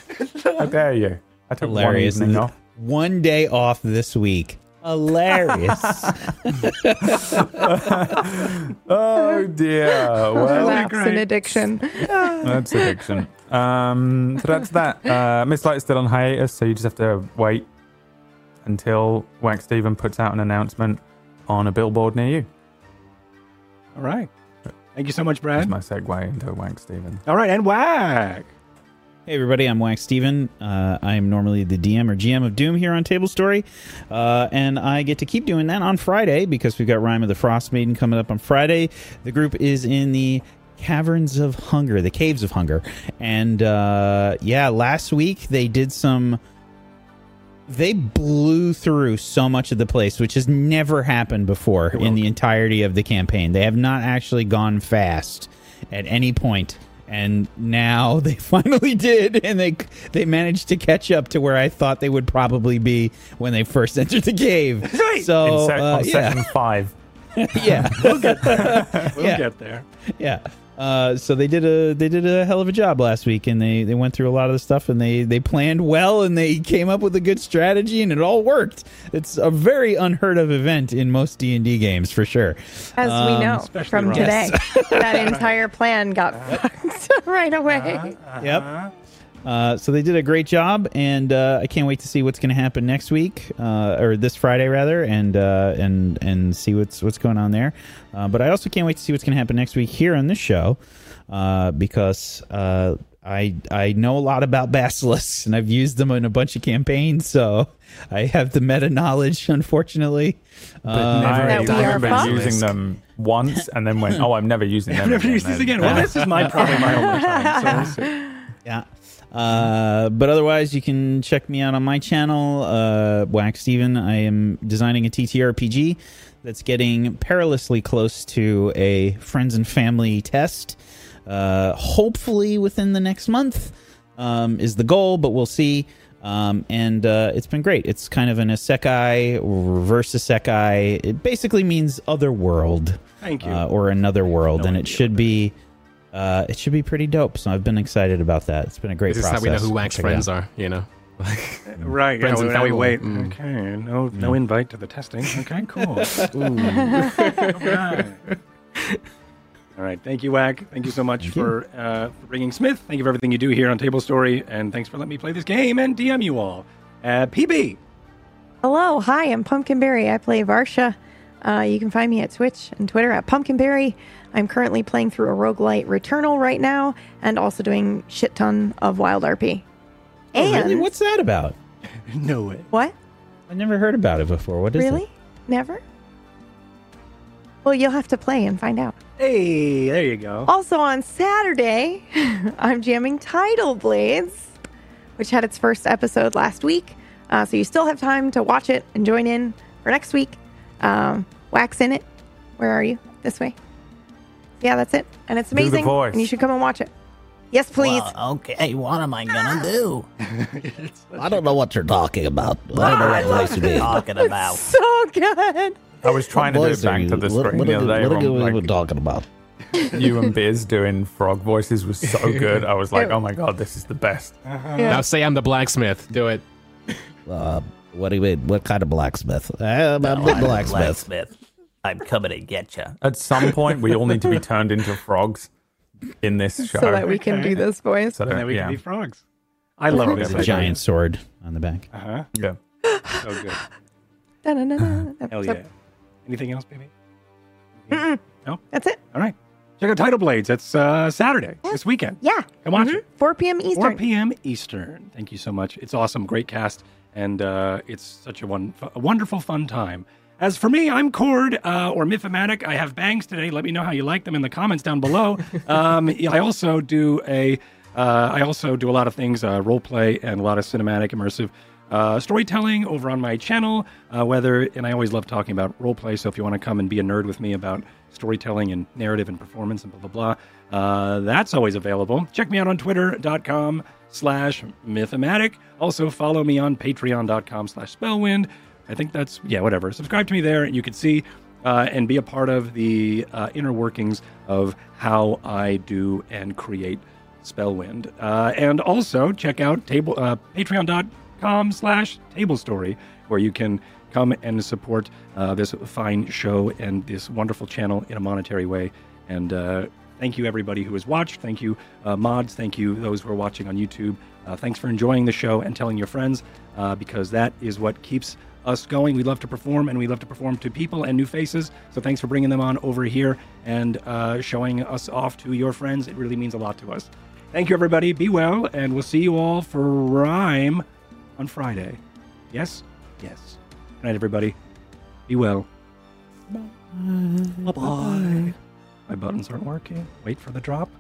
How dare you? I took Hilarious. one evening off. One day off this week. Hilarious. Oh dear. Well, Relapse in great. addiction. that's addiction. Um, so that's that. Uh, Miss Light's still on hiatus, so you just have to wait until Wax Steven puts out an announcement on a billboard near you. All right. Thank you so much, Brad. That's Brad. my segue into Wax Steven. All right, and whack. Hey everybody, I'm Wax Steven. Uh, I am normally the DM or GM of Doom here on Table Story, uh, and I get to keep doing that on Friday because we've got Rime of the Frost Maiden coming up on Friday. The group is in the Caverns of Hunger, the Caves of Hunger, and uh, yeah, last week they did some. They blew through so much of the place, which has never happened before in the entirety of the campaign. They have not actually gone fast at any point and now they finally did, and they they managed to catch up to where I thought they would probably be when they first entered the cave. Right. So in sec- uh, yeah, second five. yeah, We'll get there. We'll Yeah. get there. yeah. Uh, so they did a they did a hell of a job last week, and they, they went through a lot of the stuff, and they they planned well, and they came up with a good strategy, and it all worked. It's a very unheard of event in most D and D games for sure. As Um, we know from Ron. today, that entire plan got fucked right away. Yep. Uh, so they did a great job, and uh, I can't wait to see what's going to happen next week, uh, or this Friday rather, and uh, and and see what's what's going on there. Uh, but I also can't wait to see what's going to happen next week here on this show, uh, because uh, I I know a lot about basilisks, and I've used them in a bunch of campaigns, so I have the meta knowledge. Unfortunately, But Uh, never That I are remember using them once and then went, oh, I'm never using them. I've never again used again. Well, this is my probably my only time. So we'll. Yeah. Uh, but otherwise, you can check me out on my channel, uh, Wax Steven. I am designing a TTRPG that's getting perilously close to a friends and family test. Uh, hopefully within the next month um, is the goal, but we'll see. Um, and uh, it's been great. It's kind of an isekai, reverse isekai. It basically means other world Thank you. uh, or another world, No and it should what that be uh, it should be pretty dope. So I've been excited about that. It's been a great This is process. how we know who Wax friends are, you know? right. friends yeah, and now we family. wait. Mm. Okay. No, no invite to the testing. Okay. Cool. Ooh. All right. All right. Thank you, Wack. Thank you so much Thank for uh, for bringing Smith. Thank you for everything you do here on Table Story, and thanks for letting me play this game and DM you all. Uh, PB. Hello, hi, I'm Pumpkinberry. I play Varsha. Uh, you can find me at Twitch and Twitter at Pumpkinberry. I'm currently playing through a roguelite Returnal right now and also doing shit ton of Wild RP. Oh, And really? What's that about? No way. what? I never heard about it before. What is Really? it? Really? Never? Well, you'll have to play and find out. Hey, there you go. Also on Saturday, I'm jamming Tidal Blades, which had its first episode last week. Uh, so you still have time to watch it and join in for next week. Um, wax in it. Where are you? This way. Yeah, that's it. And it's amazing. voice. And you should come and watch it. Yes, please. Well, okay, what am I gonna do? I don't know what you're talking about. I don't know what voice you mean. Talking about. so good. I was trying to do it back to the what, screen what the are, other day. what are you Ron, even like, talking about? you and Biz doing frog voices was so good. I was like, oh my god, this is the best. Now say I'm the blacksmith. Do it. Uh, what do you mean? What kind of blacksmith? I'm a big blacksmith. I'm coming to get you. At some point, we all need to be turned into frogs in this show. So that we can do this voice. So And that- then we yeah. can be frogs. I love There's this. a giant sword on the back. Uh huh. yeah. So good. Hell yeah. Anything else, baby? Mm-mm. No? That's it. All right. Check out Tidal Blades. That's uh, Saturday, this weekend. Yeah. Come watch Mhm. it. 4 p.m. Eastern. 4 p.m. Eastern. Thank you so much. It's awesome. Great cast. And uh, it's such a, one, a wonderful, fun time. As for me, I'm Cord uh, or Mythomatic. I have bangs today. Let me know how you like them in the comments down below. um, I also do a, uh, I also do a lot of things, uh, role play and a lot of cinematic, immersive uh, storytelling over on my channel. Uh, whether and I always love talking about role play. So if you want to come and be a nerd with me about storytelling and narrative and performance and blah blah blah, uh, that's always available. Check me out on Twitter.com slash Mythomatic. Also follow me on Patreon.com slash Spellwind. I think that's yeah, whatever. Subscribe to me there, and you can see uh, and be a part of the uh, inner workings of how I do and create Spellwind. Uh, and also check out table uh, Patreon.com slash Table Story, where you can come and support uh, this fine show and this wonderful channel in a monetary way. And uh, thank you everybody who has watched. Thank you uh, mods. Thank you those who are watching on YouTube. Uh, thanks for enjoying the show and telling your friends uh, because that is what keeps us going. We love to perform and we love to perform to people and new faces. So thanks for bringing them on over here and uh, showing us off to your friends. It really means a lot to us. Thank you, everybody. Be well, and we'll see you all for Rime on Friday. Yes? Yes. Good night, everybody. Be well. Bye bye. My buttons aren't working. Wait for the drop.